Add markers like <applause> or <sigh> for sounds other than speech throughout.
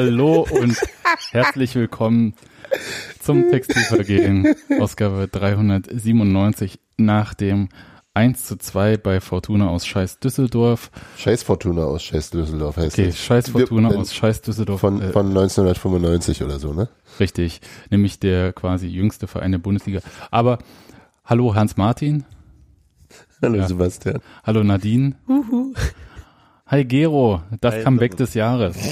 Hallo und herzlich willkommen zum Textilvergehen, Ausgabe 397 nach dem 1 zu 2 bei Fortuna aus Scheiß Düsseldorf. Scheiß Fortuna aus Scheiß Düsseldorf heißt Okay, das. Scheiß Fortuna aus Scheiß Düsseldorf. Von, äh, von 1995 oder so, ne? Richtig, nämlich der quasi jüngste Verein der Bundesliga. Aber hallo Hans-Martin, Hallo Ja. Sebastian. hallo Nadine. Hi Gero, das Hi, Comeback des Jahres. <laughs>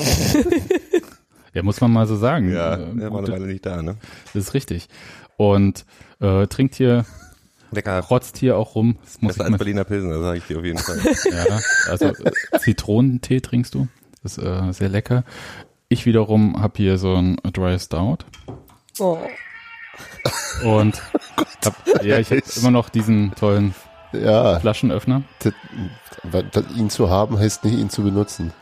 ja, muss man mal so sagen. Ja, Äh, war eine Weile nicht da, ne? das ist richtig. Und äh, trinkt hier, Lecker. rotzt hier auch rum. Das muss Besser ich als Berliner Pilsen, das sage ich dir auf jeden Fall. <laughs> ja, also Zitronentee trinkst du. Das ist äh, sehr lecker. Ich wiederum habe hier so ein Dry Stout. Oh. Und <laughs> hab, ja, ich habe immer noch diesen tollen Ja, Flaschenöffner. das, das, ihn zu haben heißt nicht, ihn zu benutzen.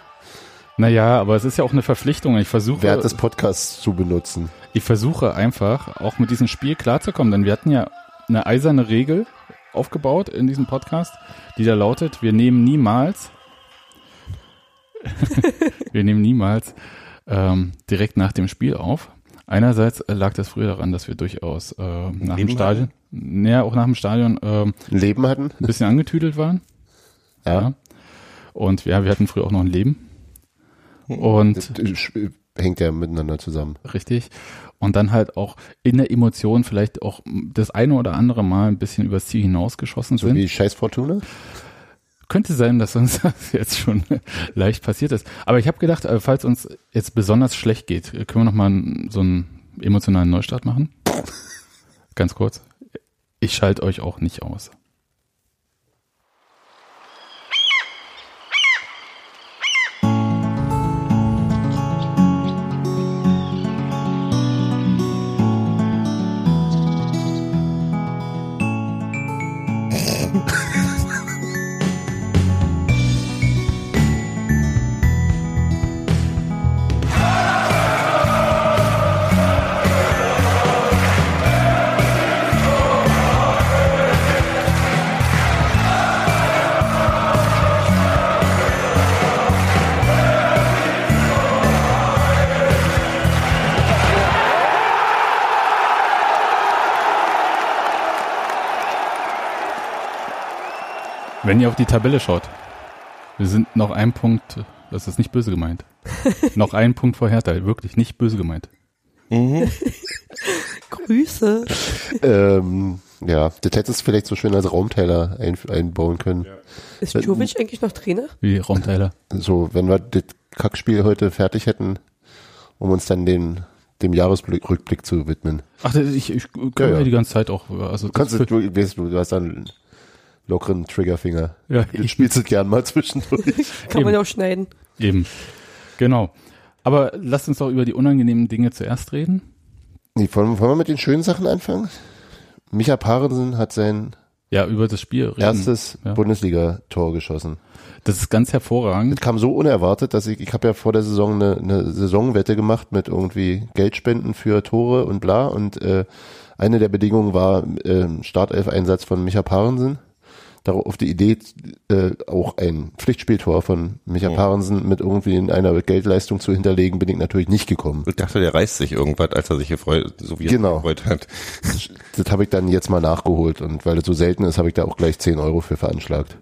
Naja, aber es ist ja auch eine Verpflichtung. Ich versuche, Während des Podcasts zu benutzen. ich versuche einfach auch mit diesem Spiel klarzukommen, denn wir hatten ja eine eiserne Regel aufgebaut in diesem Podcast, die da lautet, wir nehmen niemals, <laughs> wir nehmen niemals ähm, direkt nach dem Spiel auf. Einerseits lag das früher daran, dass wir durchaus äh, nach dem Leben Stadion, naja, auch nach dem Stadion ähm, Ein Leben hatten? ein bisschen angetüdelt waren. Ja. Und ja, wir hatten früher auch noch ein Leben. Und Das hängt ja miteinander zusammen. Richtig. Und dann halt auch in der Emotion vielleicht auch das eine oder andere Mal ein bisschen übers Ziel hinausgeschossen So sind. wie Scheiß Fortuna? Könnte sein, dass uns das <laughs> jetzt schon leicht passiert ist. Aber ich habe gedacht, äh, falls uns jetzt besonders schlecht geht, können wir noch mal einen- so einen emotionalen Neustart machen? Ganz kurz. Ich schalte euch auch nicht aus. Wenn ihr auf die Tabelle schaut, wir sind noch ein Punkt, das ist nicht böse gemeint. <laughs> noch ein Punkt vor Hertha, wirklich nicht böse gemeint. <laughs> Grüße. Ähm, ja, das hättest du vielleicht so schön als Raumteiler ein, einbauen können. Ist Jovic eigentlich noch Trainer? Wie Raumteiler. So, wenn wir das Kackspiel heute fertig hätten, um uns dann den, dem Jahresrückblick zu widmen. Ach, ich, ich kann Ja, mir ja. die ganze Zeit auch, also Du kannst, du, weißt du, du hast einen lockeren Triggerfinger. Ja, Du spielst es gern mal zwischendurch. <laughs> Kann man Eben. ja auch schneiden. eben. Genau. Aber lasst uns doch über die unangenehmen Dinge zuerst reden. Nee, wollen, wollen wir mit den schönen Sachen anfangen? Micha Parensen hat sein Ja, über das Spiel reden. erstes ja. Bundesliga-Tor geschossen. Das ist ganz hervorragend. Das kam so unerwartet, dass ich, ich habe ja vor der Saison eine, eine Saisonwette gemacht mit irgendwie Geldspenden für Tore und bla und äh, eine der Bedingungen war äh, Startelf-Einsatz von Micha Parensen. Darauf auf die Idee, äh, auch ein Pflichtspieltor von Micha Parensen mit irgendwie in einer Geldleistung zu hinterlegen, bin ich natürlich nicht gekommen. Ich dachte, der reißt sich irgendwas, als er sich gefreut, so wie er Genau. sich gefreut hat. <laughs> Das habe ich dann jetzt mal nachgeholt und weil das so selten ist, habe ich da auch gleich 10 Euro für veranschlagt.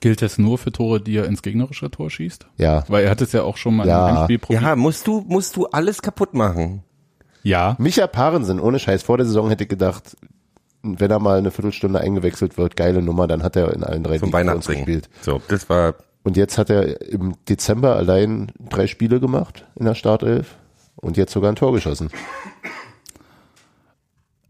Gilt das nur für Tore, die er ins gegnerische Tor schießt? Ja. Weil er hat es ja auch schon mal Ja. im Heimspiel probiert. Ja, musst du, musst du alles kaputt machen. Ja. Micha Parensen, ohne Scheiß, vor der Saison hätte ich gedacht, wenn er mal eine Viertelstunde eingewechselt wird, geile Nummer, dann hat er in allen drei Zum gespielt. So, das war, Und jetzt hat er im Dezember allein drei Spiele gemacht in der Startelf und jetzt sogar ein Tor geschossen.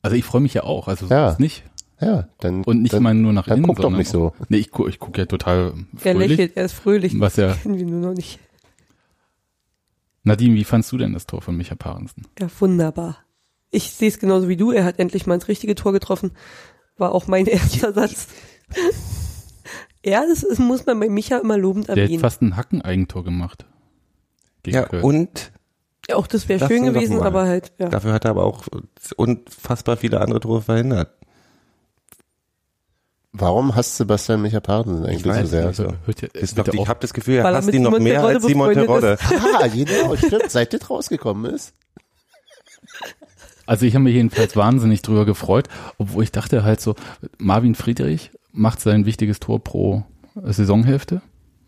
Also ich freue mich ja auch. Also so Ja. ist nicht. Ja, dann Und nicht dann, mal nur nach dann innen. guck doch nicht so. Nee, ich gucke ich guck ja total Er fröhlich. lächelt, er ist fröhlich. Was ja- Kennen wir nur noch nicht. Nadine, wie fandst du denn das Tor von Micha Parensen? Ja, wunderbar. Ich sehe es genauso wie du. Er hat endlich mal ins richtige Tor getroffen. War auch mein <laughs> erster Satz. ja, das ist, muss man bei Micha immer lobend Der hat erwähnen. fast ein Hackeneigentor gemacht. Gegen ja, Köln. und Ja, auch das wäre Das schön gewesen, aber halt, ja. dafür hat er aber auch unfassbar viele andere Tore verhindert. Warum hasst Sebastian Micha Parensen eigentlich so weiß sehr? Also, ja, Ist doch, ich habe das Gefühl, er hasst ihn noch Simon mehr als Simon Terodde. Ah, genau, stimmt, seit das rausgekommen ist. <laughs> <laughs> Also ich habe mich jedenfalls wahnsinnig drüber gefreut, obwohl ich dachte halt so, Marvin Friedrich macht sein wichtiges Tor pro Saisonhälfte,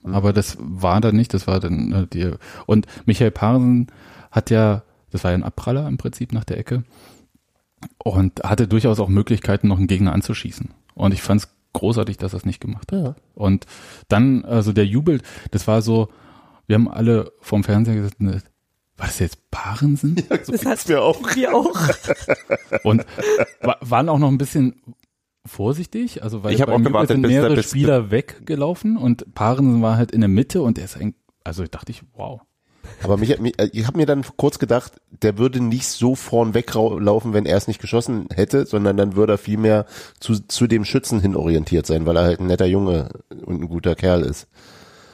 aber das war dann nicht, das war dann äh, die und Michael Parensen hat ja, das war ja ein Abpraller im Prinzip nach der Ecke und hatte durchaus auch Möglichkeiten, noch einen Gegner anzuschießen. Und ich fand es großartig, dass er es nicht gemacht hat. Ja. Und dann, also der Jubel, das war so, wir haben alle vorm Fernseher gesagt, war das jetzt Parensen? Das hat mir auch. wir auch. Und wa- waren auch noch ein bisschen vorsichtig, also weil Ich hab beim auch gewartet, sind bis- mehrere bis- Spieler weggelaufen und Parensen war halt in der Mitte und der ist ein, also dachte ich, wow. Aber mich, mich, äh, ich habe mir dann kurz gedacht, der würde nicht so vorn weglaufen, wenn er es nicht geschossen hätte, sondern dann würde er vielmehr zu, zu dem Schützen hin orientiert sein, weil er halt ein netter Junge und ein guter Kerl ist.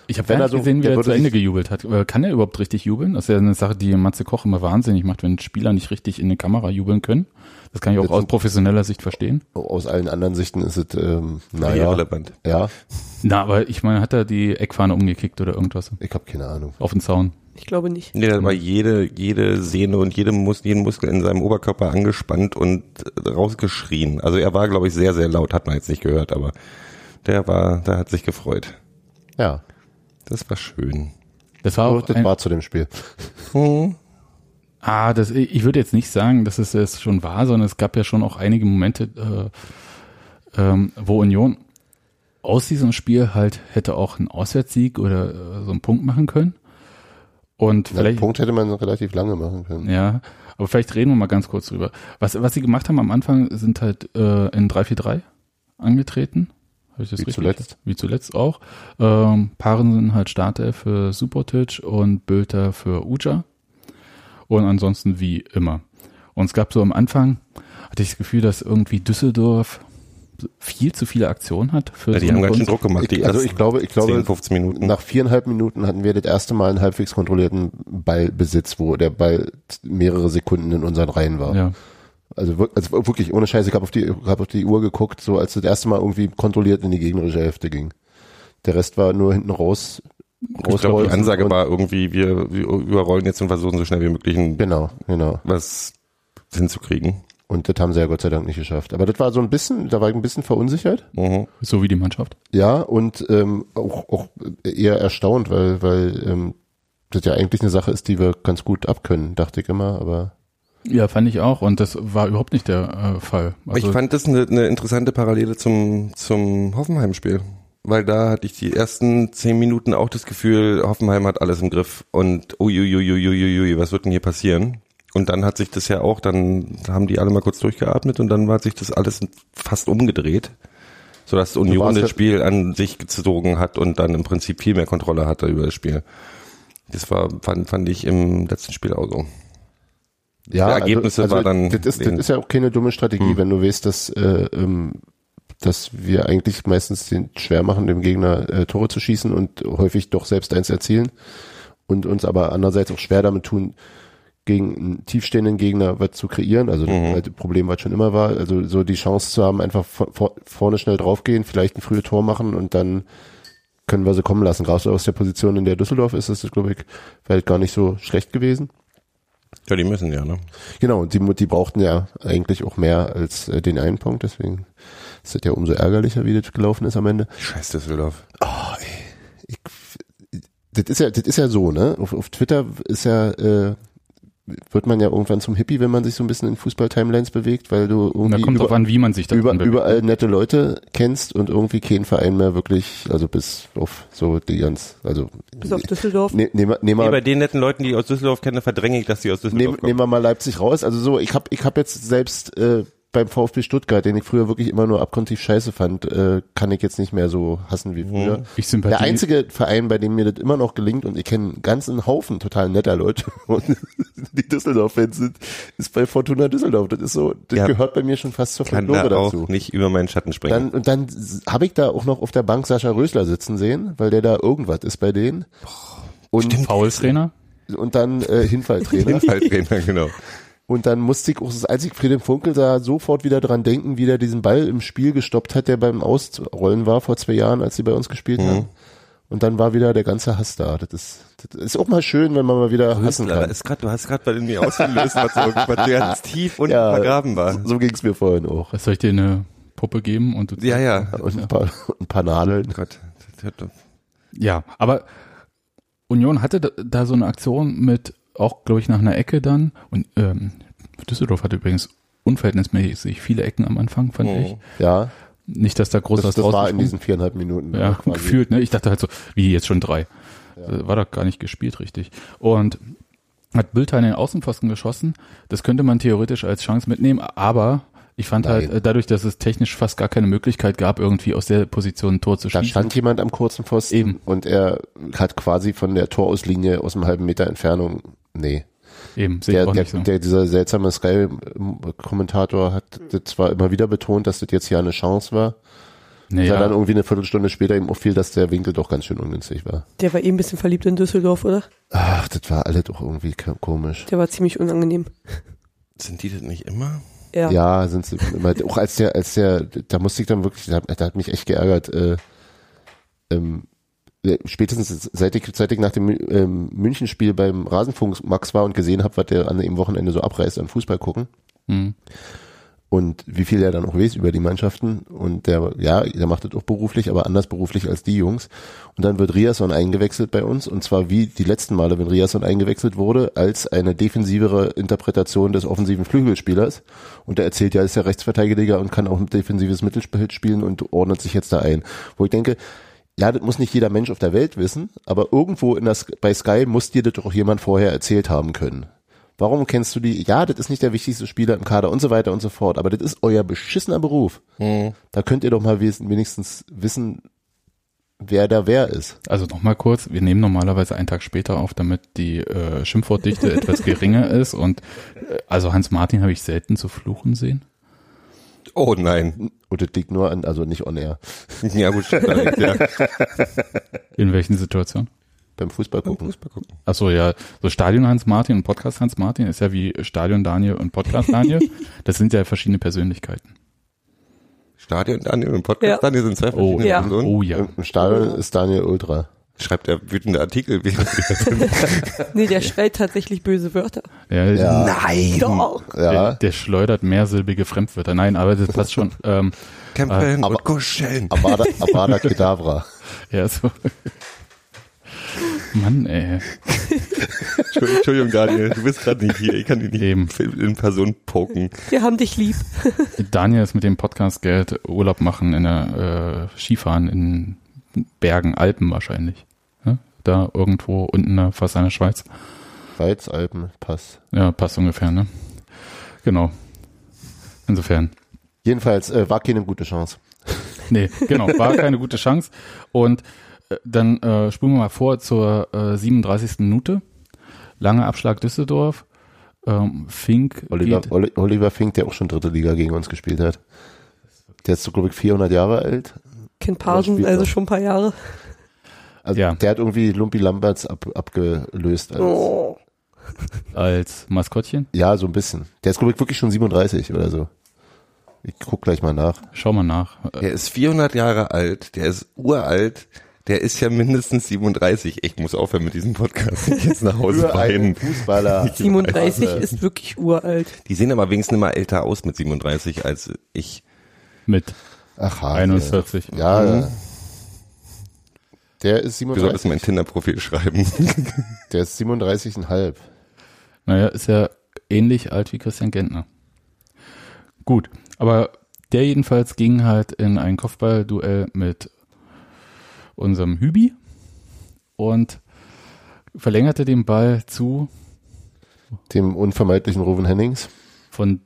Ich habe Wenn gar er nicht so- gesehen, wie der er zu Ende gejubelt hat. Äh, Kann er überhaupt richtig jubeln? Das ist ja eine Sache, die Matze Koch immer wahnsinnig macht, wenn Spieler nicht richtig in die Kamera jubeln können. Das kann ich auch aus professioneller Sicht verstehen. Aus allen anderen Sichten ist es, ähm, naja, Irrelevant. ja, Na, aber ich meine, hat er die Eckfahne umgekickt oder irgendwas ich habe keine Ahnung. auf den Zaun? Ich glaube nicht. Nee, da war jede, jede Sehne und jede Mus jeden Muskel in seinem Oberkörper angespannt und rausgeschrien. Also er war, glaube ich, sehr, sehr laut, hat man jetzt nicht gehört, aber der war, der hat sich gefreut. Ja, Das war schön. Das war auch das ein, war zu dem Spiel. Ah, das, ich würde jetzt nicht sagen, dass es jetzt schon war, sondern es gab ja schon auch einige Momente, äh, ähm, wo Union aus diesem Spiel halt hätte auch einen Auswärtssieg oder äh, so einen Punkt machen können. Und Na, vielleicht, Punkt hätte man relativ lange machen können. ja, aber vielleicht reden wir mal ganz kurz drüber. Was, was sie gemacht haben am Anfang, sind halt äh, in 3-4-3 angetreten. Hab ich das Wie richtig? zuletzt. Wie zuletzt auch. Ähm, Paaren sind halt Starter für Subotic und Bülter für Uja. Und ansonsten wie immer. Und es gab so am Anfang, hatte ich das Gefühl, dass irgendwie Düsseldorf viel zu viele Aktionen hat. Für Ja, die so haben ganz schön Druck gemacht. Die also ich glaube, ich glaube, 10, 15 Minuten. nach viereinhalb Minuten hatten wir das erste Mal einen halbwegs kontrollierten Ballbesitz, wo der Ball mehrere Sekunden in unseren Reihen war. Ja. Also, also wirklich, ohne Scheiße, ich habe auf, die hab auf die Uhr geguckt, so als das erste Mal irgendwie kontrolliert in die gegnerische Hälfte ging. Der Rest war nur hinten raus. ich glaube, die Ansage war irgendwie, wir, wir überrollen jetzt und versuchen so schnell wie möglich ein, Genau, genau. was hinzukriegen. Und das haben sie ja Gott sei Dank nicht geschafft. Aber das war so ein bisschen, da war ich ein bisschen verunsichert. Mhm. So wie die Mannschaft. Ja, und ähm, auch, auch eher erstaunt, weil, weil ähm, das ja eigentlich eine Sache ist, die wir ganz gut abkönnen, dachte ich immer, aber Ja, fand ich auch. Und das war überhaupt nicht der äh, Fall. Also, ich fand das eine, eine interessante Parallele zum, zum Hoffenheim-Spiel. Weil da hatte ich die ersten zehn Minuten auch das Gefühl, Hoffenheim hat alles im Griff und uiuiuiuiui, was wird denn hier passieren? Und dann hat sich das ja auch, dann haben die alle mal kurz durchgeatmet und dann hat sich das alles fast umgedreht. Sodass Union das Spiel an sich gezogen hat und dann im Prinzip viel mehr Kontrolle hatte über das Spiel. Das war, fand, fand ich im letzten Spiel auch so. Ja, Die Ergebnisse also, war dann das ist, das ist ja auch keine dumme Strategie, Hm. wenn du weißt, dass äh, ähm, dass wir eigentlich meistens den schwer machen, dem Gegner äh, Tore zu schießen und häufig doch selbst eins erzielen und uns aber andererseits auch schwer damit tun, gegen einen tiefstehenden Gegner was zu kreieren, also Mhm. das Problem, was schon immer war, also so die Chance zu haben, einfach vor, vorne schnell draufgehen, vielleicht ein frühes Tor machen und dann können wir sie kommen lassen. Gerade aus der Position, in der Düsseldorf ist, ist das, glaube ich, vielleicht gar nicht so schlecht gewesen. Ja, die müssen ja, ne? Genau, die, die brauchten ja eigentlich auch mehr als äh, den einen Punkt, deswegen ist das ja umso ärgerlicher, wie das gelaufen ist am Ende. Scheiß Düsseldorf. Ich, das ist ja, das ist ja so, ne? Auf, auf Twitter ist ja, äh, wird man ja irgendwann zum Hippie, wenn man sich so ein bisschen in Fußball-Timelines bewegt, weil du da irgendwie kommt über, drauf an, wie man sich da über, bewegt. überall nette Leute kennst und irgendwie keinen Verein mehr wirklich, also bis auf so die ganz, also Bis auf Düsseldorf. ne, wir- nehmen Nee, wir- bei den netten Leuten, die ich aus Düsseldorf kenne, verdränge ich, dass die aus Düsseldorf Nehmen, kommen. nehmen wir mal Leipzig raus. Also so, ich habe ich hab jetzt selbst äh, beim VfB Stuttgart, den ich früher wirklich immer nur abgrundtief scheiße fand, äh, kann ich jetzt nicht mehr so hassen wie früher. Ich sympathie- Der einzige Verein, bei dem mir das immer noch gelingt, und ich kenne einen ganzen Haufen total netter Leute, <laughs> und die Düsseldorf-Fans sind, ist bei Fortuna Düsseldorf. Das ist so, das Ja. gehört bei mir schon fast zur kann da Folklore auch dazu. nicht über meinen Schatten springen. Dann, und dann habe ich da auch noch auf der Bank Sascha Rösler sitzen sehen, weil der da irgendwas ist bei denen. Und, Foul-Trainer? und dann äh, Hinfalltrainer. <laughs> Hinfalltrainer, genau. Und dann musste ich auch das einzige Friedrich Funkel da sofort wieder dran denken, wie der diesen Ball im Spiel gestoppt hat, der beim Ausrollen war vor zwei Jahren, als sie bei uns gespielt Mhm. haben. Und dann war wieder der ganze Hass da. Das ist, das ist auch mal schön, wenn man mal wieder hassen Hüstler, kann. ist grad, du hast gerade bei mir ausgelöst, was, so, was ganz tief unten Ja. vergraben war. So ging's mir vorhin auch. Was soll ich dir eine Puppe geben und du Ja, ja. Und ein paar, <laughs> ein paar Nadeln. Gott. Ja, aber Union hatte da, da so eine Aktion mit auch, glaube ich, nach einer Ecke dann. Und ähm, Düsseldorf hatte übrigens unverhältnismäßig viele Ecken am Anfang, fand Mhm. ich. Ja, Nicht, dass da groß das, was das war in diesen viereinhalb Minuten. Ja, quasi. gefühlt, ne? Ich dachte halt so, wie jetzt schon drei. Äh, War doch gar nicht gespielt richtig. Und hat Bülter in den Außenpfosten geschossen. Das könnte man theoretisch als Chance mitnehmen, aber ich fand Nein. halt, dadurch, dass es technisch fast gar keine Möglichkeit gab, irgendwie aus der Position ein Tor zu Da schießen. stand jemand am kurzen Pfosten Eben. und er hat quasi von der Torauslinie aus einem halben Meter Entfernung, nee. Eben, sehe ich Der, auch der, nicht so. der, dieser seltsame Sky-Kommentator hat zwar immer wieder betont, dass das jetzt ja eine Chance war, nee, ja. ja, dann irgendwie eine Viertelstunde später ihm auffiel, dass der Winkel doch ganz schön ungünstig war. Der war eh ein bisschen verliebt in Düsseldorf, oder? Ach, das war alles doch irgendwie komisch. Der war ziemlich unangenehm. Sind die das nicht immer? Ja. Ja, sind sie immer, auch als der, als der, da musste ich dann wirklich, da, da hat mich echt geärgert, äh, ähm, äh, spätestens seit ich, seit ich nach dem ähm, Münchenspiel beim Rasenfunk Max war und gesehen habe, was der an dem Wochenende so abreißt an Fußball gucken. Hm. und wie viel er dann auch weiß über die Mannschaften. Und der, ja, der macht das auch beruflich, aber anders beruflich als die Jungs. Und dann wird Riasson eingewechselt bei uns. Und zwar wie die letzten Male, wenn Riasson eingewechselt wurde, als eine defensivere Interpretation des offensiven Flügelspielers. Und er erzählt ja, ist ja Rechtsverteidiger und kann auch ein defensives Mittelspiel spielen und ordnet sich jetzt da ein, wo ich denke, ja, das muss nicht jeder Mensch auf der Welt wissen, aber irgendwo in das, bei Sky muss dir das doch jemand vorher erzählt haben können. Warum kennst du die? Ja, das ist nicht der wichtigste Spieler im Kader und so weiter und so fort, aber das ist euer beschissener Beruf. Da könnt ihr doch mal wenigstens wissen, wer da wer ist. Also nochmal kurz, wir nehmen normalerweise einen Tag später auf, damit die äh, Schimpfwortdichte <laughs> etwas geringer ist und äh, also Hans Martin habe ich selten zu fluchen sehen. Oh nein. Und das liegt nur an, also nicht on air, Ja gut, allerdings, ja. <laughs> In welchen Situationen? beim Fußball gucken. Fußball gucken. Achso, ja, so Stadion Hans Martin und Podcast Hans Martin ist ja wie Stadion Daniel und Podcast Daniel. <laughs> Das sind ja verschiedene Persönlichkeiten. Stadion Daniel und Podcast Ja. Daniel sind zwei Oh, verschiedene Ja. Personen. oh ja. Im Stadion ist Daniel Ultra. Schreibt er wütende Artikel. <laughs> wir- <laughs> Nee, der schreit tatsächlich böse Wörter. ja, Ja. Nein. Doch. Der, Ja, der schleudert mehrsilbige Fremdwörter. Nein, aber das passt schon. <laughs> Ähm, Kämpfen Aber- und kuscheln. Avada, Avada Kedavra. ja, so. Mann, ey. Entschuldigung, Entschuldigung, Daniel, du bist gerade nicht hier. Ich kann dich nicht Eben. in Person poken. Wir haben dich lieb. Daniel ist mit dem Podcast Geld Urlaub machen in der äh, Skifahren in Bergen, Alpen wahrscheinlich. Ja? Da irgendwo unten da fast an der Schweiz. Weiz, Alpen, Pass. Ja, passt ungefähr, ne? Genau. Insofern. Jedenfalls äh, war keine gute Chance. <laughs> Nee, genau, war keine gute Chance. Und äh, dann äh, spulen wir mal vor zur äh, 37. Minute. Langer Abschlag Düsseldorf. Ähm, Fink Oliver, Oliver Fink, der auch schon dritte Liga gegen uns gespielt hat. Der ist so, glaube ich, 400 Jahre alt. Ken Parsons, spielt also schon ein paar Jahre. Also Ja. der hat irgendwie Lumpi Lamberts ab, abgelöst. Als, Oh. als Maskottchen. Ja, so ein bisschen. Der ist, glaube ich, wirklich schon 37 oder so. Ich guck gleich mal nach. Schau mal nach. Der ist 400 Jahre alt, der ist uralt, der ist ja mindestens 37. Ich muss aufhören mit diesem Podcast. Ich jetzt nach Hause weinen. Fußballer. 37 ist wirklich uralt. Die sehen aber wenigstens immer älter aus mit 37 als ich. mit Ach, ha, 41. Ja, ja. Der ist Du solltest 37. mein Tinder-Profil schreiben. <laughs> Der ist 37,5. Naja, ist ja ähnlich alt wie Christian Gentner. Gut, aber der jedenfalls ging halt in ein Kopfballduell mit unserem Hübi und verlängerte den Ball zu Dem unvermeidlichen Ruven Hennings. von,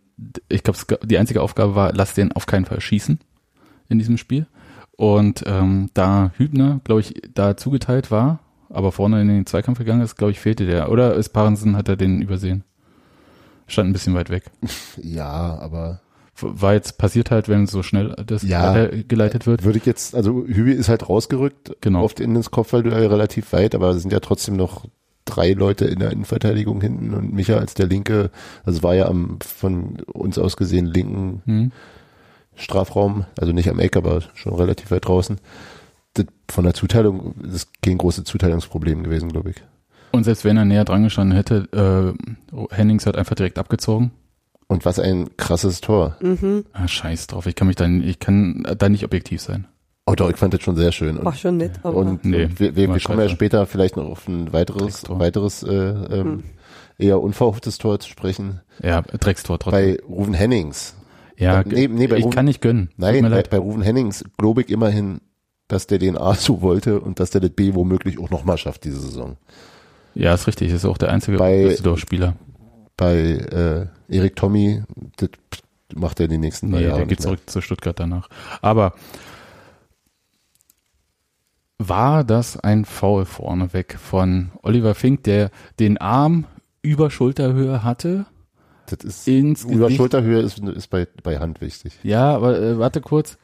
ich glaube, die einzige Aufgabe war, lass den auf keinen Fall schießen in diesem Spiel. Und ähm, da Hübner, glaube ich, da zugeteilt war, aber vorne in den Zweikampf gegangen ist, glaube ich, fehlte der. Oder ist Parensen, hat er den übersehen? Stand ein bisschen weit weg. <laughs> Ja, aber War jetzt passiert halt, wenn so schnell das Ja. geleitet wird. würde ich jetzt, also Hübi ist halt rausgerückt Genau. oft in das Kopfballduell relativ weit, aber es sind ja trotzdem noch drei Leute in der Innenverteidigung hinten und Micha als der linke, also war ja am von uns aus gesehen linken Hm. Strafraum, also nicht am Eck, aber schon relativ weit draußen. Das von der Zuteilung das ist kein großes Zuteilungsproblem gewesen, glaube ich. Und selbst wenn er näher dran gestanden hätte, äh, Hennings hat einfach direkt abgezogen. Und was ein krasses Tor. Mhm. Ah, scheiß drauf, ich kann mich da, ich kann da nicht objektiv sein. Oh doch, ich fand das schon sehr schön. Und, War schon nett, aber und Nee, wir, wir, wir kommen ja später vielleicht noch auf ein weiteres, weiteres äh, ähm, Hm. eher unverhofftes Tor zu sprechen. Ja, Dreckstor trotzdem. Bei Ruven Hennings. Ja, nee, nee, bei ich Rufen- kann nicht gönnen. Nein, bei, bei Ruven Hennings glaube ich immerhin, dass der den A <laughs> so wollte und dass der das B womöglich auch nochmal schafft diese Saison. Ja, ist richtig, ist auch der einzige Bei- Düsseldorf-Spieler. Bei äh, Erik Tommy, das macht er die nächsten drei Nee, Jahre der geht zurück zu Stuttgart danach. Aber war das ein Foul vorneweg von Oliver Fink, der den Arm über Schulterhöhe hatte? Das ist Ins über Gesicht. Schulterhöhe ist, ist bei, bei Hand wichtig. Ja, aber äh, warte kurz.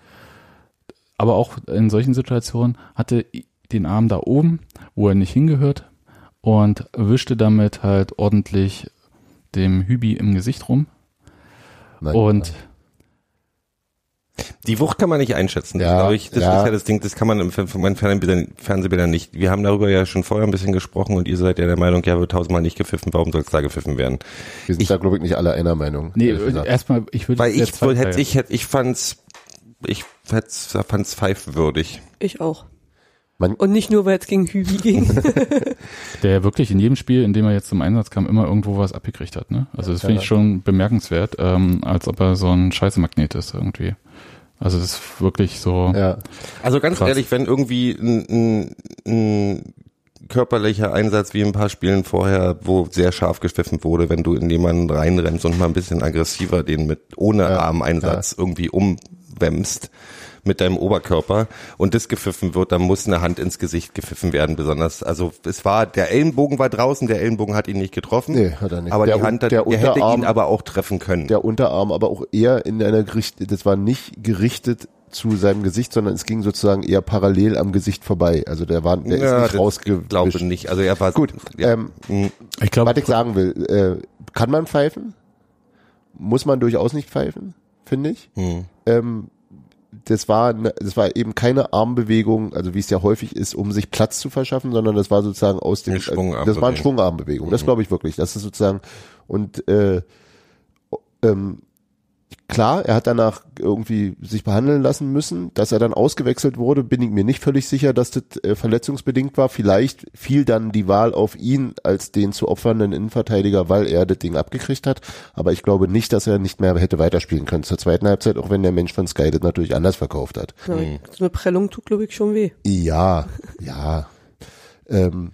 Aber auch in solchen Situationen hatte den Arm da oben, wo er nicht hingehört und wischte damit halt ordentlich dem Hübi im Gesicht rum. Nein, Und Die Wucht kann man nicht einschätzen. Ja, glaube ich, das ja. ist ja das Ding, das kann man im meinen Fernsehbildern, Fernsehbildern nicht. Wir haben darüber ja schon vorher ein bisschen gesprochen und ihr seid ja der Meinung, ja, wird tausendmal nicht gepfiffen, warum soll es da gepfiffen werden? wir sind ich- da glaube ich nicht alle einer Meinung. nee, erstmal, ich würde Weil es ich wohl hätte, ich hätte, ich fand's, ich hätt's, fand's pfeifwürdig. ich auch. Man- Und nicht nur, weil es gegen Hübi ging. <laughs> der wirklich in jedem Spiel, in dem er jetzt zum Einsatz kam, immer irgendwo was abgekriegt hat. Ne? Also das finde ich schon bemerkenswert, ähm, als ob er so ein Scheißemagnet ist irgendwie. Also das ist wirklich so. ja. Also ganz Krass. ehrlich, wenn irgendwie ein, ein, ein körperlicher Einsatz wie ein paar Spielen vorher, wo sehr scharf gepfiffen wurde, wenn du in jemanden reinrennst und mal ein bisschen aggressiver den mit ohne Ja, Armeinsatz irgendwie umwämmst mit deinem Oberkörper und das gepfiffen wird, dann muss eine Hand ins Gesicht gepfiffen werden, besonders. Also es war, der Ellenbogen war draußen, der Ellenbogen hat ihn nicht getroffen. Nee, hat er nicht. Aber Der die Hand, hat, der der, hätte Unterarm- ihn aber auch treffen können. Der Unterarm aber auch eher in einer gerichtet, das war nicht gerichtet zu seinem Gesicht, sondern es ging sozusagen eher parallel am Gesicht vorbei. Also der war, der ist nicht rausgewischt. glaube nicht. Also er war Gut, Ja. ähm, Ich glaube, Was ich sagen will, äh, kann man pfeifen? Muss man durchaus nicht pfeifen, finde ich. Hm. Ähm, das war, ne, das war eben keine Armbewegung, also wie es ja häufig ist, um sich Platz zu verschaffen, sondern das war sozusagen aus dem, Schwungarmbewegung. das war eine Schwungarmbewegung. Das glaube ich wirklich. Das ist sozusagen und äh, ähm, klar, er hat danach irgendwie sich behandeln lassen müssen. Dass er dann ausgewechselt wurde, bin ich mir nicht völlig sicher, dass das äh, verletzungsbedingt war. Vielleicht fiel dann die Wahl auf ihn als den zu opfernden Innenverteidiger, weil er das Ding abgekriegt hat. Aber ich glaube nicht, dass er nicht mehr hätte weiterspielen können zur zweiten Halbzeit, auch wenn der Mensch von Sky das natürlich anders verkauft hat. Ja, So eine Prellung tut, glaube ich, schon weh. Ja, ja. Ähm,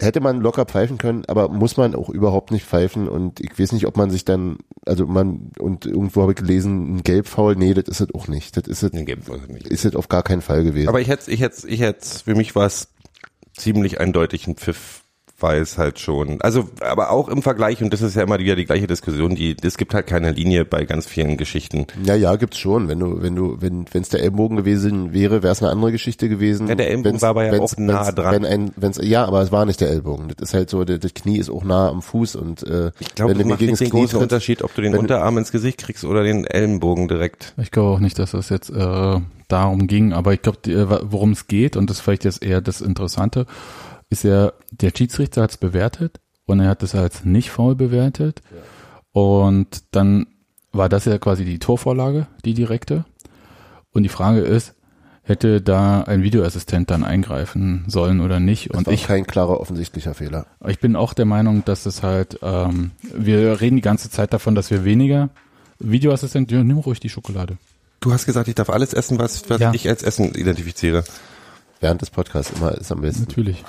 hätte man locker pfeifen können, aber muss man auch überhaupt nicht pfeifen und ich weiß nicht, ob man sich dann, also man, und irgendwo habe ich gelesen, ein Gelbfaul, nee, das ist es auch nicht. Das ist es, nicht. ist es auf gar keinen Fall gewesen. Aber ich hätte, ich hätte, ich hätte, für mich war es ziemlich eindeutig ein Pfiff, weil es halt schon, also, aber auch im Vergleich, und das ist ja immer wieder die gleiche Diskussion, die, es gibt halt keine Linie bei ganz vielen Geschichten. ja, ja, gibt's schon. Wenn du, wenn du, wenn, wenn es der Ellenbogen gewesen wäre, wäre es eine andere Geschichte gewesen. Ja, der Ellenbogen Wenn's- war aber ja wenn's- auch nah wenn's, dran. Wenn ein, wenn's, ja, aber es war nicht der Ellbogen. Das ist halt so, der, das Knie ist auch nah am Fuß und äh, Ich glaube, das macht nicht das den großen Unterschied, ob du den Unterarm ins Gesicht kriegst oder den Ellenbogen direkt. Ich glaube auch nicht, dass das jetzt äh, darum ging, aber ich glaube, worum es geht, und das ist vielleicht jetzt eher das Interessante, ist ja, der Schiedsrichter hat es bewertet und er hat es als nicht faul bewertet. Und dann war das ja quasi die Torvorlage, die direkte. Und die Frage ist, hätte da ein Videoassistent dann eingreifen sollen oder nicht? das und war ich, kein klarer offensichtlicher Fehler. ich bin auch der Meinung, dass es halt, ähm, wir reden die ganze Zeit davon, dass wir weniger Videoassistent, ja, nimm ruhig die Schokolade. Du hast gesagt, ich darf alles essen, was, was Ja. ich als Essen identifiziere. Während des Podcasts immer ist am besten. Natürlich.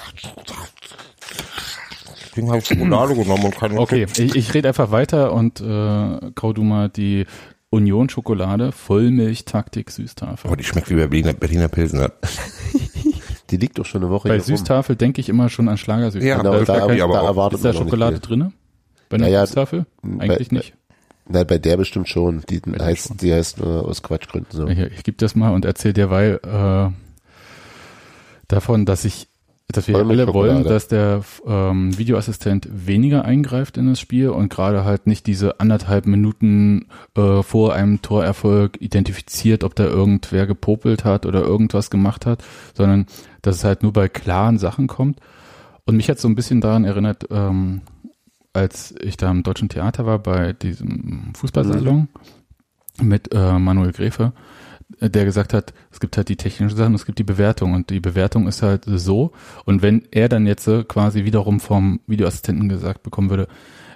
Deswegen habe ich Schokolade genommen und kann Okay, ich, ich rede einfach weiter und äh, kau du mal die Union Schokolade, Vollmilchtaktik Süßtafel. Aber die schmeckt wie bei Berliner, Berliner Pilsner. <laughs> Die liegt doch schon eine Woche Bei rum. Süßtafel denke ich immer schon an Schlagersüßtafel. Ja, da, Genau, ist, da, da, ich aber da auch. erwartet ist da Schokolade drinne? Bei einer Naja, Süßtafel? bei- Eigentlich nicht. Nein, bei der bestimmt schon. Die der heißt, schon. die heißt nur aus Quatschgründen so. Ich, ich gebe das mal und erzähl derweil äh, davon, dass ich dass wir alle wollen, dass der ähm, Videoassistent weniger eingreift in das Spiel und gerade halt nicht diese anderthalb Minuten äh, vor einem Torerfolg identifiziert, ob da irgendwer gepopelt hat oder irgendwas gemacht hat, sondern dass es halt nur bei klaren Sachen kommt. Und mich hat so ein bisschen daran erinnert, ähm, als ich da im Deutschen Theater war bei diesem Fußballsalon mit äh, Manuel Gräfe, äh, der gesagt hat, es gibt halt die technischen Sachen, es gibt die Bewertung und die Bewertung ist halt so. Und wenn er dann jetzt äh, quasi wiederum vom Videoassistenten gesagt bekommen würde,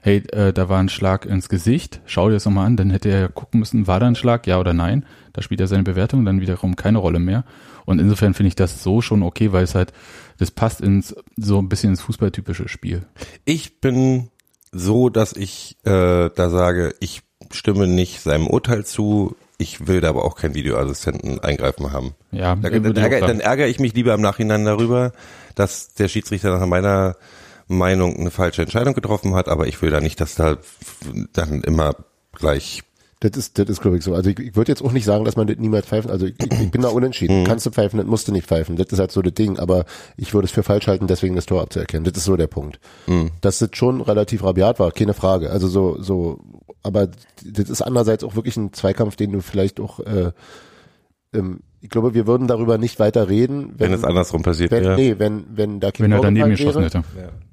hey, äh, da war ein Schlag ins Gesicht, schau dir das nochmal an, dann hätte er ja gucken müssen, war da ein Schlag, ja oder nein. Da spielt er seine Bewertung dann wiederum keine Rolle mehr. Und insofern finde ich das so schon okay, weil es halt, das passt ins so ein bisschen ins fußballtypische Spiel. Ich bin so, dass ich äh, da sage, ich stimme nicht seinem Urteil zu. Ich will da aber auch keinen Videoassistenten eingreifen haben. Ja, Da, dann, sagen. dann ärgere ich mich lieber im Nachhinein darüber, dass der Schiedsrichter nach meiner Meinung eine falsche Entscheidung getroffen hat, aber ich will da nicht, dass da dann immer gleich Das ist, das ist glaube ich so. Also ich, ich würde jetzt auch nicht sagen, dass man das niemals pfeifen. Also ich, ich, ich bin da unentschieden. Kannst du pfeifen, das musst du nicht pfeifen. Das ist halt so das Ding. Aber ich würde es für falsch halten, deswegen das Tor abzuerkennen. Das ist so der Punkt. Dass das schon relativ rabiat war, keine Frage. Also so, so, aber das ist andererseits auch wirklich ein Zweikampf, den du vielleicht auch, äh, ähm, ich glaube, wir würden darüber nicht weiter reden, wenn es andersrum passiert wenn, wäre. nee, wenn, wenn da kein wenn er daneben geschossen wäre hätte.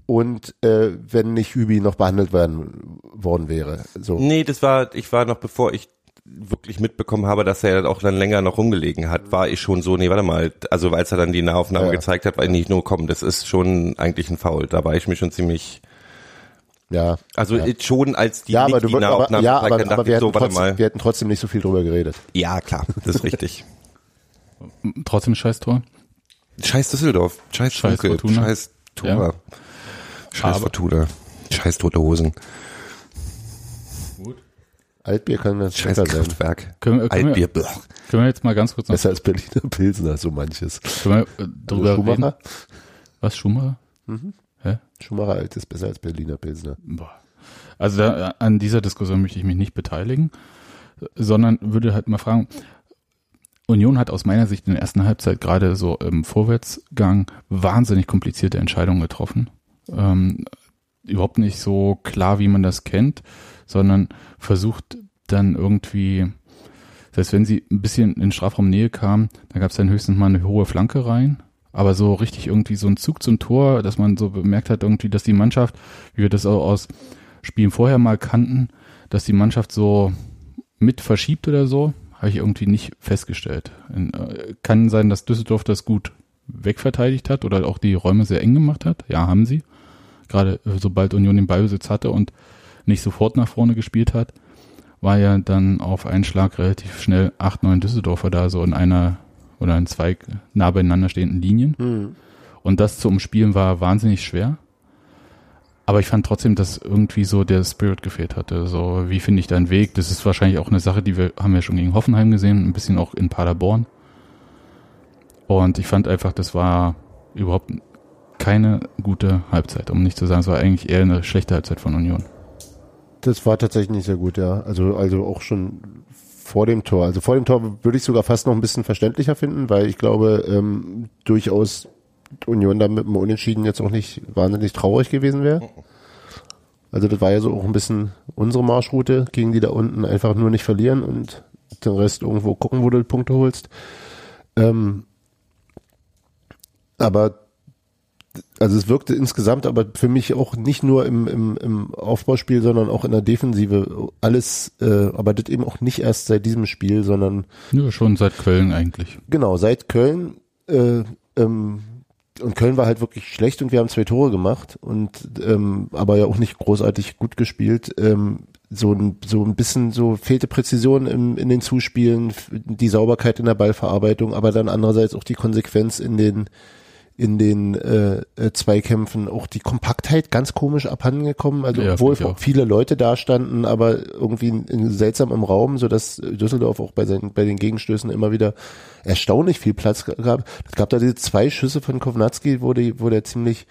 und äh, wenn nicht Hübi noch behandelt werden worden wäre. So. Nee, das war, ich war noch bevor ich wirklich mitbekommen habe, dass er auch dann länger noch rumgelegen hat, war ich schon so, nee, warte mal, also als er dann die Nahaufnahme Ja. gezeigt hat, war ich nicht nur, komm, das ist schon eigentlich ein Foul. Da war ich mir schon ziemlich, Ja. also Ja. schon als die ja, aber du aber, Nahaufnahme ja, aber, dachte aber wir, so, hätten trotzdem, mal. wir hätten trotzdem nicht so viel drüber geredet. Ja, klar, das ist richtig. <laughs> Trotzdem scheiß Tor. Scheiß Düsseldorf, scheiß Scheiß Funke, Fortuna. scheiß Tura, Ja. scheiß Aber- Fortuna, scheiß tote Hosen, Altbier kann das scheiß. Kraftwerk, Können wir- können wir- Altbier, blech. Können wir jetzt mal ganz kurz noch Besser als Berliner Pilsner, so manches. können wir, äh, drüber Also reden? Schumacher? Was, Schumacher? Hä? Schumacher alt ist besser als Berliner Pilsner. Boah. Also da, an dieser Diskussion möchte ich mich nicht beteiligen, sondern würde halt mal fragen, Union hat aus meiner Sicht in der ersten Halbzeit gerade so im Vorwärtsgang wahnsinnig komplizierte Entscheidungen getroffen. Ähm, überhaupt nicht so klar, wie man das kennt, sondern versucht dann irgendwie, selbst wenn sie ein bisschen in Strafraumnähe kamen, da gab es dann höchstens mal eine hohe Flanke rein. Aber so richtig irgendwie so ein Zug zum Tor, dass man so bemerkt hat, irgendwie, dass die Mannschaft, wie wir das auch aus Spielen vorher mal kannten, dass die Mannschaft so mit verschiebt oder so, habe ich irgendwie nicht festgestellt. Äh, kann sein, dass Düsseldorf das gut wegverteidigt hat oder auch die Räume sehr eng gemacht hat. Ja, haben sie. Gerade äh, sobald Union den Ballbesitz hatte und nicht sofort nach vorne gespielt hat, war ja dann auf einen Schlag relativ schnell acht, neun Düsseldorfer da so in einer oder in zwei nah beieinander stehenden Linien. Und das zu umspielen war wahnsinnig schwer. Aber ich fand trotzdem, dass irgendwie so der Spirit gefehlt hatte. So, wie finde ich da einen Weg? Das ist wahrscheinlich auch eine Sache, die wir, haben wir schon gegen Hoffenheim gesehen, ein bisschen auch in Paderborn. Und ich fand einfach, das war überhaupt keine gute Halbzeit, um nicht zu sagen, es war eigentlich eher eine schlechte Halbzeit von Union. Das war tatsächlich nicht sehr gut, ja. Also, also auch schon vor dem Tor. Also vor dem Tor würde ich sogar fast noch ein bisschen verständlicher finden, weil ich glaube, ähm, durchaus Union da mit dem Unentschieden jetzt auch nicht wahnsinnig traurig gewesen wäre. Also das war ja so auch ein bisschen unsere Marschroute, gegen die da unten einfach nur nicht verlieren und den Rest irgendwo gucken, wo du Punkte holst. Ähm, aber also es wirkte insgesamt aber für mich auch nicht nur im, im, im Aufbauspiel, sondern auch in der Defensive alles, äh, aber das eben auch nicht erst seit diesem Spiel, sondern Ja, schon seit Köln eigentlich. genau, seit Köln äh, ähm, und Köln war halt wirklich schlecht und wir haben zwei Tore gemacht und ähm, aber ja auch nicht großartig gut gespielt. Ähm, so ein, so ein bisschen so fehlte Präzision im, in den Zuspielen, die Sauberkeit in der Ballverarbeitung, aber dann andererseits auch die Konsequenz in den in den äh, äh, Zweikämpfen auch die Kompaktheit ganz komisch abhandengekommen. Also Ja, obwohl viele Leute da standen, aber irgendwie in, in, seltsam im Raum, so dass Düsseldorf auch bei seinen bei den Gegenstößen immer wieder erstaunlich viel Platz gab. Es gab da diese zwei Schüsse von Kovnatski, wo die, wo der ziemlich,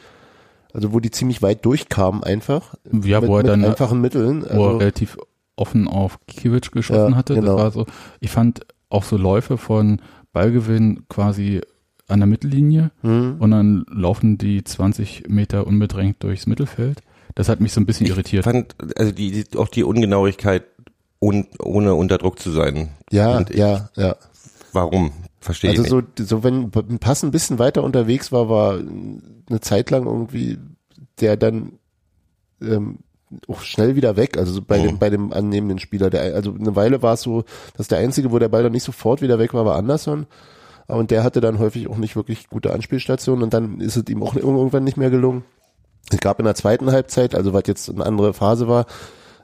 also wo die ziemlich weit durchkamen einfach. Ja, mit, wo er dann einfachen Mitteln. wo er Also, relativ offen auf Kiewicz geschossen Ja, hatte. genau. Das war so, ich fand auch so Läufe von Ballgewinn quasi an der Mittellinie Hm. und dann laufen die 20 Meter unbedrängt durchs Mittelfeld. Das hat mich so ein bisschen irritiert. fand, also die, die, auch die Ungenauigkeit, un, ohne unter Druck zu sein. Ja, ich- ja, ja. Warum? Verstehe Also ich so, nicht. so wenn ein Pass ein bisschen weiter unterwegs war, war eine Zeit lang irgendwie der dann ähm, auch schnell wieder weg. Also so bei dem Mhm. bei dem annehmenden Spieler. Der, also eine Weile war es so, dass der einzige, wo der Ball dann nicht sofort wieder weg war, war Anderson. Und der hatte dann häufig auch nicht wirklich gute Anspielstationen und dann ist es ihm auch <laughs> irgendwann nicht mehr gelungen. Es gab in der zweiten Halbzeit, also was jetzt eine andere Phase war,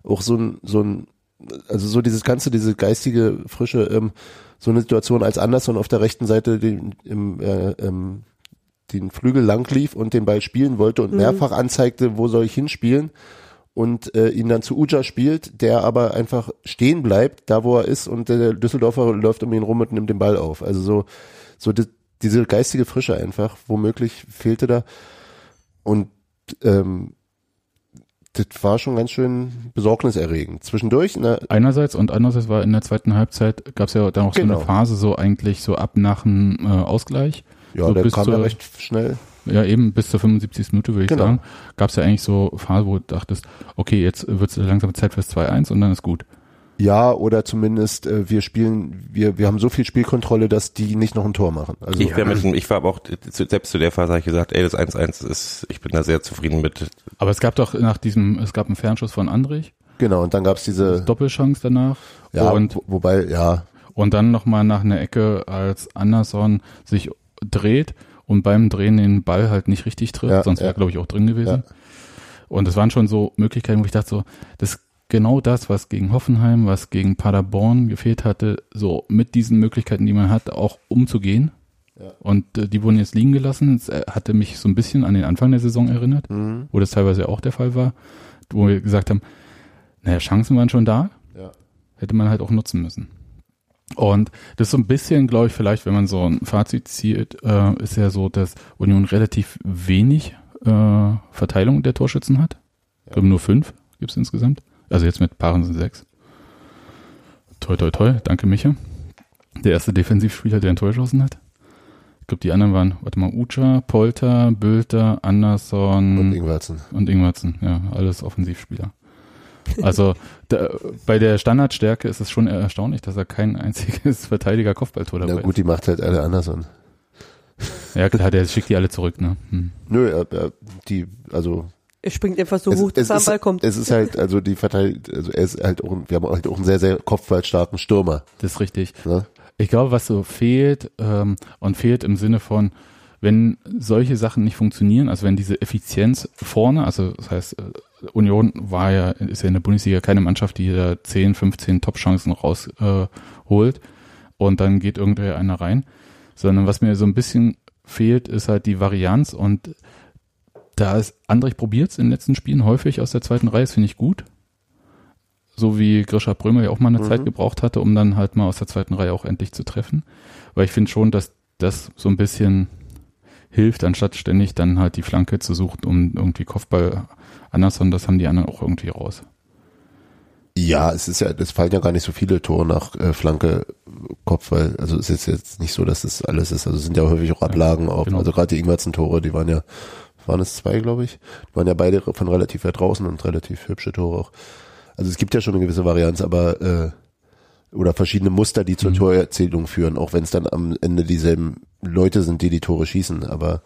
auch so ein, so ein, also so dieses ganze, diese geistige Frische, ähm, so eine Situation, als Anderson auf der rechten Seite den, im, äh, ähm, den Flügel lang lief und den Ball spielen wollte und mehrfach anzeigte, wo soll ich hinspielen und äh, ihn dann zu Uja spielt, der aber einfach stehen bleibt, da wo er ist und der Düsseldorfer läuft um ihn rum und nimmt den Ball auf. Also so, so die, diese geistige Frische einfach, womöglich fehlte da und ähm, das war schon ganz schön besorgniserregend. Zwischendurch, ne, Einerseits und andererseits war in der zweiten Halbzeit, gab es ja dann auch so Genau. eine Phase, so eigentlich so ab nach dem äh, Ausgleich. ja, So der kam ja recht schnell. Ja, eben bis zur 75. Minute, würde ich Genau. sagen, gab es ja eigentlich so Phase, wo du dachtest, okay, jetzt wird es langsam Zeit fürs 2-1 und dann ist gut. Ja, oder zumindest äh, wir spielen, wir, wir haben so viel Spielkontrolle, dass die nicht noch ein Tor machen. Also Ich, wär mit, dem- ich war aber auch, selbst zu der Phase habe ich gesagt, ey, das 1-1 ist, ich bin da sehr zufrieden mit. Aber es gab doch nach diesem, es gab einen Fernschuss von Andrich, genau, und dann gab's diese, Doppelchance danach. ja, und, wo, wobei, ja, und dann nochmal nach einer Ecke, als Anderson sich dreht und beim Drehen den Ball halt nicht richtig trifft, Ja, sonst wäre, ja. glaube ich, auch drin gewesen. Und es waren schon so Möglichkeiten, wo ich dachte so, das ist genau das, was gegen Hoffenheim, was gegen Paderborn gefehlt hatte, so mit diesen Möglichkeiten, die man hat, auch umzugehen. Ja. Und äh, die wurden jetzt liegen gelassen. Es äh, hatte mich so ein bisschen an den Anfang der Saison erinnert, mhm. wo das teilweise auch der Fall war, wo wir gesagt haben, naja, Chancen waren schon da, ja. hätte man halt auch nutzen müssen. Und das ist so ein bisschen, glaube ich, vielleicht, wenn man so ein Fazit zieht, äh, ist ja so, dass Union relativ wenig äh, Verteilung der Torschützen hat. Ich glaube, nur fünf gibt es insgesamt. Also jetzt mit Paaren sind sechs. Toi, toi, toi. Danke, Micha. Der erste Defensivspieler, der ein Tor geschossen hat. Ich glaube, die anderen waren, warte mal, Ucha, Polter, Bülter, Anderson Und Ingwertsen. und Ingwertsen, ja, alles Offensivspieler. <laughs> Also da, bei der Standardstärke ist es schon erstaunlich, dass er kein einziges <laughs> Verteidiger-Kopfballtor dabei Na gut, die macht halt alle Anderson. ist. Ja klar, der schickt die alle zurück, ne? Hm. Nö, er, die, also Er springt einfach so es, hoch, dass es, er am Ball kommt. es ist halt, also die Verteidigung, also er ist halt auch, wir haben halt auch einen sehr, sehr kopfballstarken Stürmer. Das ist richtig. Ne? Ich glaube, was so fehlt, ähm, und fehlt im Sinne von, wenn solche Sachen nicht funktionieren, also wenn diese Effizienz vorne, also das heißt, äh, Union war ja, ist ja in der Bundesliga keine Mannschaft, die da 10, 15 Top-Chancen rausholt äh, und dann geht irgendwer einer rein, sondern was mir so ein bisschen fehlt, ist halt die Varianz und da ist Andrich probiert in den letzten Spielen häufig aus der zweiten Reihe, das finde ich gut. So wie Grisha Brömer ja auch mal eine Mhm. Zeit gebraucht hatte, um dann halt mal aus der zweiten Reihe auch endlich zu treffen. Weil ich finde schon, dass das so ein bisschen hilft, anstatt ständig dann halt die Flanke zu suchen, um irgendwie Kopfball anders, sondern das haben die anderen auch irgendwie raus. Ja, es ist ja, es fallen ja gar nicht so viele Tore nach äh, Flanke, Kopfball. Also es ist jetzt nicht so, dass das alles ist. Also es sind ja häufig auch Ablagen auf. genau. Also gerade die Ingwertsen-Tore, die waren ja, waren es zwei, glaube ich. Die waren ja beide von relativ weit draußen und relativ hübsche Tore auch. Also es gibt ja schon eine gewisse Varianz, aber äh, oder verschiedene Muster, die zur Mhm. Torerzählung führen, auch wenn es dann am Ende dieselben Leute sind, die die Tore schießen. Aber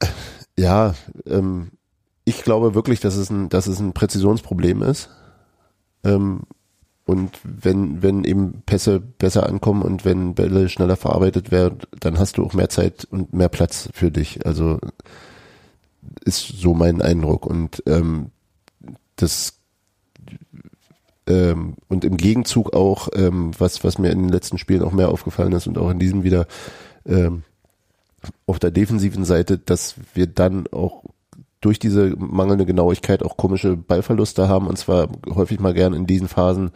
äh, ja, ähm, ich glaube wirklich, dass es ein, dass es ein Präzisionsproblem ist. Ähm, und wenn, wenn eben Pässe besser ankommen und wenn Bälle schneller verarbeitet werden, dann hast du auch mehr Zeit und mehr Platz für dich. Also ist so mein Eindruck. Und ähm, das ähm, und im Gegenzug auch, ähm, was, was mir in den letzten Spielen auch mehr aufgefallen ist und auch in diesem wieder ähm, auf der defensiven Seite, dass wir dann auch durch diese mangelnde Genauigkeit auch komische Ballverluste haben und zwar häufig mal gern in diesen Phasen,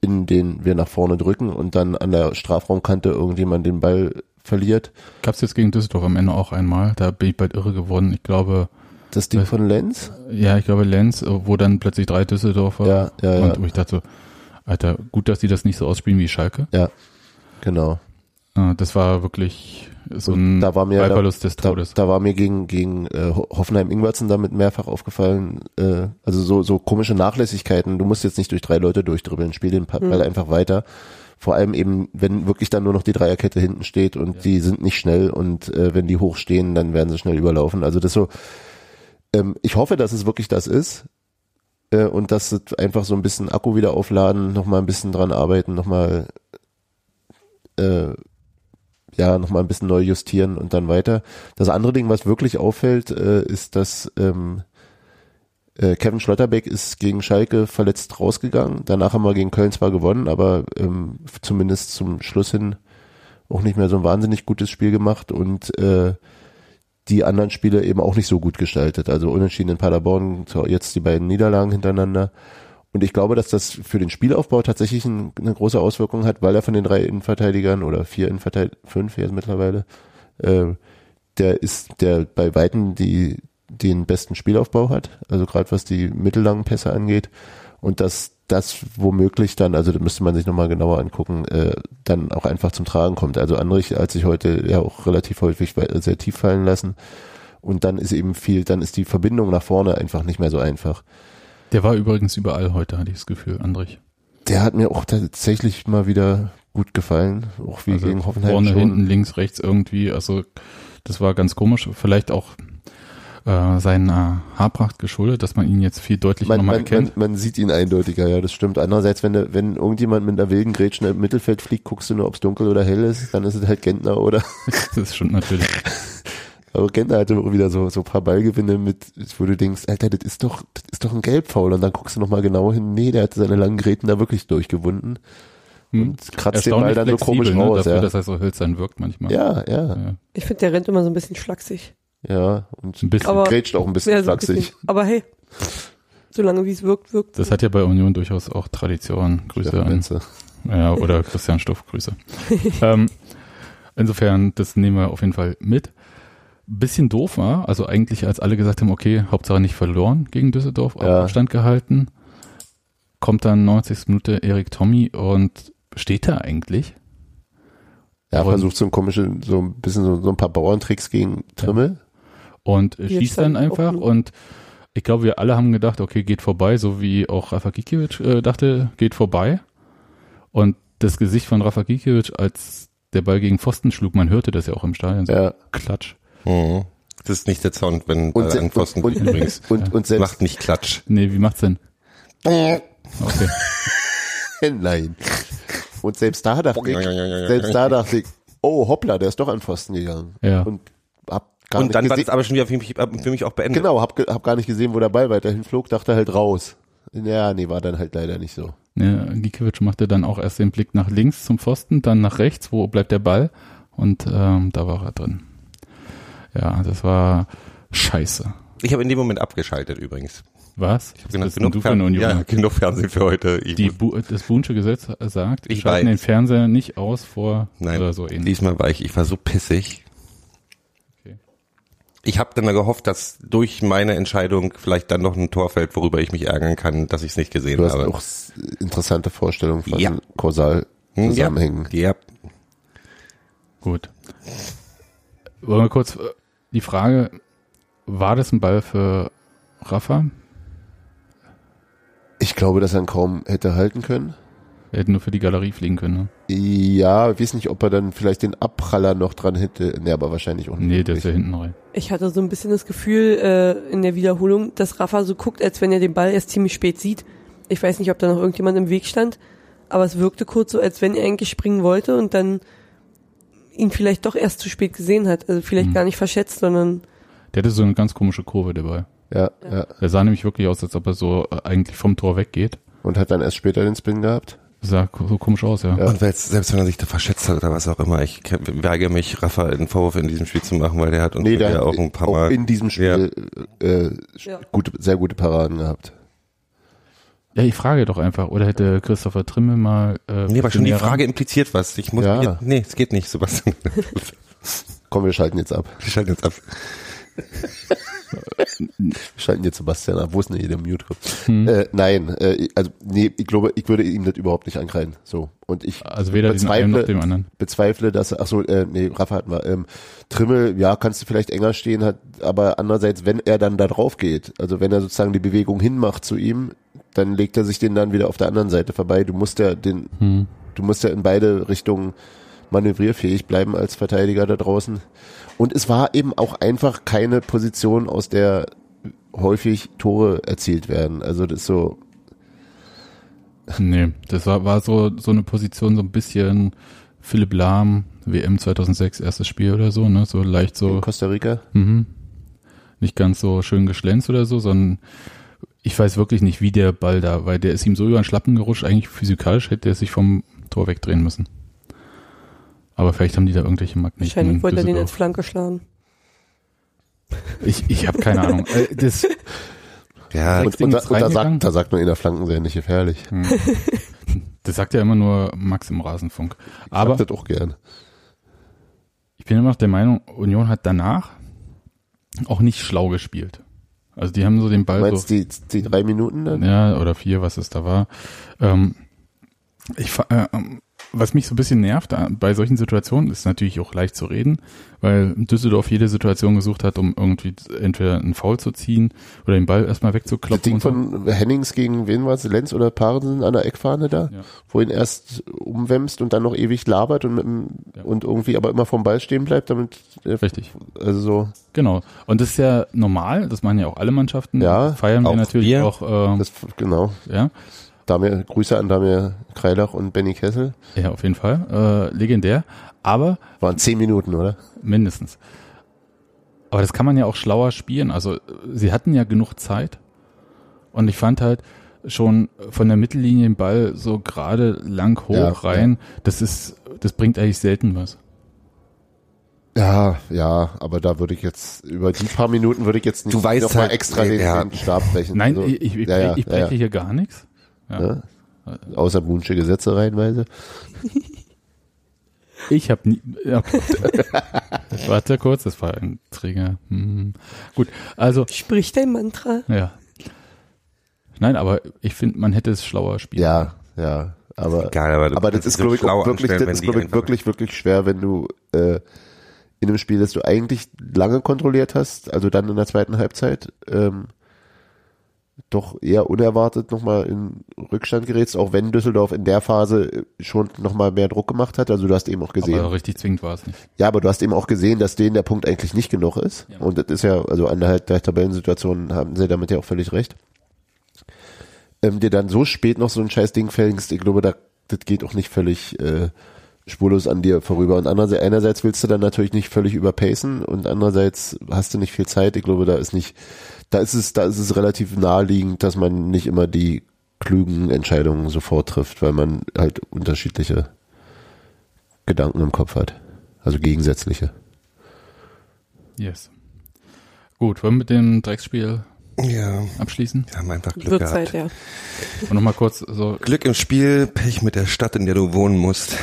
in denen wir nach vorne drücken und dann an der Strafraumkante irgendjemand den Ball verliert. Gab's jetzt gegen Düsseldorf am Ende auch einmal, da bin ich bald irre geworden. Ich glaube, Das Ding von Lenz? ja, ich glaube Lenz, äh, wo dann plötzlich drei Düsseldorfer Ja, ja, und ja, wo ich dachte so, Alter, gut, dass die das nicht so ausspielen wie Schalke. genau. Äh, das war wirklich so Und ein da war mir- Ballverlust des Da, Todes. da war mir gegen, gegen äh, Ho- Hoffenheim-Ingwertsen damit mehrfach aufgefallen, äh, also so, so komische Nachlässigkeiten. Du musst jetzt nicht durch drei Leute durchdribbeln, spiel den Pa- Ball einfach weiter. Vor allem eben, wenn wirklich dann nur noch die Dreierkette hinten steht und die sind nicht schnell und äh, wenn die hochstehen, dann werden sie schnell überlaufen. Also das so, ähm, ich hoffe, dass es wirklich das ist äh, und dass es einfach so ein bisschen Akku wieder aufladen, nochmal ein bisschen dran arbeiten, nochmal äh, ja, nochmal ein bisschen neu justieren und dann weiter. Das andere Ding, was wirklich auffällt, äh, ist, dass ähm, äh, Kevin Schlotterbeck ist gegen Schalke verletzt rausgegangen. Danach haben wir gegen Köln zwar gewonnen, aber ähm, zumindest zum Schluss hin auch nicht mehr so ein wahnsinnig gutes Spiel gemacht und äh, die anderen Spiele eben auch nicht so gut gestaltet. Also unentschieden in Paderborn, jetzt die beiden Niederlagen hintereinander. Und ich glaube, dass das für den Spielaufbau tatsächlich ein, eine große Auswirkung hat, weil er von den drei Innenverteidigern oder vier Innenverteidigern, fünf jetzt mittlerweile, äh, der ist, der bei Weitem die, den besten Spielaufbau hat, also gerade was die mittellangen Pässe angeht. Und dass das womöglich dann, also da müsste man sich nochmal genauer angucken, äh, dann auch einfach zum Tragen kommt. Also Andrich hat sich heute ja auch relativ häufig sehr tief fallen lassen. Und dann ist eben viel, dann ist die Verbindung nach vorne einfach nicht mehr so einfach. Der war übrigens überall heute, hatte ich das Gefühl, Andrich. Der hat mir auch tatsächlich mal wieder gut gefallen, auch wie Also gegen Hoffenheim vorne, schon. hinten, links, rechts irgendwie. Also das war ganz komisch. Vielleicht auch äh, seiner Haarpracht geschuldet, dass man ihn jetzt viel deutlicher Man, nochmal man, man, erkennt. man sieht ihn eindeutiger, ja, das stimmt. Andererseits, wenn, wenn irgendjemand mit einer wilden Grätsche im Mittelfeld fliegt, guckst du nur, ob es dunkel oder hell ist, dann ist es halt Gentner oder. <laughs> Das stimmt natürlich. <laughs> Aber Gentner hatte auch wieder so, so ein paar Ballgewinne mit, wo du denkst, Alter, das ist doch, das ist doch ein Gelbfoul. Und dann guckst du nochmal genau hin, nee, der hat seine langen Gräten da wirklich durchgewunden. Hm. Und kratzt den Ball dann so komisch ne, raus, dafür, ja. dass er so hölzern wirkt manchmal. Ja, ja, Ja. Ich finde, der rennt immer so ein bisschen schlaksig. Ja. Und Ein bisschen. Aber- grätscht auch ein bisschen Ja, so ein flachsig. bisschen. Aber hey, solange wie es wirkt, wirkt Das hat ja bei Union durchaus auch Tradition. Grüße Ja, an Menze. Ja, oder Christian Stoff, Grüße. <laughs> ähm, insofern, das nehmen wir auf jeden Fall mit. Bisschen doof war, also eigentlich als alle gesagt haben, okay, Hauptsache nicht verloren gegen Düsseldorf, Ja. Abstand gehalten, kommt dann 90. Minute Erik Tommy und steht da eigentlich? Ja, versucht so ein komische, so ein bisschen so, so ein paar Bauerntricks gegen Trimmel. Und äh, schießt dann dann einfach und ich glaube, wir alle haben gedacht, okay, geht vorbei, so wie auch Rafa Gikiewicz äh, dachte, geht vorbei. Und das Gesicht von Rafa Gikiewicz, als der Ball gegen Pfosten schlug, man hörte das ja auch im Stadion, so Ja. Mhm. Klatsch. Das ist nicht der Sound, wenn Und, an Pfosten und, übrigens. und, und, und selbst, Macht nicht Klatsch. Nee, wie macht's denn? Okay. <laughs> nein. Und selbst da dachte ich, selbst da dachte ich, oh hoppla, der ist doch an Pfosten gegangen. Ja. Und gar Und dann war das aber schon wieder für mich, für mich auch beendet. genau, hab, hab gar nicht gesehen, wo der Ball weiterhin flog, dachte halt raus. Ja, nee, war dann halt leider nicht so. Ja, Gikiewicz machte dann auch erst den Blick nach links zum Pfosten, dann nach rechts, wo bleibt der Ball? Und ähm, da war er drin. Ja, das war scheiße. Ich habe in dem Moment abgeschaltet übrigens. Was? Ich hab Was gedacht, bist denn du für Fern- Union? ja, genug Fernsehen für heute. Die Bu das Buhnsche Gesetz sagt, Ich weiß. den Fernseher nicht aus vor Nein, oder so ähnlich. diesmal war ich, ich war so pissig. Ich habe dann gehofft, dass durch meine Entscheidung vielleicht dann noch ein Tor fällt, worüber ich mich ärgern kann, dass ich es nicht gesehen Du hast habe. auch interessante Vorstellungen von Ja. Kausalzusammenhängen. Ja, ja. Gut. Wollen wir kurz äh, die Frage, war das ein Ball für Rafa? Ich glaube, dass er ihn kaum hätte halten können. Er hätte nur für die Galerie fliegen können. Ne? Ja, ich weiß nicht, ob er dann vielleicht den Abpraller noch dran hätte. Nee, aber wahrscheinlich auch nicht. Nee, der ist ja hinten rein. Ich hatte so ein bisschen das Gefühl äh, in der Wiederholung, dass Rafa so guckt, als wenn er den Ball erst ziemlich spät sieht. Ich weiß nicht, ob da noch irgendjemand im Weg stand, aber es wirkte kurz so, als wenn er eigentlich springen wollte und dann ihn vielleicht doch erst zu spät gesehen hat. Also vielleicht Hm. gar nicht verschätzt, sondern Der hatte so eine ganz komische Kurve dabei. Ja, ja. Der sah nämlich wirklich aus, als ob er so äh, eigentlich vom Tor weggeht. Und hat dann erst später den Spin gehabt. Sah so komisch aus, ja. Ja. Und selbst, wenn er sich da verschätzt hat oder was auch immer, ich weigere mich, Rafa einen Vorwurf in diesem Spiel zu machen, weil der hat uns Nee, der ja auch ein paar auch Mal. in diesem Spiel äh, Ja. gute, sehr gute Paraden gehabt. Ja, ich frage doch einfach, oder hätte Christopher Trimmel mal äh, nee, aber schon die ran- Frage impliziert was. Ich muss Ja. jetzt, nee, es geht nicht, Sebastian. Komm, wir schalten jetzt ab. Wir schalten jetzt ab. Schalten jetzt Sebastian ab. Wo ist denn hier der Mute? Äh, nein, äh, also nee, ich glaube, ich würde ihm das überhaupt nicht ankreiden. So und ich Also weder noch dem anderen. bezweifle, dass er, ach so, äh, nee, Rafa hatten wir, ähm, Trimmel, ja, kannst du vielleicht enger stehen, hat, aber andererseits, wenn er dann da drauf geht, also wenn er sozusagen die Bewegung hinmacht zu ihm, dann legt er sich den dann wieder auf der anderen Seite vorbei. Du musst ja den, Hm. du musst ja in beide Richtungen manövrierfähig bleiben als Verteidiger da draußen. Und es war eben auch einfach keine Position, aus der häufig Tore erzielt werden. Also das ist so, Nee, das war, war so, so eine Position, so ein bisschen Philipp Lahm, WM 2006, erstes Spiel oder so, ne? So leicht so, in Costa Rica. mhm. nicht ganz so schön geschlänzt oder so, sondern ich weiß wirklich nicht, wie der Ball da, weil der ist ihm so über den Schlappen gerutscht, eigentlich physikalisch hätte er sich vom Tor wegdrehen müssen. Aber vielleicht haben die da irgendwelche Magneten. Wahrscheinlich in wollte er den Düsseldorf. Flanke schlagen. Ich, ich habe keine Ahnung. Äh, Das, <laughs> Ja, Und, und, da, und da, sagt, da sagt man in der Flanken sehr nicht gefährlich. das sagt ja immer nur Max im Rasenfunk. Aber Sagt das auch gern. ich bin immer noch der Meinung, Union hat danach auch nicht schlau gespielt. Also die haben so den Du Ball meinst so, die, die drei Minuten dann? ja, oder vier, was es da war. Ähm, ich, äh, ähm, was mich so ein bisschen nervt bei solchen Situationen, ist natürlich auch leicht zu reden, weil Düsseldorf jede Situation gesucht hat, um irgendwie entweder einen Foul zu ziehen oder den Ball erstmal Das wegzuklopfen. Ding und so. von Hennings gegen wen war es? Lenz oder Parensen an der Eckfahne da? Ja. Wo ihn erst umwämst und dann noch ewig labert und, mit dem, Ja. und irgendwie aber immer vom Ball stehen bleibt, damit, äh, Richtig. also so, Genau. Und das ist ja normal, das machen ja auch alle Mannschaften. Ja, Feiern wir auch natürlich wir. auch, äh, das, genau. ja. Damir, Grüße an Damir Kreilach und Benny Kessel. Ja, auf jeden Fall. Äh, legendär. Aber Waren zehn Minuten, oder? mindestens. Aber das kann man ja auch schlauer spielen. Also äh, sie hatten ja genug Zeit. Und ich fand halt schon von der Mittellinie den Ball so gerade lang hoch Ja, rein. Das ist, das bringt eigentlich selten was. Ja, ja, aber da würde ich jetzt, über die paar Minuten würde ich jetzt nicht Du weißt noch mal halt, extra den, ja. den Stab brechen. Nein, Also, ich, ich, ja, ja, ich ja, breche ja. hier gar nichts. Ja. Ja. Außer Bunsche Gesetze reihenweise. <laughs> Ich habe nie. Ja, <laughs> warte kurz, das war ein Träger. Hm. Gut, also Sprich dein Mantra. ja. Nein, aber ich finde, man hätte es schlauer spielen. Ja, ja, aber, Egal, aber, aber das ist, glaube ich, wirklich, das ist, glaube ich, wirklich, wirklich schwer, wenn du äh, in einem Spiel, das du eigentlich lange kontrolliert hast, also dann in der zweiten Halbzeit, ähm, doch eher unerwartet nochmal in Rückstand gerätst, auch wenn Düsseldorf in der Phase äh, schon nochmal mehr Druck gemacht hat. Also du hast eben auch gesehen, Aber richtig zwingend war es nicht. ja, aber du hast eben auch gesehen, dass denen der Punkt eigentlich nicht genug ist. Ja. Und das ist ja, also an der, der Tabellensituation haben sie damit ja auch völlig recht. Ähm, dir dann so spät noch so ein scheiß Ding fängst, ich glaube, da, das geht auch nicht völlig äh, spurlos an dir vorüber. Und andererseits, einerseits willst du dann natürlich nicht völlig überpacen und andererseits hast du nicht viel Zeit. Ich glaube, da ist nicht, da ist es, da ist es relativ naheliegend, dass man nicht immer die klugen Entscheidungen sofort trifft, weil man halt unterschiedliche Gedanken im Kopf hat. Also gegensätzliche. Yes. Gut, wollen wir mit dem Drecksspiel Ja, abschließen? wir haben einfach Glück Wird gehabt. Zeit, ja. Und nochmal kurz so, Glück im Spiel, Pech mit der Stadt, in der du wohnen musst.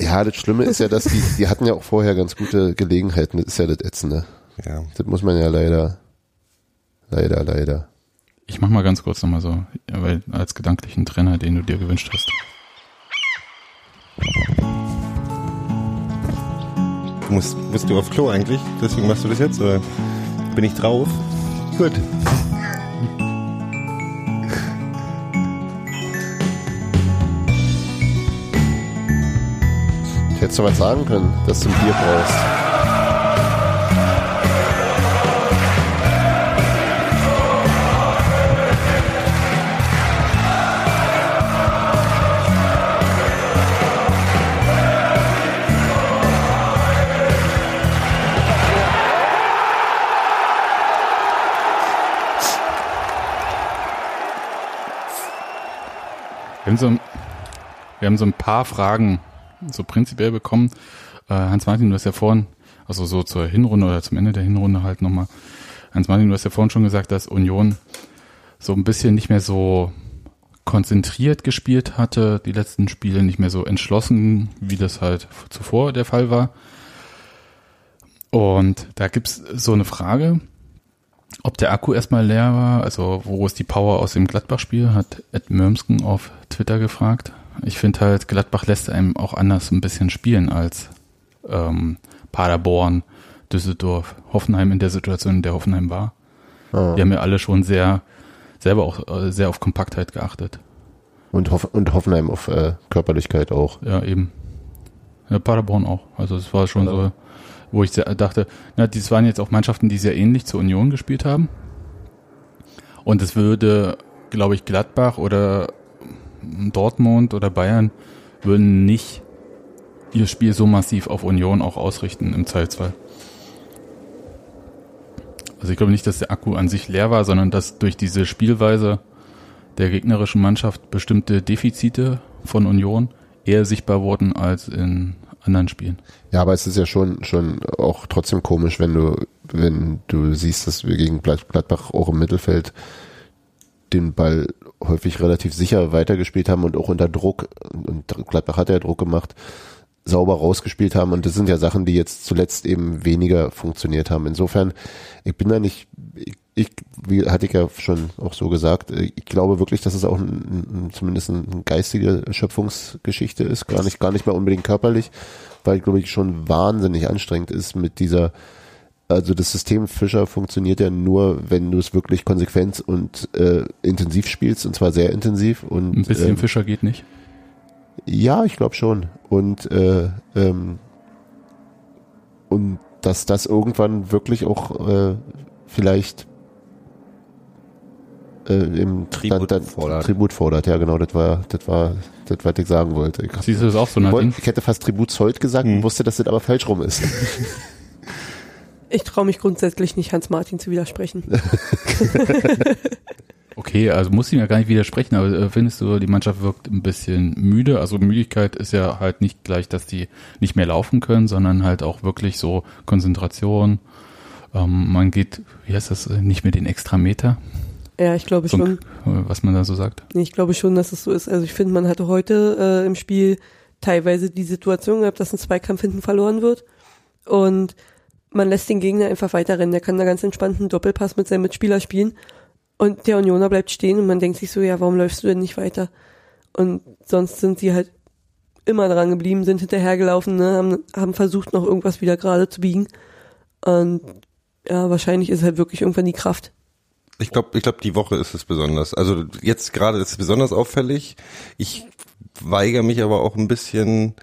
Ja, das Schlimme ist ja, dass die, die hatten ja auch vorher ganz gute Gelegenheiten. Das ist ja das Ätzende. Ja. Das muss man ja leider, leider, leider. ich mach mal ganz kurz nochmal so, weil als gedanklichen Trainer, den du dir gewünscht hast. Musst, musst du auf Klo eigentlich? Deswegen machst du das jetzt? Oder bin ich drauf? Gut. Ich hätte doch was sagen können, dass du ein Bier brauchst. Wir haben so ein paar Fragen so prinzipiell bekommen. Äh, Hans-Martin, du hast ja vorhin, also so zur Hinrunde oder zum Ende der Hinrunde halt nochmal, Hans-Martin, du hast ja vorhin schon gesagt, dass Union so ein bisschen nicht mehr so konzentriert gespielt hatte, die letzten Spiele nicht mehr so entschlossen, wie das halt zuvor der Fall war. Und da gibt's so eine Frage, ob der Akku erstmal leer war, also wo ist die Power aus dem Gladbach-Spiel, hat Ed Mörmsken auf Twitter gefragt. Ich finde halt, Gladbach lässt einem auch anders ein bisschen spielen als ähm, Paderborn, Düsseldorf, Hoffenheim in der Situation, in der Hoffenheim war. Ah. Die haben ja alle schon sehr, selber auch äh, sehr auf Kompaktheit geachtet. Und, Hoff und Hoffenheim auf äh, Körperlichkeit auch. Ja, eben. Ja, Paderborn auch. Also es war schon so, wo ich sehr, dachte, na, dies waren jetzt auch Mannschaften, die sehr ähnlich zur Union gespielt haben. Und es würde, glaube ich, Gladbach oder Dortmund oder Bayern würden nicht ihr Spiel so massiv auf Union auch ausrichten im Zweifelsfall. Also ich glaube nicht, dass der Akku an sich leer war, sondern dass durch diese Spielweise der gegnerischen Mannschaft bestimmte Defizite von Union eher sichtbar wurden als in anderen Spielen. Ja, aber es ist ja schon, schon auch trotzdem komisch, wenn du, wenn du siehst, dass wir gegen Glad- Gladbach auch im Mittelfeld den Ball häufig relativ sicher weitergespielt haben und auch unter Druck, und Gladbach hat ja Druck gemacht, sauber rausgespielt haben. Und das sind ja Sachen, die jetzt zuletzt eben weniger funktioniert haben. Insofern, ich bin da nicht, ich, ich wie hatte ich ja schon auch so gesagt, ich glaube wirklich, dass es auch ein, zumindest eine geistige Schöpfungsgeschichte ist, gar nicht, gar nicht mal unbedingt körperlich, weil, glaube ich, schon wahnsinnig anstrengend ist mit dieser also das System Fischer funktioniert ja nur, wenn du es wirklich konsequent und äh, intensiv spielst, und zwar sehr intensiv. Und, Ein bisschen ähm, Fischer geht nicht. ja, ich glaube schon. Und äh, ähm, und dass das irgendwann wirklich auch äh, vielleicht äh, im Tribut dann, dann, fordert. Tribut fordert. Ja, genau. Das war, das war, das was ich sagen wollte. Ich, Siehst du das auch so, Nadine? ich hätte fast Tribut zollt gesagt und wusste, dass das aber falsch rum ist. <laughs> Ich traue mich grundsätzlich nicht, Hans Martin zu widersprechen. <laughs> Okay, also muss ihm ja gar nicht widersprechen, aber äh, findest du, die Mannschaft wirkt ein bisschen müde? Also Müdigkeit ist ja halt nicht gleich, dass die nicht mehr laufen können, sondern halt auch wirklich so Konzentration. Ähm, man geht, wie heißt das, äh, nicht mehr den Extrameter, Ja, ich glaube so, schon. äh, was man da so sagt. Ich glaube schon, dass es so ist. Also ich finde, man hatte heute äh, im Spiel teilweise die Situation gehabt, dass ein Zweikampf hinten verloren wird und man lässt den Gegner einfach weiterrennen. Der kann da ganz entspannt einen Doppelpass mit seinem Mitspieler spielen und der Unioner bleibt stehen und man denkt sich so, ja, warum läufst du denn nicht weiter? Und sonst sind sie halt immer dran geblieben, sind hinterhergelaufen, ne, haben, haben versucht, noch irgendwas wieder gerade zu biegen. Und ja, wahrscheinlich ist halt wirklich irgendwann die Kraft. Ich glaube, ich glaube, die Woche ist es besonders. Also jetzt gerade ist es besonders auffällig. Ich weigere mich aber auch ein bisschen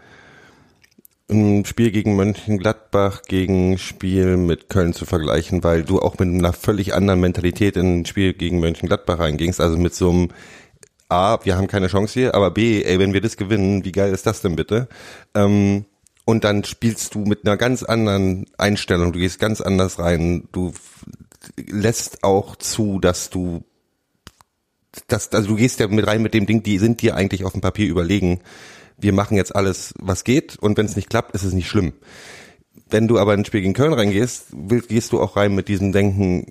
ein Spiel gegen Mönchengladbach gegen Spiel mit Köln zu vergleichen, weil du auch mit einer völlig anderen Mentalität in ein Spiel gegen Mönchengladbach reingingst. Also mit so einem A, wir haben keine Chance hier, aber B, ey, wenn wir das gewinnen, wie geil ist das denn bitte? Ähm, und dann spielst du mit einer ganz anderen Einstellung, du gehst ganz anders rein, du lässt auch zu, dass du das, also du gehst ja mit rein mit dem Ding, die sind dir eigentlich auf dem Papier überlegen. Wir machen jetzt alles, was geht, und wenn es nicht klappt, ist es nicht schlimm. Wenn du aber in ein Spiel gegen Köln reingehst, will- gehst du auch rein mit diesem Denken,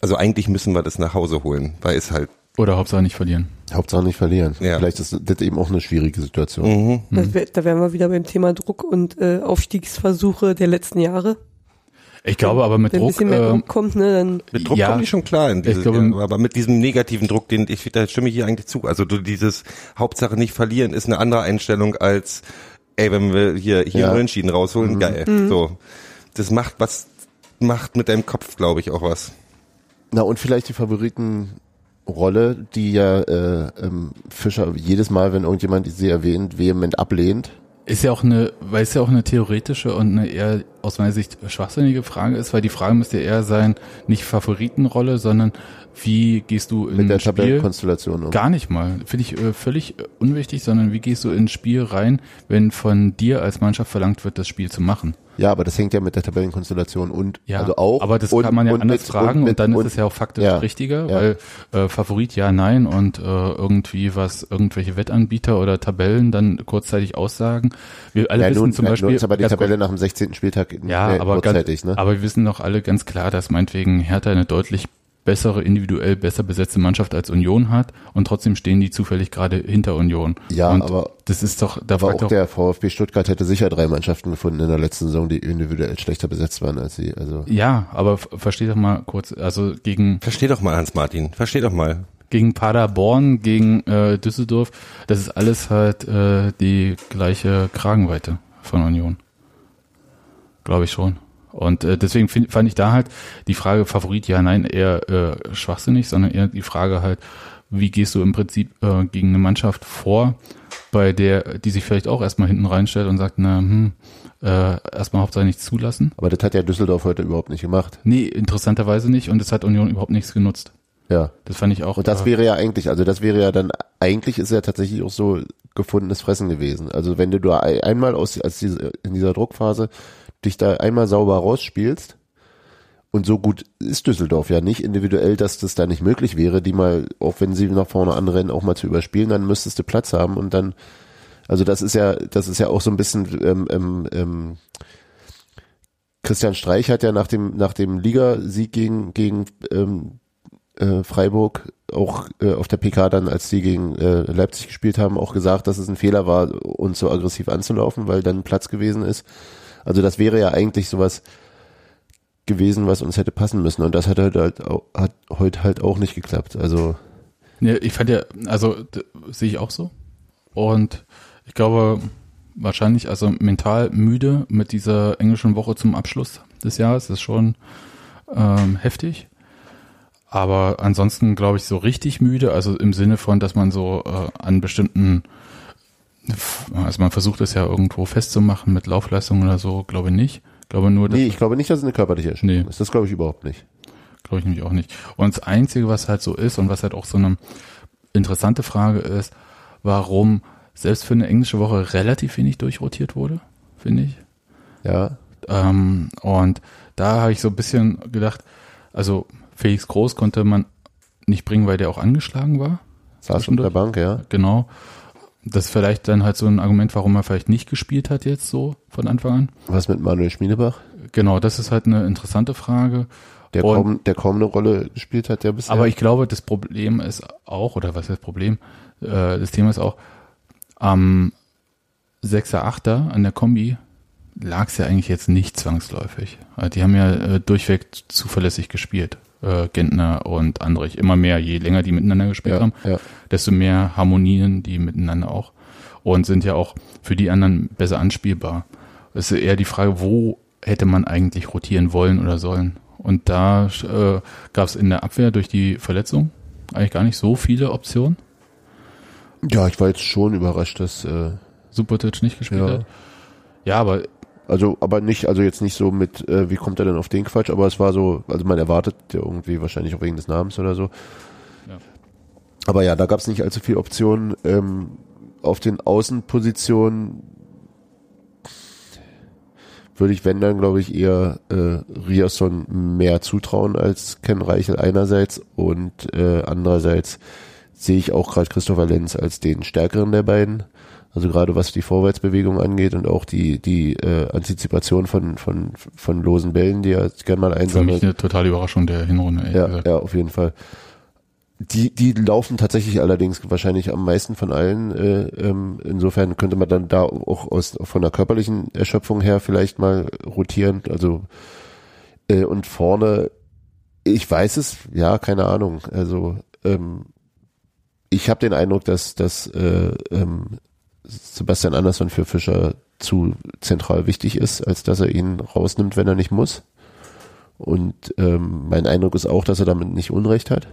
also eigentlich müssen wir das nach Hause holen, weil es halt, Oder Hauptsache nicht verlieren. Hauptsache nicht verlieren. Ja. Vielleicht ist das eben auch eine schwierige Situation. Das wär, da wären wir wieder beim Thema Druck und äh, Aufstiegsversuche der letzten Jahre. Ich glaube aber mit Wenn ein Druck, bisschen mehr äh, Druck kommt, ne, dann mit Druck Ja. komme ich schon klar in diese, Ich glaube- aber mit diesem negativen Druck, den ich, da stimme ich hier eigentlich zu. Also du dieses Hauptsache nicht verlieren ist eine andere Einstellung als, ey, wenn wir hier, hier Ja. einen Unentschieden rausholen, geil. So. Das macht was, macht mit deinem Kopf, glaube ich, auch was. Na und vielleicht die Favoritenrolle, die ja äh, ähm, Fischer jedes Mal, wenn irgendjemand sie erwähnt, vehement ablehnt. Ist ja auch eine, weil es ja auch eine theoretische und eine eher aus meiner Sicht schwachsinnige Frage ist, weil die Frage müsste eher sein, nicht Favoritenrolle, sondern wie gehst du in Mit der Spiel? Tabellenkonstellation um. Gar nicht mal. Finde ich äh, völlig äh, unwichtig, sondern wie gehst du ins Spiel rein, wenn von dir als Mannschaft verlangt wird, das Spiel zu machen? Ja, aber das hängt ja mit der Tabellenkonstellation und Ja, also auch. aber das und, kann man ja und anders mit- fragen und, mit- dann ist und- es ja auch faktisch ja, richtiger, ja. weil äh, Favorit ja, nein und äh, irgendwie was, irgendwelche Wettanbieter oder Tabellen dann kurzzeitig aussagen. Wir alle ja, wissen nun, zum nun Beispiel, ist aber die Tabelle nach dem 16. Spieltag Ja, äh, aber, kurzzeitig, ganz, ne? aber wir wissen doch alle ganz klar, dass meinetwegen Hertha eine deutlich bessere, individuell besser besetzte Mannschaft als Union hat und trotzdem stehen die zufällig gerade hinter Union. Ja, und aber das ist doch, da aber fragt auch doch, der VfB Stuttgart hätte sicher drei Mannschaften gefunden in der letzten Saison, die individuell schlechter besetzt waren als sie. Also ja, aber versteh doch mal kurz, also gegen Versteh doch mal, Hans-Martin. Versteh doch mal. gegen Paderborn, gegen äh, Düsseldorf, das ist alles halt äh, die gleiche Kragenweite von Union. Glaube ich schon. Und äh, deswegen find, fand ich da halt die Frage Favorit, ja, nein, eher äh, schwachsinnig, sondern eher die Frage halt, wie gehst du im Prinzip äh, gegen eine Mannschaft vor, bei der, die sich vielleicht auch erstmal hinten reinstellt und sagt, na, hm, äh, erstmal Hauptsache nichts zulassen. Aber das hat ja Düsseldorf heute überhaupt nicht gemacht. Nee, interessanterweise nicht und es hat Union überhaupt nichts genutzt. Ja. Das fand ich auch. Und das äh, wäre ja eigentlich, also das wäre ja dann, eigentlich ist ja tatsächlich auch so gefundenes Fressen gewesen. Also wenn du da ein- einmal aus, als diese, in dieser Druckphase dich da einmal sauber rausspielst, und so gut ist Düsseldorf ja nicht individuell, dass das da nicht möglich wäre, die mal, auch wenn sie nach vorne anrennen, auch mal zu überspielen, dann müsstest du Platz haben und dann, also das ist ja, das ist ja auch so ein bisschen, ähm, ähm, ähm, Christian Streich hat ja nach dem, nach dem Ligasieg gegen, gegen ähm, äh, Freiburg auch äh, auf der PK dann, als die gegen äh, Leipzig gespielt haben, auch gesagt, dass es ein Fehler war, uns so aggressiv anzulaufen, weil dann Platz gewesen ist. Also das wäre ja eigentlich sowas gewesen, was uns hätte passen müssen. Und das hat halt, halt auch, hat heute halt auch nicht geklappt. Also Ja, ich fand ja, also sehe ich auch so. Und ich glaube, wahrscheinlich, also mental müde mit dieser englischen Woche zum Abschluss des Jahres ist schon ähm, heftig. Aber ansonsten glaube ich so richtig müde, also im Sinne von, dass man so äh, an bestimmten, also man versucht es ja irgendwo festzumachen mit Laufleistung oder so, glaube nicht. Glaube nur, dass nee, ich glaube nicht, dass es eine körperliche Erschöpfung Nee. ist. Das glaube ich überhaupt nicht. Glaube ich nämlich auch nicht. Und das Einzige, was halt so ist und was halt auch so eine interessante Frage ist, warum selbst für eine englische Woche relativ wenig durchrotiert wurde, finde ich. Ja, Ähm, und da habe ich so ein bisschen gedacht, also Felix Groß konnte man nicht bringen, weil der auch angeschlagen war. saß auf der. Bank, ja. Genau. Das ist vielleicht dann halt so ein Argument, warum er vielleicht nicht gespielt hat jetzt so von Anfang an. Was mit Manuel Schmiedebach? Genau, das ist halt eine interessante Frage. Der Und- kaum, der kaum eine Rolle gespielt hat, der bisher. Aber ich glaube, das Problem ist auch, oder was ist das Problem? Äh, das Thema ist auch, am 6er, 8er an der Kombi lag es ja eigentlich jetzt nicht zwangsläufig. Also Die haben ja äh, durchweg zuverlässig gespielt. Äh, Gentner und Andrich. Immer mehr, je länger die miteinander gespielt ja, haben, ja. desto mehr harmonieren die miteinander auch. Und sind ja auch für die anderen besser anspielbar. Es ist eher die Frage, wo hätte man eigentlich rotieren wollen oder sollen? Und da äh, gab es in der Abwehr durch die Verletzung eigentlich gar nicht so viele Optionen. ja, ich war jetzt schon überrascht, dass äh, Subotic nicht gespielt Ja. hat. Ja, aber Also, aber nicht, also jetzt nicht so mit, äh, wie kommt er denn auf den Quatsch, aber es war so, also man erwartet ja irgendwie wahrscheinlich auch wegen des Namens oder so. Ja. Aber ja, da gab es nicht allzu viele Optionen. Ähm, auf den Außenpositionen würde ich, wenn dann, glaube ich, eher äh, Riasson mehr zutrauen als Ken Reichel einerseits und äh, andererseits sehe ich auch gerade Christopher Lenz als den stärkeren der beiden. Also gerade was die Vorwärtsbewegung angeht und auch die die äh, Antizipation von von von losen Bällen, die er gern mal für mich einsammelt. eine totale Überraschung der Hinrunde. Ja, gesagt. ja, auf jeden Fall. Die, die laufen tatsächlich allerdings wahrscheinlich am meisten von allen. Äh, ähm, insofern könnte man dann da auch aus von der körperlichen Erschöpfung her vielleicht mal rotieren. Also äh, und vorne, ich weiß es, ja, keine Ahnung. Also ähm, ich habe den Eindruck, dass dass äh, ähm, Sebastian Andersson für Fischer zu zentral wichtig ist, als dass er ihn rausnimmt, wenn er nicht muss. Und ähm, mein Eindruck ist auch, dass er damit nicht Unrecht hat.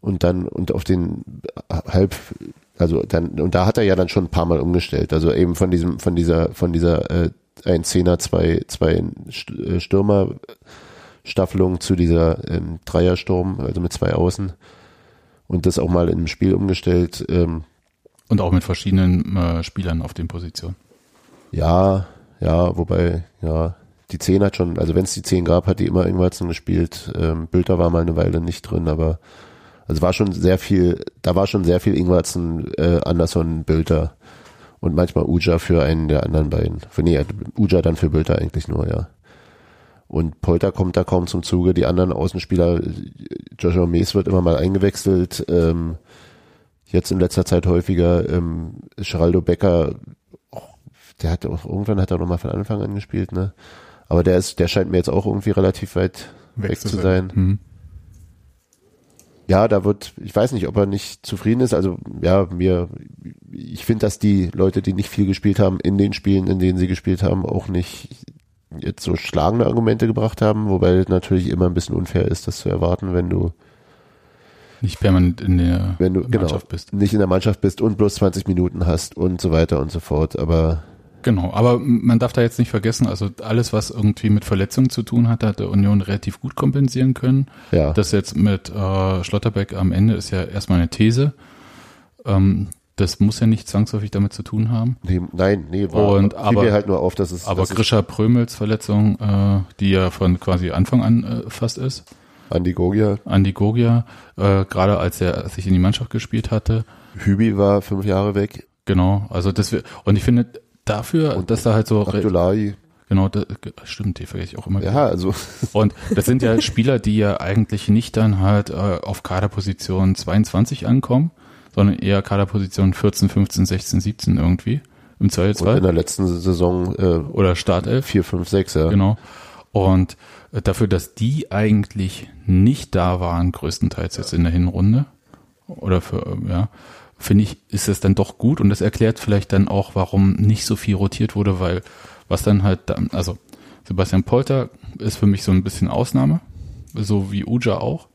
Und dann, und auf den halb, also dann, und da hat er ja dann schon ein paar Mal umgestellt. Also eben von diesem, von dieser, von dieser äh, ein Zehner, zwei, zwei äh, Stürmer Staffelung zu dieser ähm, Dreiersturm, also mit zwei Außen. Und das auch mal im Spiel umgestellt. Ähm, Und auch mit verschiedenen äh, Spielern auf den Positionen. Ja, ja, wobei, ja, die 10 hat schon, also wenn es die 10 gab, hat die immer Ingwertsen gespielt. Ähm, Bülter war mal eine Weile nicht drin, aber also war schon sehr viel, da war schon sehr viel Ingwertsen, äh, Anderson, Bülter und manchmal Uja für einen der anderen beiden. Für, nee, Uja dann für Bülter eigentlich nur, ja. Und Polter kommt da kaum zum Zuge. Die anderen Außenspieler, Joshua Mees wird immer mal eingewechselt. Ähm, jetzt in letzter Zeit häufiger. Ähm, Geraldo Becker, der hat auch, irgendwann hat er noch mal von Anfang an gespielt, ne? Aber der ist, der scheint mir jetzt auch irgendwie relativ weit weg, zu sein. Mhm. Ja, da wird, ich weiß nicht, ob er nicht zufrieden ist. Also ja, mir, ich finde, dass die Leute, die nicht viel gespielt haben, in den Spielen, in denen sie gespielt haben, auch nicht jetzt so schlagende Argumente gebracht haben, wobei es natürlich immer ein bisschen unfair ist, das zu erwarten, wenn du Nicht permanent in der wenn du Mannschaft genau, bist. nicht in der Mannschaft bist und bloß 20 Minuten hast und so weiter und so fort. Aber Genau, aber man darf da jetzt nicht vergessen, also alles, was irgendwie mit Verletzungen zu tun hat, hat der Union relativ gut kompensieren können. ja, Das jetzt mit äh, Schlotterbeck am Ende ist ja erstmal eine These. Ähm, das muss ja nicht zwangsläufig damit zu tun haben. nee, nein, nee, war, Und aber- mir halt nur auf, dass es Aber Grisha Prömels Verletzung, äh, die ja von quasi Anfang an äh, fast ist, Andi Gogia, Andi Gogia, äh, gerade als er sich in die Mannschaft gespielt hatte, Hübi war fünf Jahre weg, genau, also das wir, und ich finde dafür, Und dass da halt so, Abdullahi, genau, das, stimmt, die vergesse ich auch immer. wieder. ja, also <laughs> Und das sind ja Spieler, die ja eigentlich nicht dann halt äh, auf Kaderposition 22 ankommen, sondern eher Kaderposition 14, 15, 16, 17 irgendwie im und in Zweifelsfall. der letzten Saison äh, Oder Startelf. 4, 5, 6, ja. Genau. Und äh, dafür, dass die eigentlich nicht da waren, größtenteils jetzt in der Hinrunde, oder für, äh, ja, finde ich, ist es dann doch gut und das erklärt vielleicht dann auch, warum nicht so viel rotiert wurde, weil was dann halt dann, also Sebastian Polter ist für mich so ein bisschen Ausnahme, so wie Uja auch.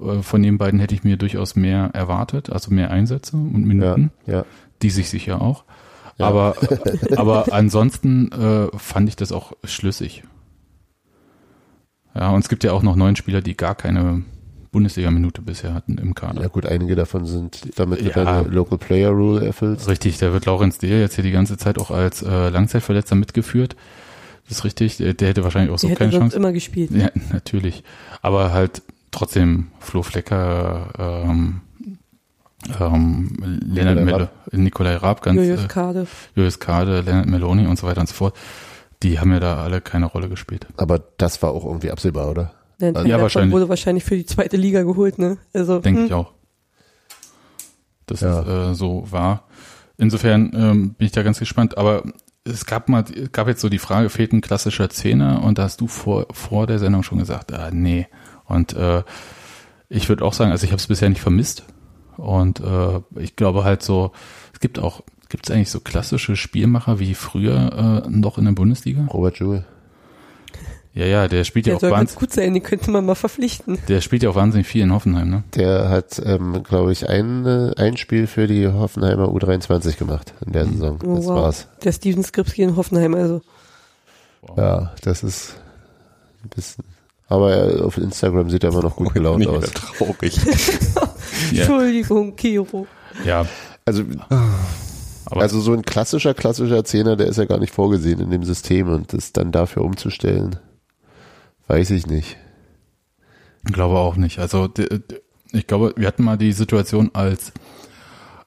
Äh, Von den beiden hätte ich mir durchaus mehr erwartet, also mehr Einsätze und Ja, Minuten ja. die sich sicher auch. Ja. Aber, <laughs> aber ansonsten äh, fand ich das auch schlüssig. Ja, und es gibt ja auch noch neun Spieler, die gar keine Bundesliga-Minute bisher hatten im Kader. Ja gut, einige davon sind damit du Ja. deine Local Player Rule erfüllst. Richtig, da wird Laurenz Dehl jetzt hier die ganze Zeit auch als äh, Langzeitverletzter mitgeführt. Das ist richtig, der, der hätte wahrscheinlich auch so keine Chance. immer gespielt. Ja, natürlich. Aber halt trotzdem Flo Flecker, ähm, ähm, Lennart Nikolai Raab, ganz Julius äh, Kade. Julius Kade, Leonard Meloni und so weiter und so fort, die haben ja da alle keine Rolle gespielt. Aber das war auch irgendwie absehbar, oder? Der Ja, ja, wahrscheinlich. wurde wahrscheinlich für die zweite Liga geholt, ne? Also, Denke hm, ich auch. Dass Ja. es äh, so war. Insofern ähm, bin ich da ganz gespannt. Aber es gab mal, es gab jetzt so die Frage, fehlt ein klassischer Zehner? Und da hast du vor, vor der Sendung schon gesagt, ah, nee. Und äh, ich würde auch sagen, also ich habe es bisher nicht vermisst. Und äh, ich glaube halt so, es gibt auch, gibt es eigentlich so klassische Spielmacher wie früher äh, noch in der Bundesliga? Robert Jewell. Ja, ja, der spielt ja der auch soll ganz wahnsinnig, gut sein, den könnte man mal verpflichten. der spielt ja auch wahnsinnig viel in Hoffenheim, ne? Der hat, ähm, glaube ich, ein, äh, ein Spiel für die Hoffenheimer U23 gemacht in der Saison. Oh, Das wow. war's. Der Steven Skripski in Hoffenheim, also. Ja, das ist ein bisschen. Aber er, auf Instagram sieht er immer noch gut <laughs> gelaunt Nicht aus. traurig. <laughs> Ja. Entschuldigung, Kiro. Ja, Also, aber also so ein klassischer, klassischer Zehner, der ist ja gar nicht vorgesehen in dem System und das dann dafür umzustellen, weiß ich nicht. Ich glaube auch nicht. Also ich glaube, wir hatten mal die Situation, als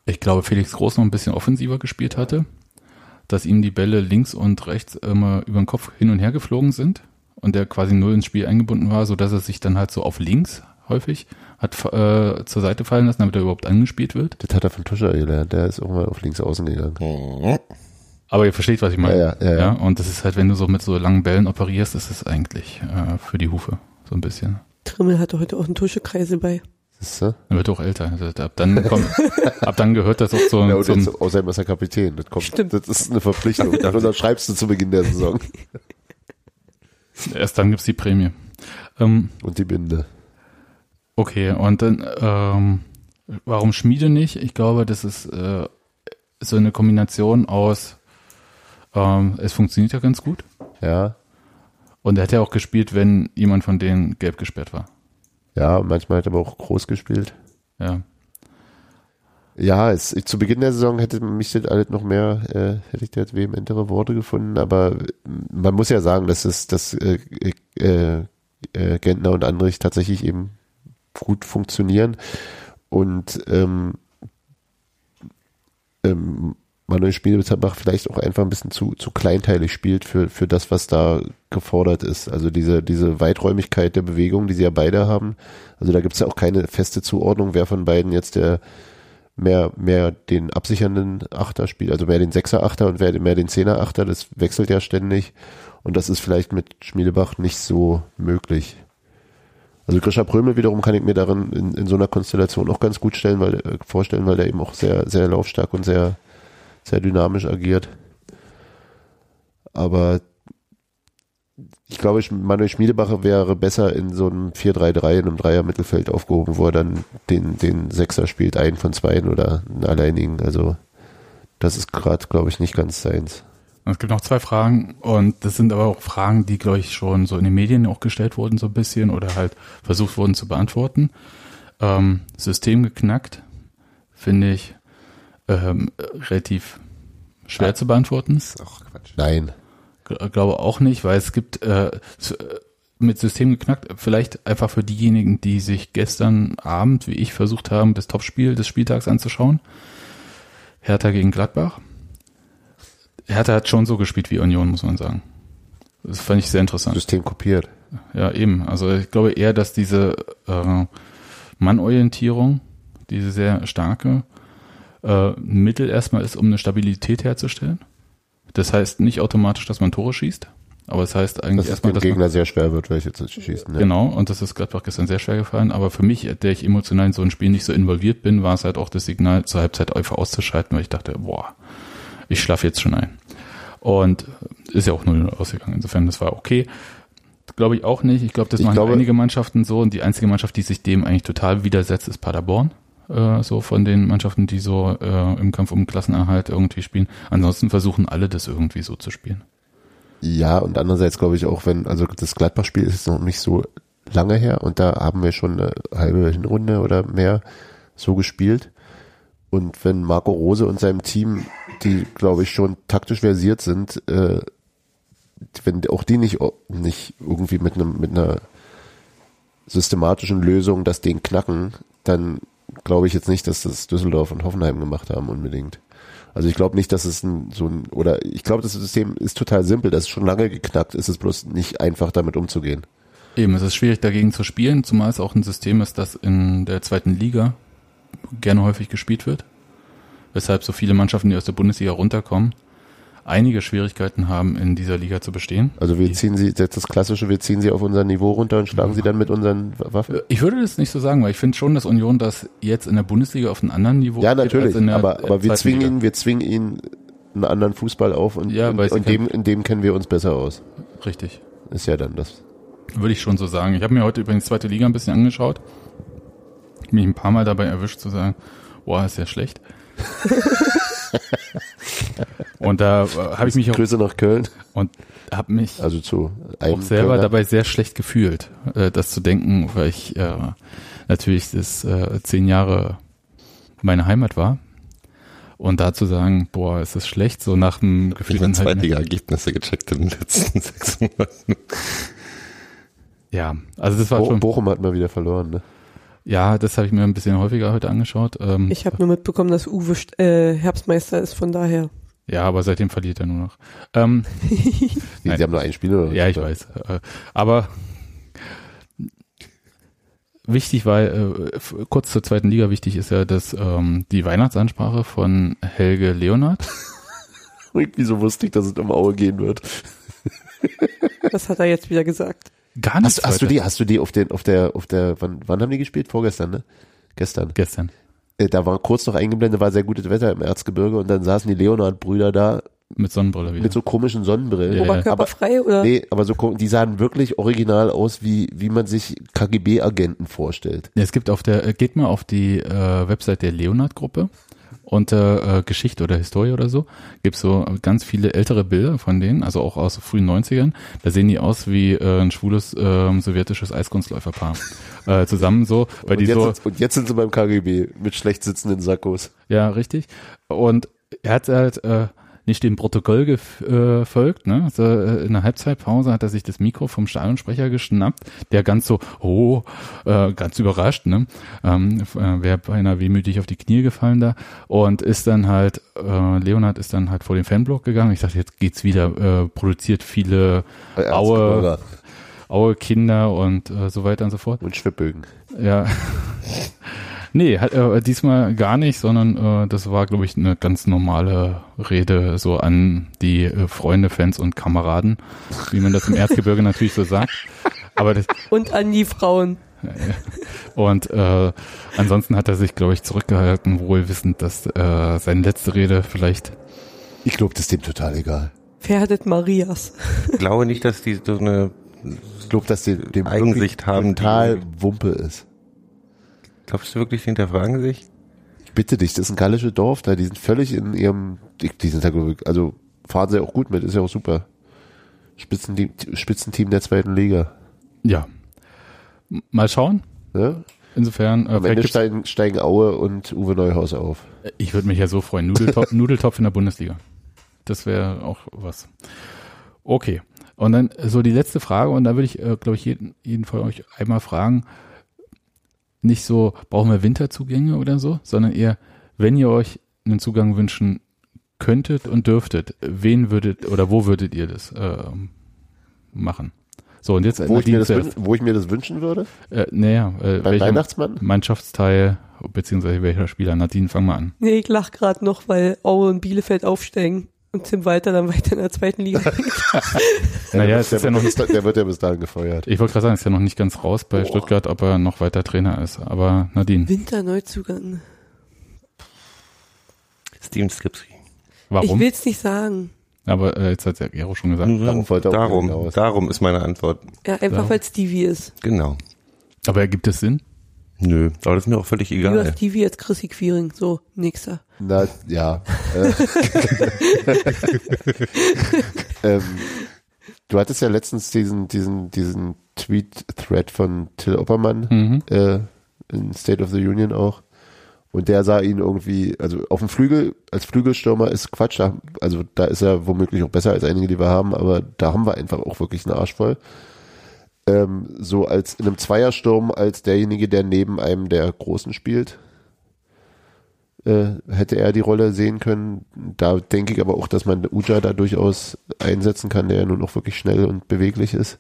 ich glaube Felix Groß noch ein bisschen offensiver gespielt hatte, dass ihm die Bälle links und rechts immer über den Kopf hin und her geflogen sind und der quasi null ins Spiel eingebunden war, so dass er sich dann halt so auf links häufig hat äh, zur Seite fallen lassen, damit er überhaupt angespielt wird. Das hat er von Tuscher gelernt, der ist irgendwann auf links außen gegangen. Aber ihr versteht, was ich meine. Ja, ja, ja, ja. Und das ist halt, wenn du so mit so langen Bällen operierst, ist es eigentlich äh, für die Hufe so ein bisschen. Trimmel hatte heute auch einen Tuschekreisel bei. Siehst du? Dann wird er auch älter. Also ab dann kommt, <laughs> ab dann gehört das auch so Ja, und zum, jetzt, außerdem ist er Kapitän. Das, kommt, Stimmt. das ist eine Verpflichtung. <laughs> Das unterschreibst du zu Beginn der Saison. <laughs> Erst dann gibt's die Prämie. Ähm, Und die Binde. Okay, und dann, ähm, warum Schmiede nicht? Ich glaube, das ist äh, so eine Kombination aus, ähm, es funktioniert ja ganz gut. Ja. Und er hat ja auch gespielt, wenn jemand von denen gelb gesperrt war. Ja, manchmal hat er aber auch groß gespielt. Ja. Ja, es, ich, zu Beginn der Saison hätte mich das alles noch mehr, äh, hätte ich da jetzt vehementere Worte gefunden, aber man muss ja sagen, dass es, dass äh, äh, äh, Gentner und Andrich tatsächlich eben gut funktionieren und ähm, ähm, Manuel Schmiedebach vielleicht auch einfach ein bisschen zu, zu kleinteilig spielt für, für das, was da gefordert ist. Also diese, diese Weiträumigkeit der Bewegung, die sie ja beide haben. Also da gibt's ja auch keine feste Zuordnung, wer von beiden jetzt der mehr, mehr den absichernden Achter spielt, also mehr den Sechser-Achter und wer mehr den Zehner-Achter, das wechselt ja ständig. Und das ist vielleicht mit Schmiedebach nicht so möglich. Also Grisha Prömel wiederum kann ich mir darin in, in so einer Konstellation auch ganz gut stellen, weil, äh, vorstellen, weil der eben auch sehr, sehr laufstark und sehr, sehr dynamisch agiert. Aber ich glaube, Manuel Schmiedebacher wäre besser in so einem 4-3-3, in einem Dreier-Mittelfeld aufgehoben, wo er dann den, den Sechser spielt, einen von zweien oder einen alleinigen. Also das ist gerade, glaube ich, nicht ganz seins. Es gibt noch zwei Fragen und das sind aber auch Fragen, die, glaube ich, schon so in den Medien auch gestellt wurden, so ein bisschen oder halt versucht wurden zu beantworten. Ähm, System geknackt, finde ich ähm, relativ schwer zu beantworten. ist auch Quatsch. Nein. G- Glaube auch nicht, weil es gibt äh, äh, mit System geknackt, vielleicht einfach für diejenigen, die sich gestern Abend, wie ich, versucht haben, das Topspiel des Spieltags anzuschauen. Hertha gegen Gladbach. Hertha hat schon so gespielt wie Union, muss man sagen. Das fand ich sehr interessant. System kopiert. Ja, eben. Also ich glaube eher, dass diese äh, Mannorientierung, diese sehr starke, äh, ein Mittel erstmal ist, um eine Stabilität herzustellen. Das heißt nicht automatisch, dass man Tore schießt, aber es heißt eigentlich Dass es erstmal, dem dass man, Gegner sehr schwer wird, welche zu schießen. Ja. Genau, und das ist Gladbach gestern sehr schwer gefallen. Aber für mich, der ich emotional in so ein Spiel nicht so involviert bin, war es halt auch das Signal, zur Halbzeit einfach auszuschalten, weil ich dachte, boah, ich schlafe jetzt schon ein. Und ist ja auch null ausgegangen. Insofern, das war okay. Glaube ich auch nicht. Ich glaube, das Ich machen glaube- einige Mannschaften so. Und die einzige Mannschaft, die sich dem eigentlich total widersetzt, ist Paderborn. Äh, so von den Mannschaften, die so äh, im Kampf um Klassenerhalt irgendwie spielen. Ansonsten versuchen alle das irgendwie so zu spielen. Ja, und andererseits glaube ich auch, wenn, also das Gladbach-Spiel ist jetzt noch nicht so lange her und da haben wir schon eine halbe Hinrunde oder mehr so gespielt. Und wenn Marco Rose und seinem Team, die glaube ich schon taktisch versiert sind, äh, wenn auch die nicht, nicht irgendwie mit einem, mit einer systematischen Lösung das Ding knacken, dann glaube ich jetzt nicht, dass das Düsseldorf und Hoffenheim gemacht haben unbedingt. Also ich glaube nicht, dass es ein, so ein, oder ich glaube, das System ist total simpel, das ist schon lange geknackt, ist es bloß nicht einfach damit umzugehen. Eben, es ist schwierig dagegen zu spielen, zumal es auch ein System ist, das in der zweiten Liga gerne häufig gespielt wird. Weshalb so viele Mannschaften, die aus der Bundesliga runterkommen, einige Schwierigkeiten haben, in dieser Liga zu bestehen. Also wir ziehen sie, das das klassische, wir ziehen sie auf unser Niveau runter und schlagen sie dann mit unseren Waffen. Ich würde das nicht so sagen, weil ich finde schon, dass Union das jetzt in der Bundesliga auf einem anderen Niveau Ja, natürlich, der, aber, aber wir zwingen ihn, wir zwingen ihn einen anderen Fußball auf und, Ja, und, und dem, in dem kennen wir uns besser aus. Richtig. Ist ja dann das. Würde ich schon so sagen. Ich habe mir heute übrigens zweite Liga ein bisschen angeschaut. Mich ein paar Mal dabei erwischt zu sagen, boah, ist ja schlecht. <laughs> und da äh, habe ich mich auch Grüße nach Köln, und habe mich also zu auch selber Kölner. dabei sehr schlecht gefühlt, äh, das zu denken, weil ich äh, natürlich das äh, zehn Jahre meine Heimat war. Und da zu sagen, boah, ist das schlecht, so nach dem Gefühl. Ich habe halt- Zweitliga-Ergebnisse gecheckt in den letzten <laughs> sechs Monaten. Ja, also das war Bo schon, Bochum hat mal wieder verloren, ne? Ja, das habe ich mir ein bisschen häufiger heute angeschaut. Ähm, Ich habe nur mitbekommen, dass Uwe St- äh, Herbstmeister ist, von daher. ja, aber seitdem verliert er nur noch. Ähm, <laughs> Sie, Nein. sie haben nur ein Spiel oder Ja, ich weiß. Äh, Aber wichtig war, äh, kurz zur zweiten Liga wichtig ist ja, dass ähm, die Weihnachtsansprache von Helge Leonard, <laughs> Wieso wusste ich, dass es um Aue gehen wird? Was hat er jetzt wieder gesagt? Gar nicht Hast, hast du die, hast du die auf den, auf der, auf der, wann, wann haben die gespielt? Vorgestern, ne? Gestern. gestern. Äh, Da war kurz noch eingeblendet, war sehr gutes Wetter im Erzgebirge und dann saßen die Leonard-Brüder da Mit Sonnenbrille wieder. mit so komischen Sonnenbrillen. Ja. Oberkörperfrei oder? Nee, aber so, die sahen wirklich original aus, wie, wie man sich KGB-Agenten vorstellt. Ja, es gibt auf der, äh, geht mal auf die äh, Website der Leonard-Gruppe unter äh, Geschichte oder Historie oder so, gibt's so ganz viele ältere Bilder von denen, also auch aus frühen 90ern. Da sehen die aus wie äh, ein schwules ähm, sowjetisches Eiskunstläuferpaar. <laughs> äh, zusammen so, weil Und die jetzt, so, sind- und jetzt sind sie beim KGB mit schlecht sitzenden Sackos. Ja, richtig. Und er hat halt, äh, nicht dem Protokoll gefolgt. Ne? So, äh, in der Halbzeitpause hat er sich das Mikro vom Stadionsprecher geschnappt, der ganz so, oh, äh, ganz überrascht, ne? ähm, äh, wäre beinahe wehmütig auf die Knie gefallen da und ist dann halt, äh, Leonhard ist dann halt vor den Fanblock gegangen. Ich dachte, jetzt geht's wieder, äh, produziert viele Aue, Aue Kinder und äh, so weiter und so fort. Und Schwibbögen. Ja. <laughs> Nee, hat, äh, diesmal gar nicht, sondern äh, das war, glaube ich, eine ganz normale Rede so an die äh, Freunde, Fans und Kameraden, wie man das im Erzgebirge <laughs> natürlich so sagt. Aber das, Und an die Frauen. <laughs> und äh, ansonsten hat er sich, glaube ich, zurückgehalten, wohl wissend, dass äh, seine letzte Rede vielleicht Ich glaube, das ist dem total egal. Pferdet Marias. Ich glaube nicht, dass die so eine, Ich glaube, dass die dem Eigensicht haben, total Wumpe ist. Glaubst du wirklich, die hinterfragen sich? Ich bitte dich, das ist ein gallische Dorf da, die sind völlig in ihrem, die, die sind da, also fahren sie auch gut mit, ist ja auch super. Spitzenteam, Spitzenteam der zweiten Liga. ja. Mal schauen. Ne? Insofern, äh, Am Ende steigen, steigen Aue und Uwe Neuhaus auf. ich würde mich ja so freuen. Nudeltopf, <laughs> Nudeltopf in der Bundesliga. Das wäre auch was. Okay. Und dann so die letzte Frage, und da würde ich, äh, glaube ich, jeden, jeden von euch einmal fragen, nicht so, brauchen wir Winterzugänge oder so, sondern eher, wenn ihr euch einen Zugang wünschen könntet und dürftet, wen würdet oder wo würdet ihr das äh, machen? So, und jetzt Wo ich, mir das, wo ich mir das wünschen würde? Äh, naja, äh, Beim Weihnachtsmann? Mannschaftsteil, beziehungsweise welcher Spieler? Nadine, fang mal an. Nee, ich lach gerade noch, weil Aue und Bielefeld aufsteigen und Tim Walter dann weiter in der zweiten Liga. <laughs> Naja, der, es der, ist ja noch wird bis, der wird ja bis dahin gefeuert. Ich wollte gerade sagen, ist ja noch nicht ganz raus bei Stuttgart, ob er noch weiter Trainer ist. Aber Nadine, Winterneuzugang. Steven Skipsky. Ich warum? will's nicht sagen. Aber äh, jetzt hat ja Gero schon gesagt. Er auch darum, hinaus. darum ist meine Antwort. Ja, einfach weil Stevie ist. Genau. Aber ergibt es Sinn? Nö, aber das ist mir auch völlig Lieber egal. Stevie als Chrissy Quiring. So, nächster. Na, ja. Äh, <laughs> ähm, du hattest ja letztens diesen, diesen, diesen Tweet-Thread von Till Oppermann Mhm. äh, in State of the Union auch. Und der sah ihn irgendwie, also auf dem Flügel, als Flügelstürmer ist Quatsch, da, also da ist er womöglich auch besser als einige, die wir haben, aber da haben wir einfach auch wirklich einen Arsch voll. Ähm, so als in einem Zweiersturm als derjenige, der neben einem der Großen spielt, äh, hätte er die Rolle sehen können. Da denke ich aber auch, dass man Uja da durchaus einsetzen kann, der ja nun auch wirklich schnell und beweglich ist.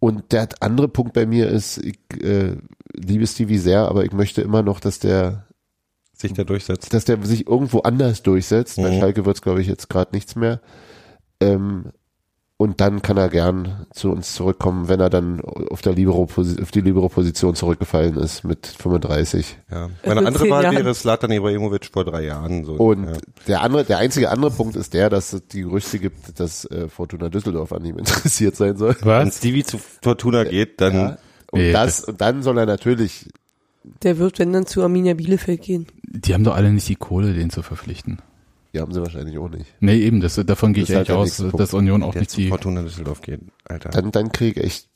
Und der andere Punkt bei mir ist, ich äh, liebe Stevie sehr, aber ich möchte immer noch, dass der, Sich da durchsetzt. dass der sich irgendwo anders durchsetzt. Bei Mhm. Schalke wird es, glaube ich, jetzt gerade nichts mehr. Ähm, und dann kann er gern zu uns zurückkommen, wenn er dann auf der Libero auf die Libero-Position zurückgefallen ist mit 35. Ja. Meine andere Wahl Jahren. wäre Slatan Ibrahimovic vor drei Jahren. So. Und ja. der andere, der einzige andere Punkt ist der, dass es die Gerüchte gibt, dass äh, Fortuna Düsseldorf an ihm <laughs> interessiert sein soll. Wenn Was? Stevie zu Fortuna geht, dann Ja. Und Nee, das, und dann soll er natürlich, Der wird, wenn dann zu Arminia Bielefeld gehen. Die haben doch alle nicht die Kohle, den zu verpflichten. Die haben sie wahrscheinlich auch nicht. Nee, eben, das, davon gehe ich eigentlich halt der aus, Punkt. dass Union auch nicht die, Fortuna Düsseldorf geht, Alter. Dann, dann krieg ich echt,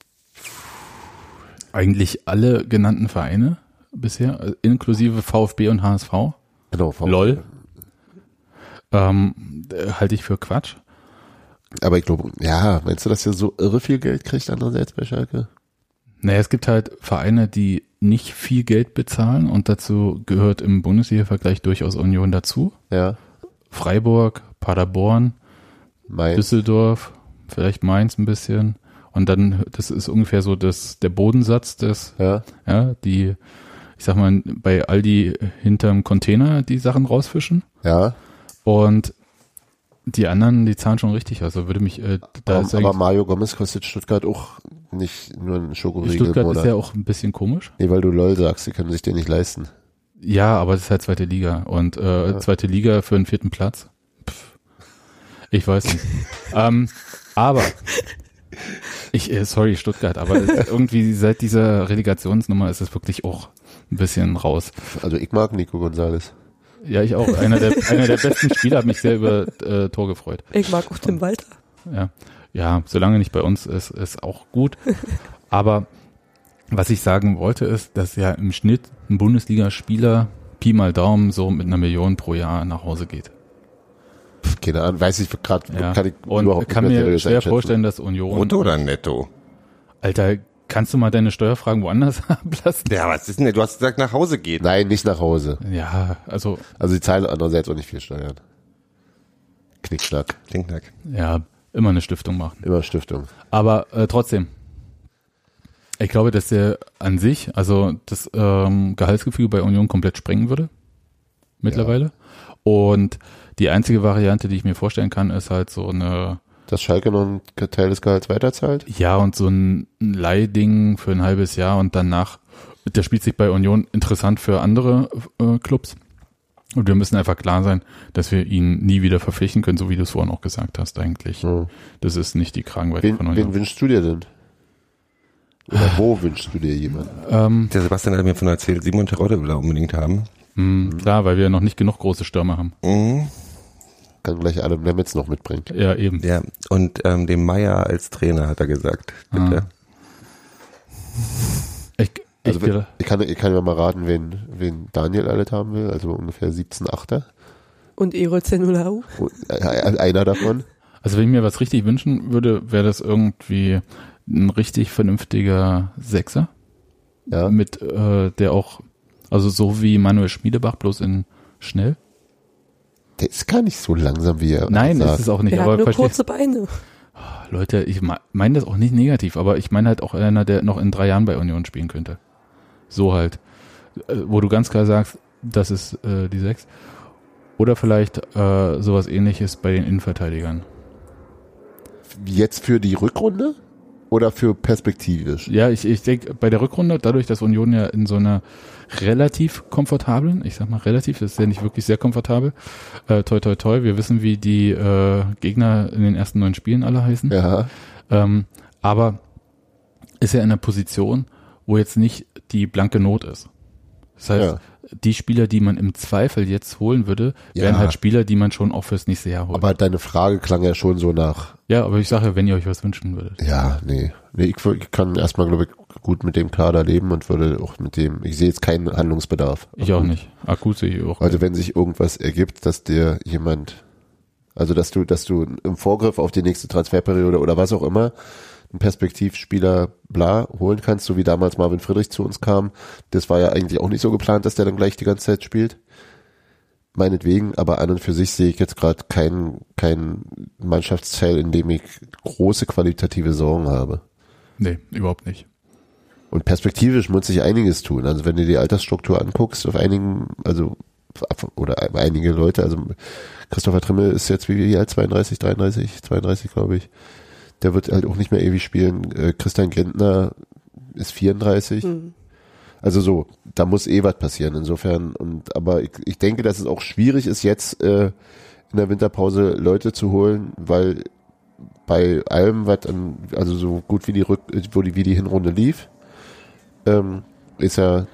eigentlich alle genannten Vereine bisher, äh, inklusive VfB und HSV, genau, vom- LOL, ähm, äh, halte ich für Quatsch. Aber ich glaube, ja, meinst du, dass er so irre viel Geld kriegt andererseits bei Schalke? Naja, es gibt halt Vereine, die nicht viel Geld bezahlen und dazu gehört im Bundesliga-Vergleich durchaus Union dazu. Ja, Freiburg, Paderborn, mein, Düsseldorf, vielleicht Mainz ein bisschen. Und dann, das ist ungefähr so das, der Bodensatz des, ja, ja, die, ich sag mal, bei Aldi hinterm Container die Sachen rausfischen. ja. Und die anderen, die zahlen schon richtig. Also würde mich, äh, da aber, aber Mario Gomez kostet Stuttgart auch nicht nur einen Schokoriegel Stuttgart ist ja auch ein bisschen komisch. Nee, weil du LOL sagst, die können sich den nicht leisten. Ja, aber es ist halt zweite Liga. Und äh, Ja. zweite Liga für einen vierten Platz. Pff, ich weiß nicht. <laughs> ähm, aber ich, äh, sorry, Stuttgart, aber irgendwie seit dieser Relegationsnummer ist es wirklich auch ein bisschen raus. Also ich mag Nico Gonzalez. Ja, ich auch. Einer der, einer der besten Spieler hat mich sehr über äh, Tor gefreut. Ich mag auch Tim Walter. Ja. ja, solange nicht bei uns ist, ist auch gut. Aber was ich sagen wollte, ist, dass ja im Schnitt ein Bundesligaspieler Pi mal Daumen so mit einer Million pro Jahr nach Hause geht. keine Ahnung, weiß ich gerade, Ja. kann ich und überhaupt kann nicht mir schwer vorstellen, dass Union. Brutto oder netto? Alter, kannst du mal deine Steuerfragen woanders <laughs> ablassen? Ja, was ist denn? Du hast gesagt, nach Hause geht. Nein, nicht nach Hause. Ja, also Also die zahlen andererseits auch nicht viel Steuern. Knickschnack, Knickknack. ja, immer eine Stiftung machen. immer Stiftung. Aber äh, trotzdem, ich glaube, dass der an sich, also das ähm, Gehaltsgefüge bei Union komplett sprengen würde. Mittlerweile. Und die einzige Variante, die ich mir vorstellen kann, ist halt so eine, Dass Schalke noch einen Teil des Gehalts weiterzahlt? ja, und so ein Leihding für ein halbes Jahr und danach, der spielt sich bei Union interessant für andere äh, Clubs. Und wir müssen einfach klar sein, dass wir ihn nie wieder verpflichten können, so wie du es vorhin auch gesagt hast, eigentlich. Hm. Das ist nicht die Kragenweite Wen, von Union. wen wünschst du dir denn? Oder wo wünschst du dir jemanden? Ähm, Der Sebastian hat mir von erzählt, Simon Terodde will er unbedingt haben. mh, klar, weil wir noch nicht genug große Stürmer haben. Mhm. Kann gleich Adam Nemitz noch mitbringen. Ja, eben. Ja, und ähm, dem Meier als Trainer hat er gesagt. Bitte. Ich, ich, Also wenn, ich, kann, ich kann ja mal raten, wen, wen Daniel alles haben will, also ungefähr 17 Achter. Und Erol Zenulau? Und, äh, Einer davon. also wenn ich mir was richtig wünschen würde, wäre das irgendwie ein richtig vernünftiger Sechser Ja. mit äh, der auch, also so wie Manuel Schmiedebach, bloß in schnell. Der ist gar nicht so langsam, wie er Nein, sagt. ist es auch nicht. Der hat aber nur verstehst, kurze Beine. Leute, ich meine das auch nicht negativ, aber ich meine halt auch einer, der noch in drei Jahren bei Union spielen könnte. So halt. Äh, Wo du ganz klar sagst, das ist äh, die Sechs. Oder vielleicht äh, sowas ähnliches bei den Innenverteidigern. Jetzt für die Rückrunde oder für perspektivisch? Ja, ich, ich denke, bei der Rückrunde, dadurch, dass Union ja in so einer relativ komfortablen, ich sag mal relativ, das ist ja nicht wirklich sehr komfortabel, äh, toi toi toi, wir wissen, wie die äh, Gegner in den ersten neun Spielen alle heißen. Ja. Ähm, aber ist ja in einer Position, wo jetzt nicht die blanke Not ist. Das heißt, Ja. Die Spieler, die man im Zweifel jetzt holen würde, Ja. wären halt Spieler, die man schon auch fürs nächste Jahr holt. Aber deine Frage klang ja schon so nach, ja, aber ich sage ja, wenn ihr euch was wünschen würdet. ja, nee. nee ich, ich kann erstmal, glaube ich, gut mit dem Kader leben und würde auch mit dem, ich sehe jetzt keinen Handlungsbedarf. Ich auch nicht. Akut sehe ich auch. Also wenn sich irgendwas ergibt, dass dir jemand, also dass du, dass du im Vorgriff auf die nächste Transferperiode oder was auch immer, einen Perspektivspieler bla holen kannst, so wie damals Marvin Friedrich zu uns kam. Das war ja eigentlich auch nicht so geplant, dass der dann gleich die ganze Zeit spielt. Meinetwegen, aber an und für sich sehe ich jetzt gerade keinen kein Mannschaftsteil, in dem ich große qualitative Sorgen habe. nee, überhaupt nicht. Und perspektivisch muss sich einiges tun. Also wenn du die Altersstruktur anguckst, auf einigen, also oder einige Leute, also Christopher Trimmel ist jetzt wie alt, 32, 33, 32 glaube ich. Der wird halt auch nicht mehr ewig spielen. Äh, Christian Gentner ist 34. Hm. Also so, da muss eh was passieren insofern. Und aber ich, ich denke, dass es auch schwierig ist, jetzt äh, in der Winterpause Leute zu holen, weil bei allem, was an, also so gut wie die Rück, wo die, wie die Hinrunde lief, ähm, ist ja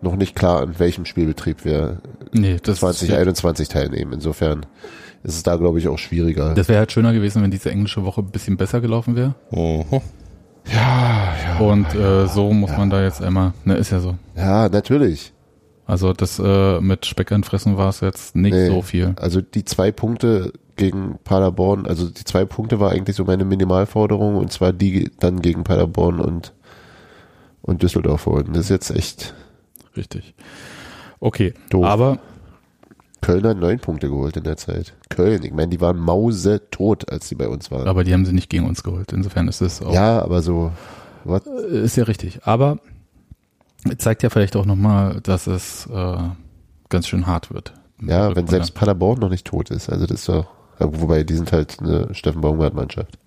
noch nicht klar, an welchem Spielbetrieb wir Nee, das 2021 teilnehmen. Insofern ist es da, glaube ich, auch schwieriger. Das wäre halt schöner gewesen, wenn diese englische Woche ein bisschen besser gelaufen wäre. Mhm. ja, ja. Und äh, so muss man da jetzt einmal, ne, ist ja so. Ja, natürlich. Also das äh, mit Speck fressen war es jetzt nicht Nee. so viel. Also die zwei Punkte gegen Paderborn, also die zwei Punkte war eigentlich so meine Minimalforderung und zwar die dann gegen Paderborn und und Düsseldorf holen. Das ist jetzt echt Richtig. Okay, Doof. aber Köln hat neun Punkte geholt in der Zeit. Köln, ich meine, die waren mausetot, als die bei uns waren. aber die haben sie nicht gegen uns geholt. Insofern ist es auch ja, aber so, what? Äh, Ist ja richtig. Aber zeigt ja vielleicht auch nochmal, dass es äh, ganz schön hart wird. Ja, wenn selbst Paderborn noch nicht tot ist. Also das ist doch, wobei die sind halt eine Steffen Baumgart-Mannschaft.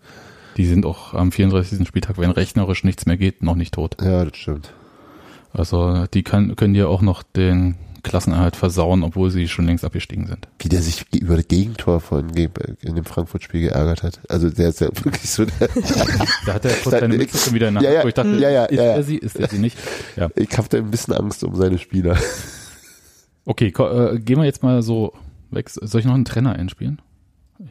Die sind auch am 34. Spieltag, wenn rechnerisch nichts mehr geht, noch nicht tot. Ja, das stimmt. Also die kann, können dir auch noch den Klassenerhalt versauen, obwohl sie schon längst abgestiegen sind. Wie der sich über das Gegentor von Ge- in dem Frankfurt-Spiel geärgert hat. Also der ist ja wirklich so der, Da hat er kurz seine Mütze schon wieder in der Ja, Hand, ja, wo ich dachte, ja, ja, ist ja, ja. er sie, ist er sie nicht? Ja. ich habe da ein bisschen Angst um seine Spieler. <laughs> Okay, ko- äh, gehen wir jetzt mal so weg. Soll ich noch einen Trainer einspielen?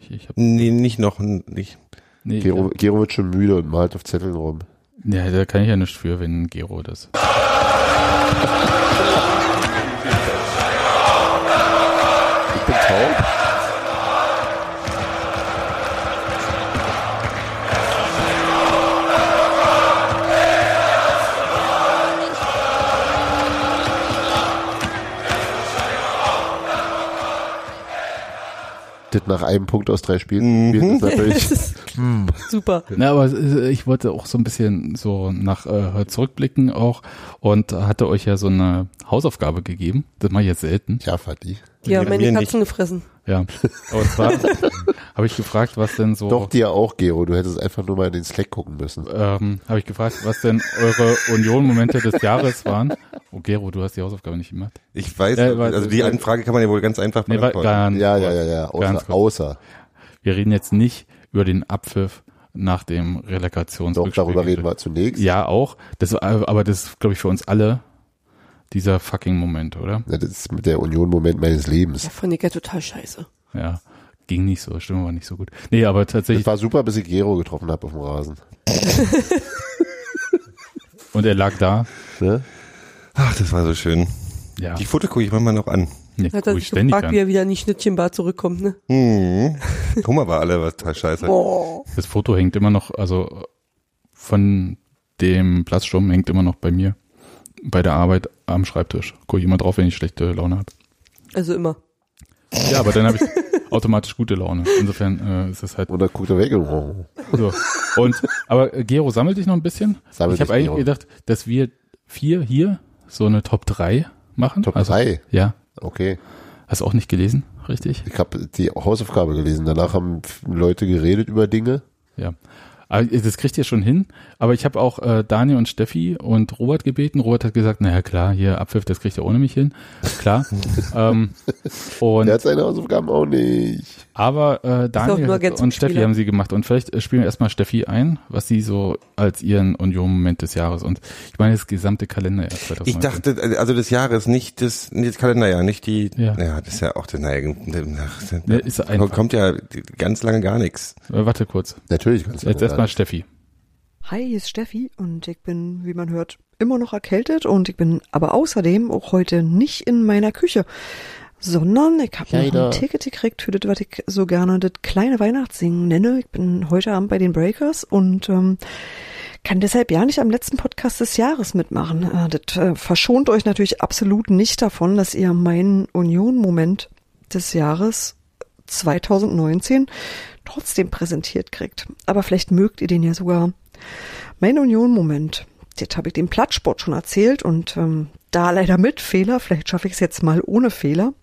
Ich, ich hab, Nee, nicht noch, nicht. nee, Gero, Gero wird schon müde und malt auf Zetteln rum. ja, da kann ich ja nichts für, wenn Gero das. Taub. nach einem Punkt aus drei Spielen. Mhm. mm. <laughs> Super. Na, aber äh, ich wollte auch so ein bisschen so nach äh, zurückblicken auch und hatte euch ja so eine Hausaufgabe gegeben. Das mache ich jetzt selten. Ja, Fatih. Die haben meine nicht. Katzen gefressen. Ja. Und zwar habe ich gefragt, was denn so Doch dir auch, Gero. Du hättest einfach nur mal in den Slack gucken müssen. ähm, habe ich gefragt, was denn eure Union-Momente des Jahres waren. Oh, Gero, du hast die Hausaufgabe nicht gemacht. Ich weiß, weil- also die Anfrage kann man ja wohl ganz einfach Nee, beantworten. Ja, ja, ja, ja. Außer, außer. Wir reden jetzt nicht über den Abpfiff nach dem Doch, Relegationsrückspiel. darüber reden wir zunächst. Ja, auch. Das, aber das ist, glaube ich, für uns alle dieser fucking Moment, oder? Ja, Das ist mit der Union-Moment meines Lebens. Ja, fand ich ja total scheiße. Ja. Ging nicht so, Stimme war nicht so gut. Nee, aber Das tatsächlich, war super, bis ich Gero getroffen habe auf dem Rasen. <laughs> und er lag da. Ne? Ach, das war so schön. Ja, Die Foto gucke ich manchmal noch an. nee, Hat guck er ich sich gefragt, wie er wieder in die Schnittchenbar zurückkommt, ne? Mhm. Hummer war alle was total scheiße. Boah. Das Foto hängt immer noch, also von dem Platzsturm hängt immer noch bei mir bei der Arbeit am Schreibtisch. Gucke ich immer drauf, wenn ich schlechte Laune habe. Also immer. Ja, aber dann habe ich automatisch gute Laune. Insofern äh, ist es halt Und dann guckt er weg und so. Und aber äh, Gero, sammelt dich noch ein bisschen. Sammel ich habe eigentlich Gero. gedacht, dass wir vier hier so eine Top 3 machen. Top also, 3. Ja. Okay. Hast du auch nicht gelesen, richtig? Ich habe die Hausaufgabe gelesen. Danach haben Leute geredet über Dinge. Ja. Aber das kriegt ihr schon hin. Aber ich habe auch äh, Daniel und Steffi und Robert gebeten. Robert hat gesagt, naja klar, hier Abpfiff, das kriegt ihr ohne mich hin. Klar. <laughs> ähm, und Der hat seine Hausaufgaben auch nicht. aber äh, Daniel und Steffi haben sie gemacht. Und vielleicht äh, spielen wir erstmal Steffi ein, was sie so als ihren Union-Moment des Jahres und ich meine das gesamte Kalenderjahr 2019. Ich dachte, also das Jahres, nicht das, nicht das Kalenderjahr, nicht die, Ja. ja, das ist ja auch, naja, Ne, ist da einfach. kommt ja ganz lange gar nichts. Äh, warte kurz. Natürlich kannst du Jetzt das erstmal Steffi. Hi, hier ist Steffi und ich bin, wie man hört, immer noch erkältet und ich bin aber außerdem auch heute nicht in meiner Küche, sondern ich habe noch ein Ticket gekriegt für das, was ich so gerne das kleine Weihnachtssingen nenne. Ich bin heute Abend bei den Breakers und ähm, kann deshalb ja nicht am letzten Podcast des Jahres mitmachen. Äh, das äh, verschont euch natürlich absolut nicht davon, dass ihr meinen Union-Moment des Jahres 2019 trotzdem präsentiert kriegt. Aber vielleicht mögt ihr den ja sogar. Mein Union-Moment, das habe ich dem Plattsport schon erzählt und ähm, da leider mit Fehler, vielleicht schaffe ich es jetzt mal ohne Fehler.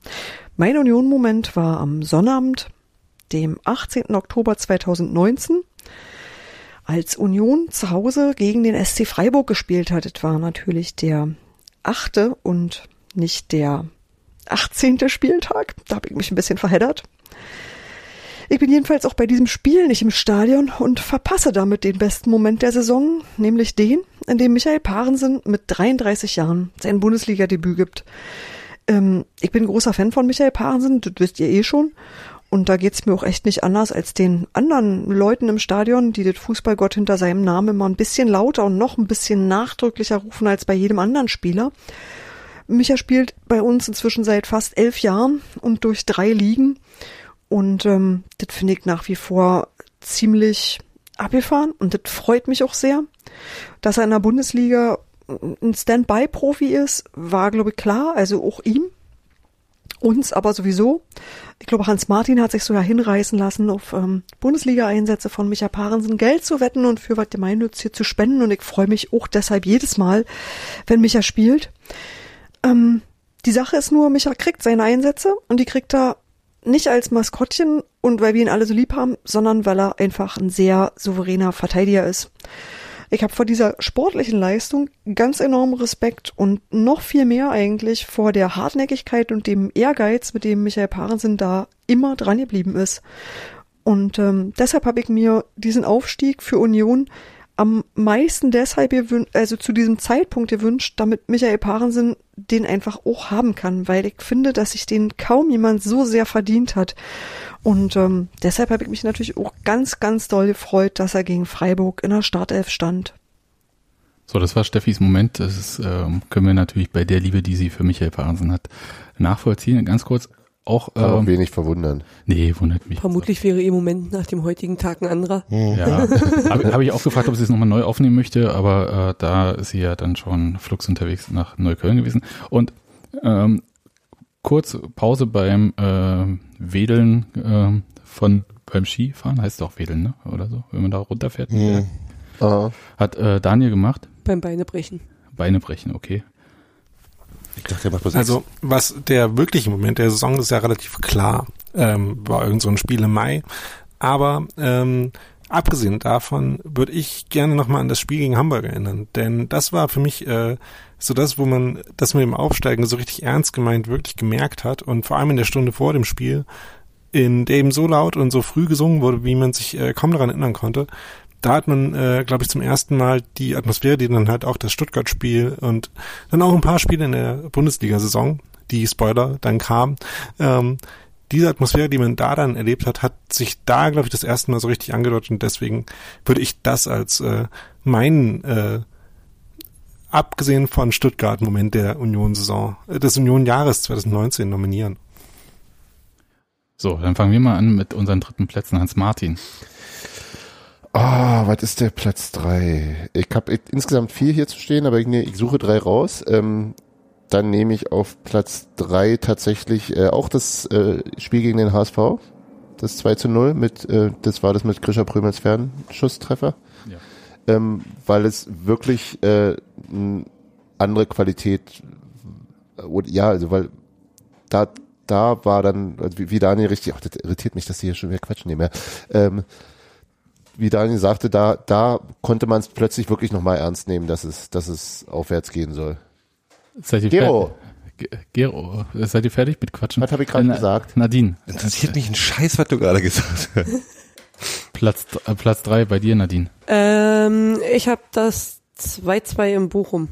Mein Union-Moment war am Sonnabend, dem 18. Oktober 2019, als Union zu Hause gegen den SC Freiburg gespielt hat. Das war natürlich der achte und nicht der 18. Spieltag. Da habe ich mich ein bisschen verheddert. Ich bin jedenfalls auch bei diesem Spiel nicht im Stadion und verpasse damit den besten Moment der Saison, nämlich den, in dem Michael Parensen mit 33 Jahren sein Bundesliga-Debüt gibt. Ähm, ich bin großer Fan von Michael Parensen, das wisst ihr eh schon. Und da geht's mir auch echt nicht anders als den anderen Leuten im Stadion, die das Fußballgott hinter seinem Namen immer ein bisschen lauter und noch ein bisschen nachdrücklicher rufen als bei jedem anderen Spieler. Micha spielt bei uns inzwischen seit fast elf Jahren und durch drei Ligen. Und ähm, das finde ich nach wie vor ziemlich abgefahren und das freut mich auch sehr. Dass er in der Bundesliga ein Standby-Profi ist, war, glaube ich, klar, also auch ihm. Uns aber sowieso. Ich glaube, Hans Martin hat sich sogar hinreißen lassen, auf ähm, Bundesliga-Einsätze von Micha Parensen Geld zu wetten und für was gemeinnützig zu spenden. Und ich freue mich auch deshalb jedes Mal, wenn Micha spielt. Ähm, die Sache ist nur, Micha kriegt seine Einsätze und die kriegt er nicht als Maskottchen und weil wir ihn alle so lieb haben, sondern weil er einfach ein sehr souveräner Verteidiger ist. Ich habe vor dieser sportlichen Leistung ganz enormen Respekt und noch viel mehr eigentlich vor der Hartnäckigkeit und dem Ehrgeiz, mit dem Michael Parensen da immer dran geblieben ist. Und ähm, deshalb habe ich mir diesen Aufstieg für Union am meisten deshalb gewünscht, also zu diesem Zeitpunkt gewünscht, damit Michael Parensen den einfach auch haben kann, weil ich finde, dass sich den kaum jemand so sehr verdient hat. Und ähm, deshalb habe ich mich natürlich auch ganz, ganz doll gefreut, dass er gegen Freiburg in der Startelf stand. So, das war Steffis Moment. Das ist, ähm, können wir natürlich bei der Liebe, die sie für Michael Parensen hat, nachvollziehen. Ganz kurz auch, Aber ähm, wenig verwundern. nee, wundert mich. Vermutlich wäre ihr Moment nach dem heutigen Tag ein anderer. Ja, <laughs> habe hab ich auch gefragt, ob sie es nochmal neu aufnehmen möchte, aber äh, da ist sie ja dann schon flugs unterwegs nach Neukölln gewesen. Und ähm, kurz Pause beim äh, Wedeln äh, von beim Skifahren, heißt doch Wedeln, ne? Oder so, wenn man da runterfährt. Mhm. Ah, Hat äh, Daniel gemacht. Beim Beinebrechen. Beine brechen, okay. Ich dachte, der macht was Also, was der wirkliche Moment der Saison ist ja relativ klar. Ähm, war irgend so ein Spiel im Mai. Aber ähm, abgesehen davon würde ich gerne nochmal an das Spiel gegen Hamburg erinnern. Denn das war für mich äh, so das, wo man das mit dem Aufsteigen so richtig ernst gemeint wirklich gemerkt hat. Und vor allem in der Stunde vor dem Spiel, in der eben so laut und so früh gesungen wurde, wie man sich äh, kaum daran erinnern konnte. Da hat man, äh, glaube ich, zum ersten Mal die Atmosphäre, die dann halt auch das Stuttgart-Spiel und dann auch ein paar Spiele in der Bundesliga-Saison, die Spoiler dann kam, ähm, diese Atmosphäre, die man da dann erlebt hat, hat sich da, glaube ich, das erste Mal so richtig angedeutet und deswegen würde ich das als äh, meinen, äh, abgesehen von Stuttgart, Moment der Union-Saison, äh, des Union-Jahres 2019 nominieren. So, dann fangen wir mal an mit unseren dritten Plätzen. Hans Martin. Ah, was ist der Platz drei? Ich habe insgesamt vier hier zu stehen, aber ich, nee, ich suche drei raus. Ähm, dann nehme ich auf Platz drei tatsächlich äh, auch das äh, Spiel gegen den HSV. Das 2 zu 0 mit, äh, das war das mit Grisha Prömels Fernschusstreffer. Ja. Ähm, weil es wirklich äh, eine andere Qualität und ja, also weil da da war dann, wie, wie Daniel richtig, ach, das irritiert mich, dass die hier schon wieder quatschen nehmen. Ja. Ähm, wie Daniel sagte, da, da konnte man es plötzlich wirklich nochmal ernst nehmen, dass es, dass es aufwärts gehen soll. Seid ihr Gero. Gero, seid ihr fertig mit Quatschen? Was habe ich gerade Na- gesagt? Nadine. Interessiert mich ein Scheiß, was du gerade gesagt hast. <laughs> Platz, äh, Platz drei bei dir, Nadine. Ähm, ich habe das 2-2 im Bochum.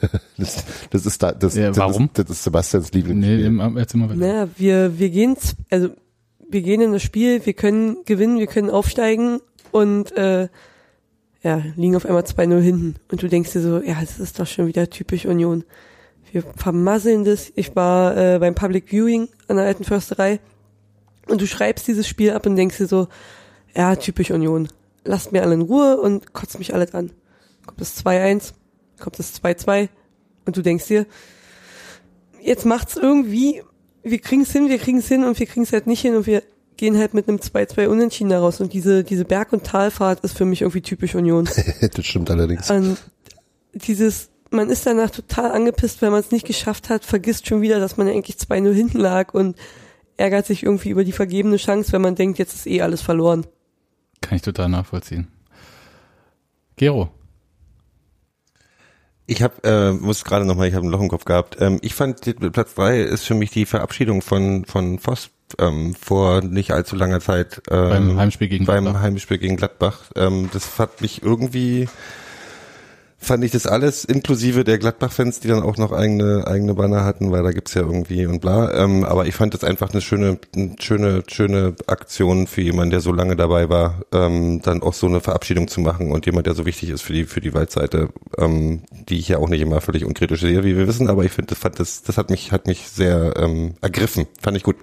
<laughs> Das, das ist da, das, Ja, das, warum? Ist, das ist Sebastians Nee, Lieblingsspiel. im- erzähl mal weiter. Naja, wir, wir gehen, also wir gehen in das Spiel, wir können gewinnen, wir können aufsteigen und äh, ja, liegen auf einmal 2-0 hinten. Und du denkst dir so, ja, das ist doch schon wieder typisch Union. Wir vermasseln das. Ich war äh, beim Public Viewing an der alten Försterei und du schreibst dieses Spiel ab und denkst dir so, ja, typisch Union. Lasst mir alle in Ruhe und kotzt mich alles an. Kommt das 2-1, kommt das 2-2 und du denkst dir, jetzt macht's irgendwie, wir kriegen's hin, wir kriegen's hin und wir kriegen's halt nicht hin und wir gehen halt mit einem 2-2 Unentschieden daraus und diese, diese Berg- und Talfahrt ist für mich irgendwie typisch Union. <laughs> das stimmt allerdings. Und dieses, man ist danach total angepisst, wenn man es nicht geschafft hat, vergisst schon wieder, dass man eigentlich 2-0 hinten lag und ärgert sich irgendwie über die vergebene Chance, wenn man denkt, jetzt ist eh alles verloren. Kann ich total nachvollziehen. Gero. Ich habe, äh, muss gerade nochmal, ich habe ein Loch im Kopf gehabt. Ähm, ich fand, Platz drei ist für mich die Verabschiedung von von Voss ähm, vor nicht allzu langer Zeit. Ähm, Beim Heimspiel gegen beim Gladbach. Heimspiel gegen Gladbach. Ähm, das fand mich irgendwie, fand ich das alles inklusive der Gladbach-Fans, die dann auch noch eigene eigene Banner hatten, weil da gibt's ja irgendwie und bla. Ähm, aber ich fand das einfach eine schöne, eine schöne, schöne Aktion für jemanden, der so lange dabei war, ähm, dann auch so eine Verabschiedung zu machen und jemand, der so wichtig ist für die für die Waldseite, ähm, die ich ja auch nicht immer völlig unkritisch sehe, wie wir wissen. Aber ich finde, das fand das, das hat mich hat mich sehr ähm, ergriffen. Fand ich gut.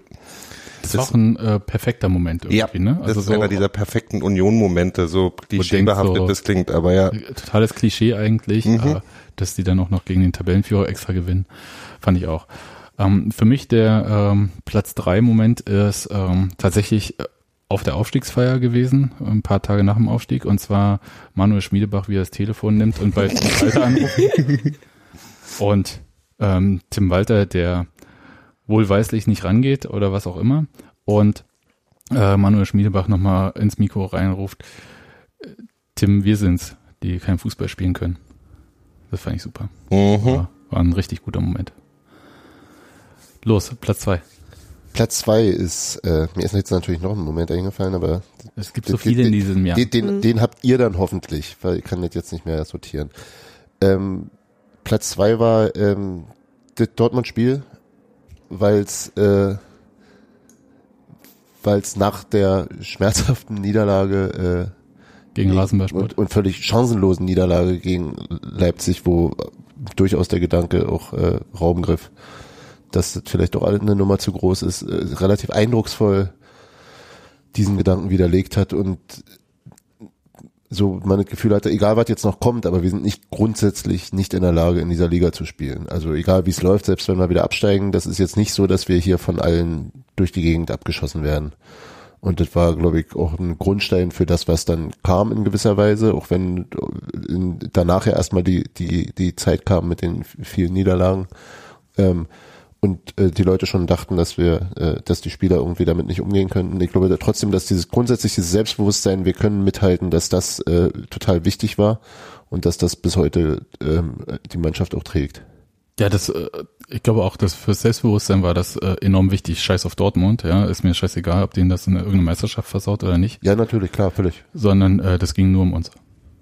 Das, ist auch ein äh, perfekter Moment irgendwie, ne? das ist einer dieser perfekten Union-Momente, so klischeebehaftet so- das klingt, aber ja. totales Klischee eigentlich, Mhm. äh, dass die dann auch noch gegen den Tabellenführer extra gewinnen, fand ich auch. Ähm, für mich der ähm, Platz drei Moment ist ähm, tatsächlich äh, auf der Aufstiegsfeier gewesen, ein paar Tage nach dem Aufstieg, und zwar Manuel Schmiedebach, wie er das Telefon nimmt und bei Tim Walter anruft. <laughs> Und ähm, Tim Walter, der wohlweislich nicht rangeht oder was auch immer, und äh, Manuel Schmiedebach nochmal ins Mikro reinruft, Tim, wir sind's, die kein Fußball spielen können. Das fand ich super. Mhm. War, war ein richtig guter Moment. Los, Platz zwei. Platz zwei ist, äh, mir ist jetzt natürlich noch ein Moment eingefallen, aber Es gibt so viele in diesem Jahr. Den, den, den habt ihr dann hoffentlich, weil ich kann das jetzt nicht mehr sortieren. Ähm, Platz zwei war ähm, das Dortmund-Spiel, weil es äh, weil's nach der schmerzhaften Niederlage Gegen äh, Rasenballsport. und, und völlig chancenlosen Niederlage gegen Leipzig, wo durchaus der Gedanke auch äh, Raum griff, dass das vielleicht doch eine Nummer zu groß ist, äh, relativ eindrucksvoll diesen Gedanken widerlegt hat und so man das Gefühl hatte, egal was jetzt noch kommt, aber wir sind nicht grundsätzlich nicht in der Lage, in dieser Liga zu spielen. Also egal wie es läuft, selbst wenn wir wieder absteigen, das ist jetzt nicht so, dass wir hier von allen durch die Gegend abgeschossen werden. Und das war, glaube ich, auch ein Grundstein für das, was dann kam in gewisser Weise, auch wenn danach ja erstmal die, die, die Zeit kam mit den vielen Niederlagen. Ähm, und äh, die Leute schon dachten, dass wir, äh, dass die Spieler irgendwie damit nicht umgehen könnten. Ich glaube trotzdem, dass dieses grundsätzlich dieses Selbstbewusstsein, wir können mithalten, dass das äh, total wichtig war und dass das bis heute ähm, die Mannschaft auch trägt. Ja, das, äh, ich glaube auch, dass fürs Selbstbewusstsein war das äh, enorm wichtig. Scheiß auf Dortmund, ja, ist mir scheißegal, ob denen das in irgendeine Meisterschaft versaut oder nicht. Ja, natürlich, klar, völlig. Sondern äh, das ging nur um uns.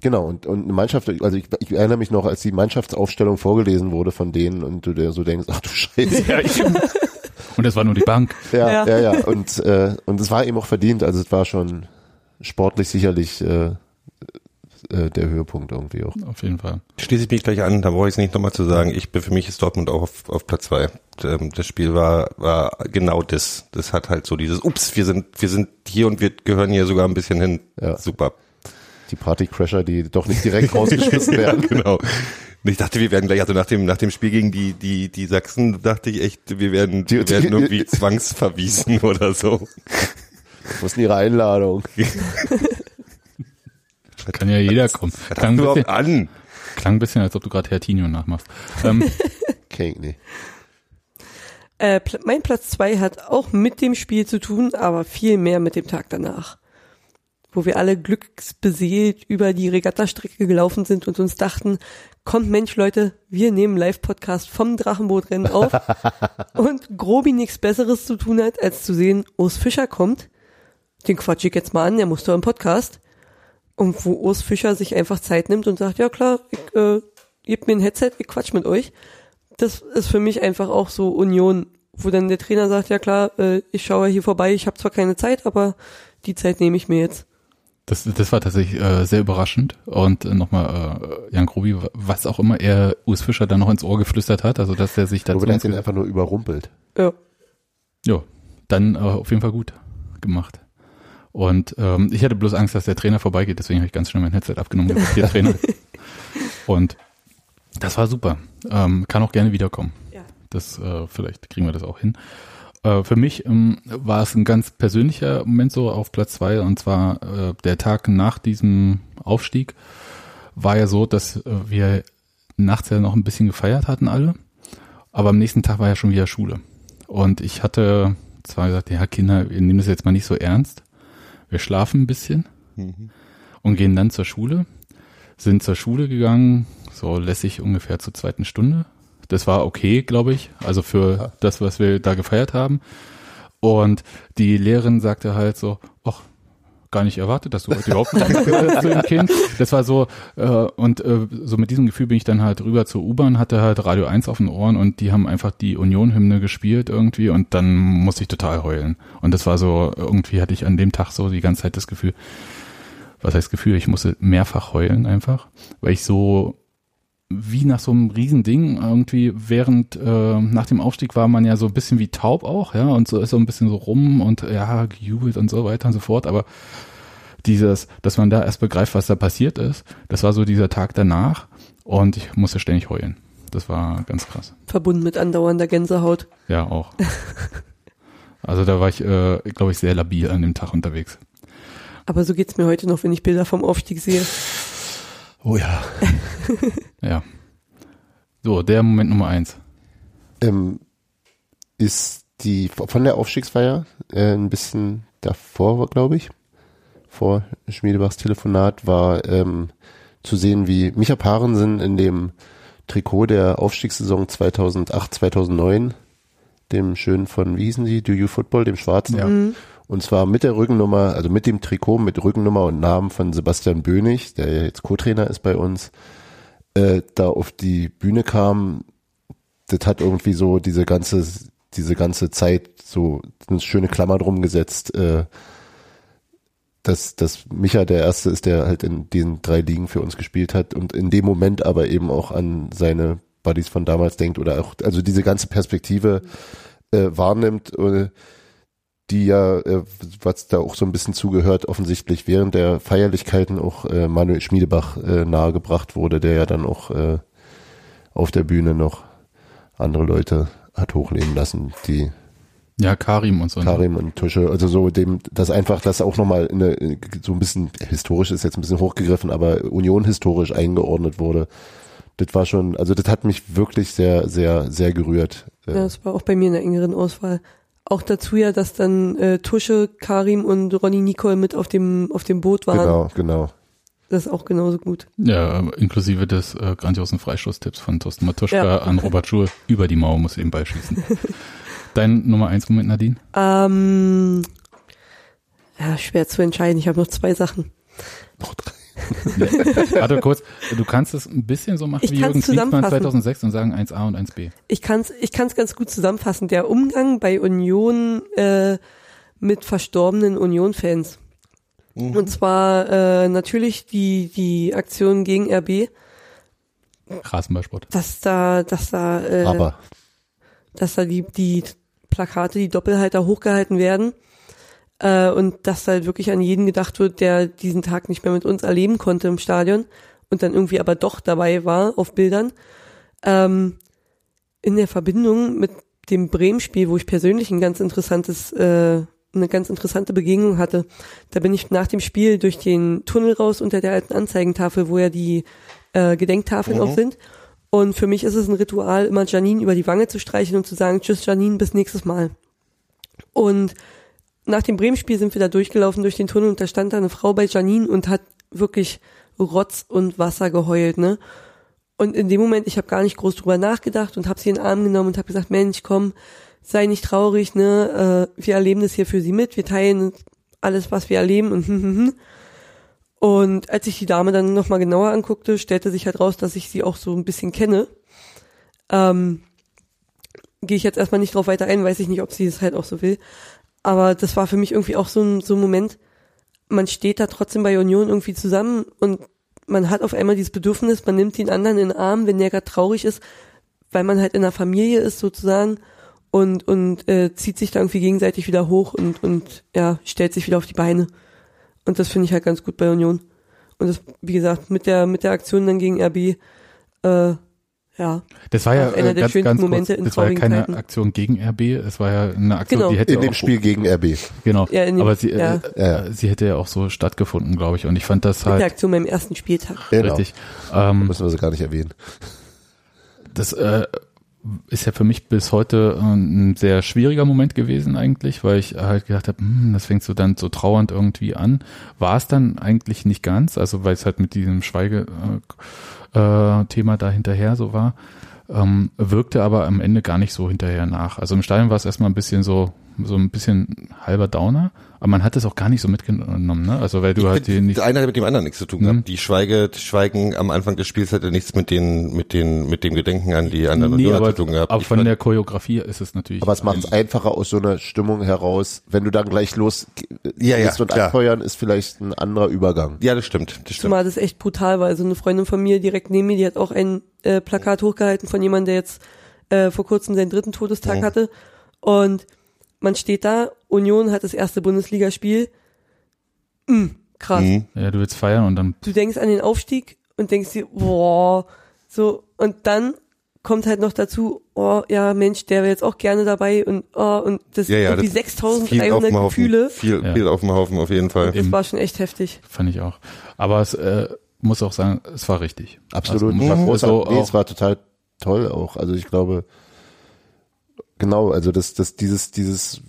Genau, und, und eine Mannschaft, also ich, ich erinnere mich noch, als die Mannschaftsaufstellung vorgelesen wurde von denen und du dir so denkst, ach du Scheiße. Ja, ich, <laughs> und das war nur die Bank. Ja, Ja. ja, ja. Und, äh, und es war eben auch verdient, also es war schon sportlich sicherlich äh, äh, der Höhepunkt irgendwie auch. Auf jeden Fall. Schließe ich mich gleich an, da brauche ich es nicht nochmal zu sagen. Ich bin für mich ist Dortmund auch auf, auf Platz zwei. Ähm, Das Spiel war, war genau das. Das hat halt so dieses, ups, wir sind, wir sind hier und wir gehören hier sogar ein bisschen hin. Ja. Super. Die Partycrasher, die doch nicht direkt <laughs> rausgeschmissen werden. genau. Ich dachte, wir werden gleich, also nach dem, nach dem Spiel gegen die, die, die Sachsen, dachte ich echt, wir werden, wir Die- werden irgendwie zwangsverwiesen <laughs> oder so. Wo ist denn ihre Einladung? <laughs> Kann ja jeder kommen. Klang ein bisschen, an. klang ein bisschen als ob du gerade Hertinho nachmachst. Ähm, ich nicht. Äh, mein Platz zwei hat auch mit dem Spiel zu tun, aber viel mehr mit dem Tag danach. Wo wir alle glücksbeseelt über die Regattastrecke gelaufen sind und uns dachten, kommt Mensch Leute, wir nehmen Live-Podcast vom Drachenbootrennen auf <laughs> und Grobi nichts Besseres zu tun hat, als zu sehen, Urs Fischer kommt. Den quatsch ich jetzt mal an, der muss doch im Podcast. Und wo Urs Fischer sich einfach Zeit nimmt und sagt, ja klar, ich, äh, gebt mir ein Headset, ich quatsch mit euch das ist für mich einfach auch so Union, wo dann der Trainer sagt, ja klar, äh, ich schaue hier vorbei, ich habe zwar keine Zeit, aber die Zeit nehme ich mir jetzt. Das, das war tatsächlich äh, sehr überraschend. Und äh, nochmal, äh, Jan Grobi, was auch immer er Urs Fischer dann noch ins Ohr geflüstert hat, also dass er sich Ich glaube, dazu der hat ihn einfach nur überrumpelt. Ja. Ja, dann äh, auf jeden Fall gut gemacht. Und ähm, ich hatte bloß Angst, dass der Trainer vorbeigeht, deswegen habe ich ganz schnell mein Headset abgenommen, und <laughs> gesagt, hier Trainer. Und das war super. Ähm, kann auch gerne wiederkommen. Ja. Das äh, vielleicht kriegen wir das auch hin. Äh, für mich ähm, war es ein ganz persönlicher Moment so auf Platz zwei und zwar äh, der Tag nach diesem Aufstieg war ja so, dass äh, wir nachts ja noch ein bisschen gefeiert hatten alle, aber am nächsten Tag war ja schon wieder Schule. Und ich hatte zwar gesagt, ja Kinder, wir nehmen das jetzt mal nicht so ernst. Wir schlafen ein bisschen und gehen dann zur Schule. Sind zur Schule gegangen, so lässig ungefähr zur zweiten Stunde. Das war okay, glaube ich, also für das, was wir da gefeiert haben. Und die Lehrerin sagte halt so, ach, gar nicht erwartet, dass du heute überhaupt zu <laughs> dem Kind. Das war so, äh, und äh, so mit diesem Gefühl bin ich dann halt rüber zur U-Bahn, hatte halt Radio 1 auf den Ohren und die haben einfach die Union-Hymne gespielt irgendwie und dann musste ich total heulen. Und das war so, irgendwie hatte ich an dem Tag so die ganze Zeit das Gefühl, was heißt Gefühl, ich musste mehrfach heulen einfach, weil ich so wie nach so einem Riesending irgendwie während äh, nach dem Aufstieg war man ja so ein bisschen wie taub auch, ja, und so ist so ein bisschen so rum und ja, gejubelt und so weiter und so fort, aber dieses, dass man da erst begreift, was da passiert ist, das war so dieser Tag danach und ich musste ständig heulen. Das war ganz krass. Verbunden mit andauernder Gänsehaut. Ja, auch. Also da war ich, äh, glaube ich, sehr labil an dem Tag unterwegs. Aber so geht's mir heute noch, wenn ich Bilder vom Aufstieg sehe. Oh ja. <laughs> Ja. So, der Moment Nummer eins. Ähm, ist die von der Aufstiegsfeier äh, ein bisschen davor, glaube ich, vor Schmiedebachs Telefonat war ähm, zu sehen, wie Micha Parensen in dem Trikot der Aufstiegssaison 2008, 2009, dem schönen von, wie hießen sie, Do You Football, dem schwarzen, Ja. Und zwar mit der Rückennummer, also mit dem Trikot, mit Rückennummer und Namen von Sebastian Bönig, der ja jetzt Co-Trainer ist bei uns, äh, da auf die Bühne kam. Das hat irgendwie so diese ganze, diese ganze Zeit so eine schöne Klammer drum gesetzt, äh, dass, dass Micha der Erste ist, der halt in den drei Ligen für uns gespielt hat und in dem Moment aber eben auch an seine Buddies von damals denkt oder auch, also diese ganze Perspektive äh, wahrnimmt, äh, die ja, äh, was da auch so ein bisschen zugehört, offensichtlich während der Feierlichkeiten auch äh, Manuel Schmiedebach äh, nahegebracht wurde, der ja dann auch äh, auf der Bühne noch andere Leute hat hochleben lassen, die Ja, Karim und so. ne? Karim und Tusche, also so dem, das einfach, das auch nochmal eine, so ein bisschen, historisch ist jetzt ein bisschen hochgegriffen, aber Union historisch eingeordnet wurde. Das war schon, also das hat mich wirklich sehr, sehr, sehr gerührt. Äh, Ja, das war auch bei mir in der engeren Auswahl. Auch dazu ja, dass dann äh, Tusche, Karim und Ronny Nicole mit auf dem auf dem Boot waren. Genau, genau. Das ist auch genauso gut. Ja, inklusive des äh, grandiosen Freischusstipps von Thorsten Matuschka Ja. an Robert Schur. Über die Mauer muss eben beischießen. <laughs> Dein Nummer eins Moment, Nadine? Ähm, ja, schwer zu entscheiden. Ich habe noch zwei Sachen. Noch drei. Warte kurz, du kannst es ein bisschen so machen Ich wie Jürgen Klinsmann zusammenfassen. 2006 und sagen 1a und 1b. Ich kann es ich kann's ganz gut zusammenfassen. Der Umgang bei Union äh, mit verstorbenen Union-Fans. Und zwar äh, natürlich die die Aktion gegen RB, Rasenballsport. dass da dass da äh, Aber dass da die, die Plakate, die Doppelhalter hochgehalten werden äh, und dass da halt wirklich an jeden gedacht wird, der diesen Tag nicht mehr mit uns erleben konnte im Stadion und dann irgendwie aber doch dabei war auf Bildern. Ähm, in der Verbindung mit dem Bremen-Spiel, wo ich persönlich ein ganz interessantes, äh, eine ganz interessante Begegnung hatte. Da bin ich nach dem Spiel durch den Tunnel raus unter der alten Anzeigentafel, wo ja die äh, Gedenktafeln Mhm. auch sind. Und für mich ist es ein Ritual, immer Janine über die Wange zu streichen und zu sagen, tschüss Janine, bis nächstes Mal. Und nach dem Bremen-Spiel sind wir da durchgelaufen durch den Tunnel und da stand da eine Frau bei Janine und hat wirklich Rotz und Wasser geheult, ne? Und in dem Moment, ich habe gar nicht groß drüber nachgedacht und habe sie in den Arm genommen und habe gesagt, Mensch, komm, sei nicht traurig, ne? Äh, wir erleben das hier für sie mit, wir teilen alles, was wir erleben und hm, hm, hm. Und als ich die Dame dann nochmal genauer anguckte, stellte sich halt raus, dass ich sie auch so ein bisschen kenne. Ähm, Gehe ich jetzt erstmal nicht drauf weiter ein, weiß ich nicht, ob sie es halt auch so will. Aber das war für mich irgendwie auch so ein, so ein Moment, man steht da trotzdem bei Union irgendwie zusammen und man hat auf einmal dieses Bedürfnis, man nimmt den anderen in den Arm, wenn der gerade traurig ist, weil man halt in der Familie ist sozusagen und und äh, zieht sich da irgendwie gegenseitig wieder hoch und und ja stellt sich wieder auf die Beine. Und das finde ich halt ganz gut bei Union. Und das wie gesagt mit der mit der Aktion dann gegen RB äh, ja Das war ja einer äh, der ganz, schönsten ganz kurz, Momente in das war ja keine. Aktion gegen RB, es war ja eine Aktion, Genau. die hätte in dem Spiel gegen RB. genau, Ja, in dem- aber sie, ja. äh, Ja. äh, sie hätte ja auch so stattgefunden, glaube ich, und ich fand das halt Aktion beim ersten Spieltag Genau. richtig. Ähm, Müssen wir sie gar nicht erwähnen. das äh, ist ja für mich bis heute äh, ein sehr schwieriger Moment gewesen eigentlich, weil ich halt gedacht habe, hm, das fängt so dann so trauernd irgendwie an. War es dann eigentlich nicht ganz, also weil es halt mit diesem Schweige-Thema äh, Thema da hinterher so war, ähm, wirkte aber am Ende gar nicht so hinterher nach. Also im Stadion war es erstmal ein bisschen so, so ein bisschen halber Downer, aber man hat es auch gar nicht so mitgenommen, ne? Also weil du halt die nicht Das eine hat mit dem anderen nichts zu tun Mhm. gehabt. Die Schweige, das Schweigen am Anfang des Spiels hatte nichts mit den, mit den, mit dem Gedenken an die anderen nee, aber, zu tun gehabt. aber Ich von fand- der Choreografie ist es natürlich. Aber es macht es einfacher aus so einer Stimmung heraus. Wenn du dann gleich los Ja, ja, gehst und klar. anfeuern, ist vielleicht ein anderer Übergang. ja, das stimmt, das stimmt. Zumal das echt brutal war. Also eine Freundin von mir direkt neben mir, die hat auch ein äh, Plakat hochgehalten von jemandem, der jetzt äh, vor kurzem seinen dritten Todestag Mhm. hatte. Und man steht da, Union hat das erste Bundesligaspiel. Mm, krass. Mhm. ja, du willst feiern und dann Du denkst an den Aufstieg und denkst dir, boah, so, und dann kommt halt noch dazu, oh ja, Mensch, der wäre jetzt auch gerne dabei und oh, und das Ja, ja, irgendwie das viel auf 6300 dem Haufen. Gefühle. Viel, Ja. viel auf dem Haufen auf jeden Fall. Das war schon echt heftig. fand ich auch. Aber es äh, muss auch sagen, es war richtig. Absolut. Also, war mhm. so nee, es war total toll auch. Also ich glaube, genau, also das, das, dieses, dieses,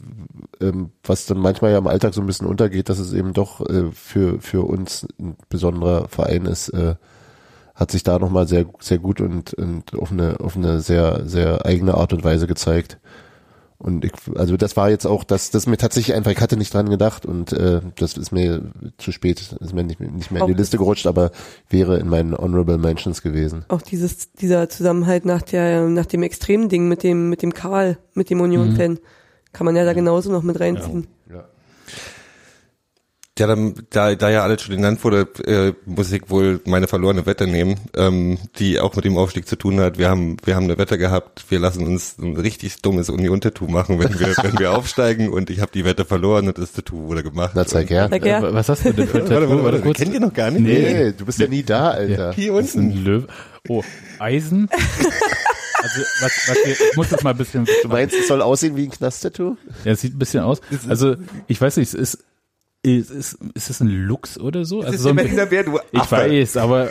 ähm, was dann manchmal ja im Alltag so ein bisschen untergeht, dass es eben doch äh, für, für uns ein besonderer Verein ist, äh, hat sich da nochmal sehr, sehr gut und, und auf eine, auf eine sehr, sehr eigene Art und Weise gezeigt. Und ich, also das war jetzt auch, das, das mir tatsächlich einfach, ich hatte nicht dran gedacht und äh, das ist mir zu spät, ist mir nicht, nicht mehr in die Liste gerutscht, aber wäre in meinen Honorable Mentions gewesen. auch dieses, dieser Zusammenhalt nach der, nach dem extremen Ding mit dem, mit dem Karl, mit dem Union-Fan, kann man ja da genauso noch mit reinziehen. Ja, dann, da, da ja alles schon genannt wurde, äh, muss ich wohl meine verlorene Wette nehmen, ähm, die auch mit dem Aufstieg zu tun hat. Wir haben, wir haben eine Wette gehabt, wir lassen uns ein richtig dummes Union-Tattoo machen, wenn wir, wenn wir aufsteigen und ich habe die Wette verloren und das Tattoo wurde gemacht. Na, zeig her. Äh, Was hast du denn für ein Warte, Tattoo? warte, warte, kurz. kennt ihr noch gar nicht? Nee. Nee, du bist ja nie da, Alter. Hier ist ein unten. Löwe. Oh, Eisen. <laughs> Also, was, was wir, ich muss das mal ein bisschen. Du meinst, es soll aussehen wie ein Knast-Tattoo? Ja, es sieht ein bisschen aus. Also, ich weiß nicht, es ist, ist, ist, ist es ein Lux oder so? Das Also ist so der ein, Berliner Bär, du ich Affe. weiß, aber,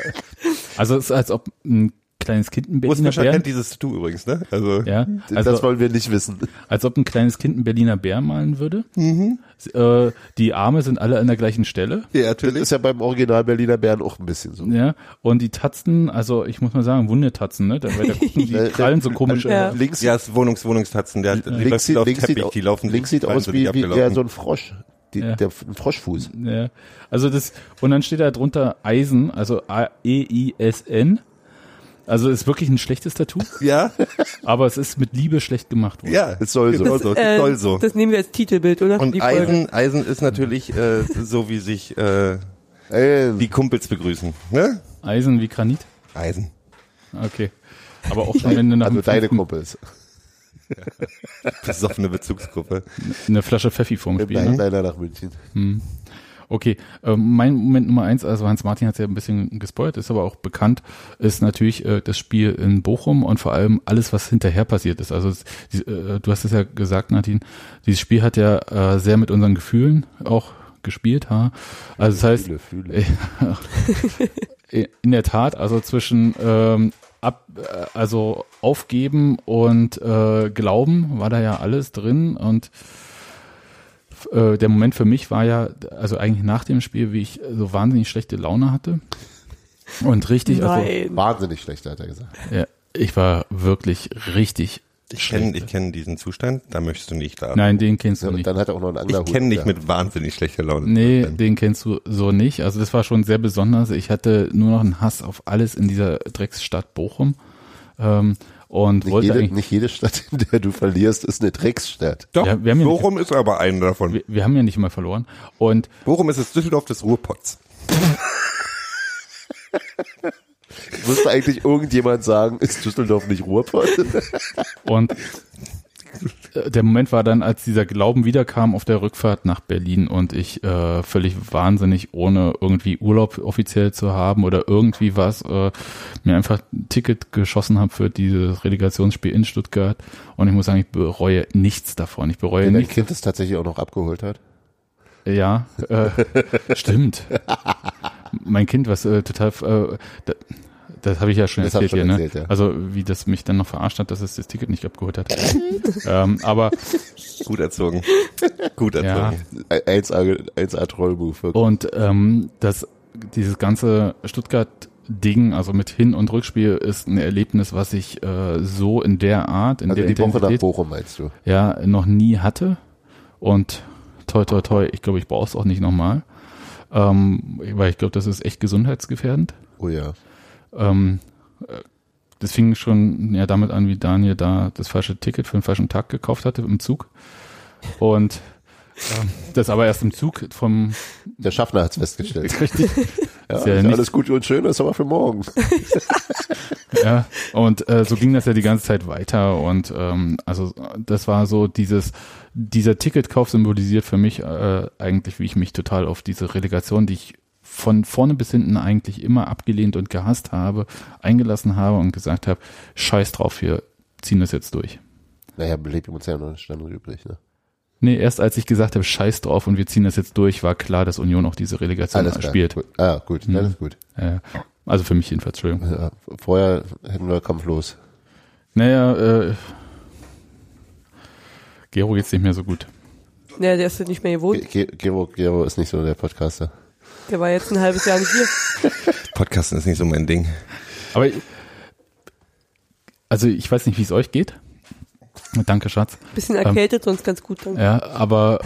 also es ist als ob ein kleines Kind ein Berliner Bär, kennt dieses Tattoo übrigens, ne? Also, ja, das also, wollen wir nicht wissen. als ob ein kleines Kind einen Berliner Bär malen würde. Äh, die Arme sind alle an der gleichen Stelle. ja, Das natürlich. ist ja beim Original Berliner Bären auch ein bisschen so. Ja, und die Tatzen, also ich muss mal sagen, Wundetatzen, ne? Da, weil da gucken die <laughs> Äh, Krallen so komisch. Ja. Links, Ja, es ist Wohnungs, Wohnungstatzen, der, die links, läuft sieht, auf links, Teppich, sieht, au- die laufen links sieht aus wie, wie abgelaufen. ja, so ein Frosch. Die, Ja. der, Froschfuß. Ja. Also das, und dann steht da drunter Eisen, also A-E-I-S-N. Also ist wirklich ein schlechtes Tattoo, <laughs> Ja, aber es ist mit Liebe schlecht gemacht worden. ja, Es soll so. Genau so, Äh, soll so. Das nehmen wir als Titelbild, oder? Und. Eisen, Eisen ist natürlich äh, so, wie sich äh, die Kumpels begrüßen. Ne? Eisen wie Granit. Eisen. Okay. Aber auch schon, wenn du nach also deine Kumpels. Besoffene Bezugsgruppe. eine Flasche Pfeffi vorm Spiel. Ne? deiner nach München. Okay, ähm, mein Moment Nummer eins, also Hans Martin hat ja ein bisschen gespoilt, ist aber auch bekannt, ist natürlich äh, das Spiel in Bochum und vor allem alles, was hinterher passiert ist. Also es, die, äh, du hast es ja gesagt, Martin, dieses Spiel hat ja äh, sehr mit unseren Gefühlen auch gespielt. Ha? Also das heißt, Fühle, <laughs> fühle. in der Tat, also zwischen ähm, ab, äh, also aufgeben und äh, glauben war da ja alles drin und äh, der Moment für mich war ja, also eigentlich nach dem Spiel, wie ich so wahnsinnig schlechte Laune hatte und richtig, also Nein. Wahnsinnig schlecht, hat er gesagt. ja, ich war wirklich richtig Ich kenne ich kenn diesen Zustand, da möchtest du nicht da. Nein, den kennst Ja, du und nicht. dann hat er auch noch einen ich Anglerhut. kenne dich ja. mit wahnsinnig schlechter Laune. Nee, den kennst du so nicht. Also das war schon sehr besonders. Ich hatte nur noch einen Hass auf alles in dieser Drecksstadt Bochum. Ähm, und Nicht wollte jede, eigentlich, nicht jede Stadt, in der du verlierst, ist eine Drecksstadt. Doch, Ja, wir haben ja nicht- Bochum ist aber einer davon. wir, wir haben ja nicht mal verloren. Und Bochum ist das Düsseldorf des Ruhrpots. <laughs> Müsste eigentlich irgendjemand sagen, ist Düsseldorf nicht Ruhrpott? Und äh, der Moment war dann, als dieser Glauben wiederkam auf der Rückfahrt nach Berlin und ich äh, völlig wahnsinnig, ohne irgendwie Urlaub offiziell zu haben oder irgendwie was, äh, mir einfach ein Ticket geschossen habe für dieses Relegationsspiel in Stuttgart. Und ich muss sagen, ich bereue nichts davon. Ich bereue Wenn nichts. Kind es tatsächlich auch noch abgeholt hat. Ja, äh, <laughs> stimmt. Mein Kind, was äh, total, äh, da, das habe ich ja schon Das erzählt schon hier, ne? erzählt, ja. Also wie das mich dann noch verarscht hat, dass es das Ticket nicht abgeholt hat. <laughs> ähm, aber Gut erzogen. Gut ja, erzogen. 1A, 1A Trollmove. wirklich. und ähm, das dieses ganze Stuttgart-Ding, also mit Hin- und Rückspiel, ist ein Erlebnis, was ich äh, so in der Art, in Also der die Woche nach Bochum meinst du? ja, noch nie hatte. Und toi, toi, toi, ich glaube, ich brauche es auch nicht nochmal. Ähm, weil ich glaube, das ist echt gesundheitsgefährdend. Oh ja. Ähm, äh, das fing schon ja damit an, wie Daniel da das falsche Ticket für den falschen Tag gekauft hatte im Zug. Und das aber erst im Zug vom Der Schaffner hat's festgestellt. <laughs> richtig. Ja, Ist ja ist alles gut und schön, ist aber für morgen. <laughs> Ja, und äh, so ging das ja die ganze Zeit weiter und ähm, also das war so dieses dieser Ticketkauf symbolisiert für mich äh, eigentlich, wie ich mich total auf diese Relegation, die ich von vorne bis hinten eigentlich immer abgelehnt und gehasst habe, eingelassen habe und gesagt habe, scheiß drauf, wir ziehen das jetzt durch. Naja, belebt uns ja noch eine Stunde übrig. Ne? Nee, erst als ich gesagt habe, scheiß drauf und wir ziehen das jetzt durch, war klar, dass Union auch diese Relegation Alles klar. spielt. Gut. Ah, gut, Mhm. dann ist gut. Äh, also für mich jedenfalls, Entschuldigung. Ja, vorher hätten wir kampflos. Naja, äh, Gero geht's nicht mehr so gut. Ja, der ist ja nicht mehr gewohnt. Ge- Ge- Gero, Gero ist nicht so der Podcaster. Der war jetzt ein halbes Jahr nicht hier. <laughs> Podcasten ist nicht so mein Ding. Aber also ich weiß nicht, wie es euch geht. Danke, Schatz. Bisschen erkältet, sonst ganz gut. Dann. Ja, aber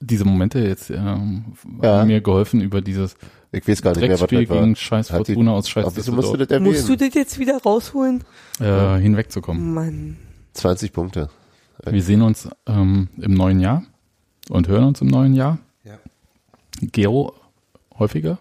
diese Momente jetzt ähm, Ja. haben mir geholfen über dieses Ich weiß gar nicht mehr, was das war. gegen Scheiß Fortuna aus Scheiß Aber wieso musst du das erwähnen? Musst du das jetzt wieder rausholen? äh, hinwegzukommen. Mann. 20 Punkte. Wir sehen uns ähm, im neuen Jahr und hören uns im neuen Jahr. Ja. Gero häufiger?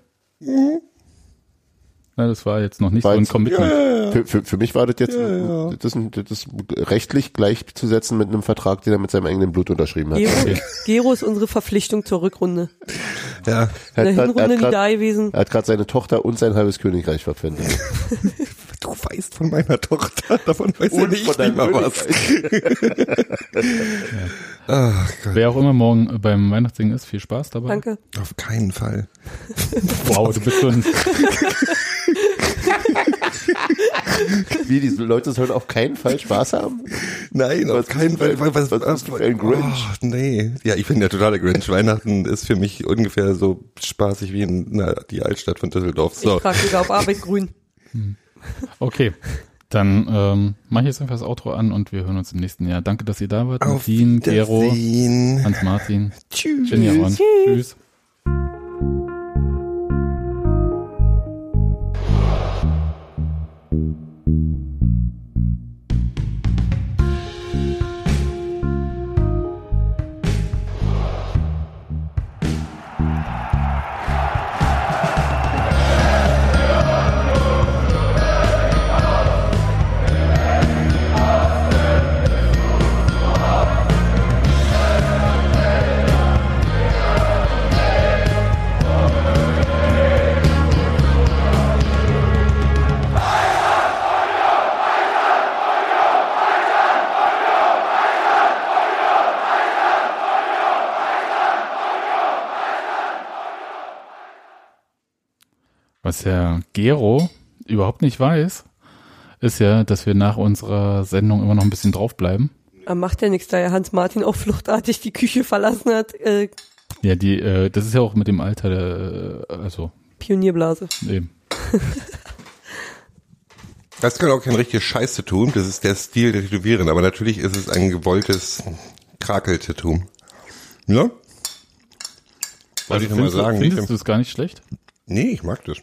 Na, das war jetzt noch nicht War so ein jetzt- Commitment. Für, für, für mich war das jetzt Das, ist- das ist rechtlich gleichzusetzen mit einem Vertrag, den er mit seinem eigenen Blut unterschrieben hat. Gero, Gero ist unsere Verpflichtung zur Rückrunde. Ja, Er hat grad- er Hinrunde hat nie grad- da gewesen. Er hat gerade seine Tochter und sein halbes Königreich verpfändet. <laughs> du weißt von meiner Tochter, davon weiß ja Und nicht mal was. <laughs> Ach Gott, Wer auch immer morgen beim Weihnachtsding ist, viel Spaß dabei. Danke. auf keinen Fall. Wow, du bist schon. <laughs> Wie, diese Leute sollen auf keinen Fall Spaß haben? Nein, auf Was keinen bist du Fall. für- Was, was du für ein Grinch? Oh, nee. Ja, ich bin der totale Grinch. Weihnachten ist für mich ungefähr so spaßig wie in na, die Altstadt von Düsseldorf. Ich So. trage sogar auf Arbeit grün. Okay. Dann ähm, mache ich jetzt einfach das Outro an und wir hören uns im nächsten Jahr. Danke, dass ihr da wart. Auf Nadine, Gero. Hans-Martin, Tschüss. Ron. Tschüss. Was der Gero überhaupt nicht weiß, ist ja, dass wir nach unserer Sendung immer noch ein bisschen draufbleiben. Aber macht ja nichts, da ja Hans Martin auch fluchtartig die Küche verlassen hat. Äh, Ja, die, äh, das ist ja auch mit dem Alter der, äh, also Pionierblase. eben. <laughs> Das kann auch kein richtiges Scheiß-Tattoo. Das ist der Stil der Tätowieren. Aber natürlich ist es ein gewolltes Krakel-Tattoo. Ja? Wollte ich nur mal sagen. Findest du es gar nicht schlecht? Nee, ich mag das.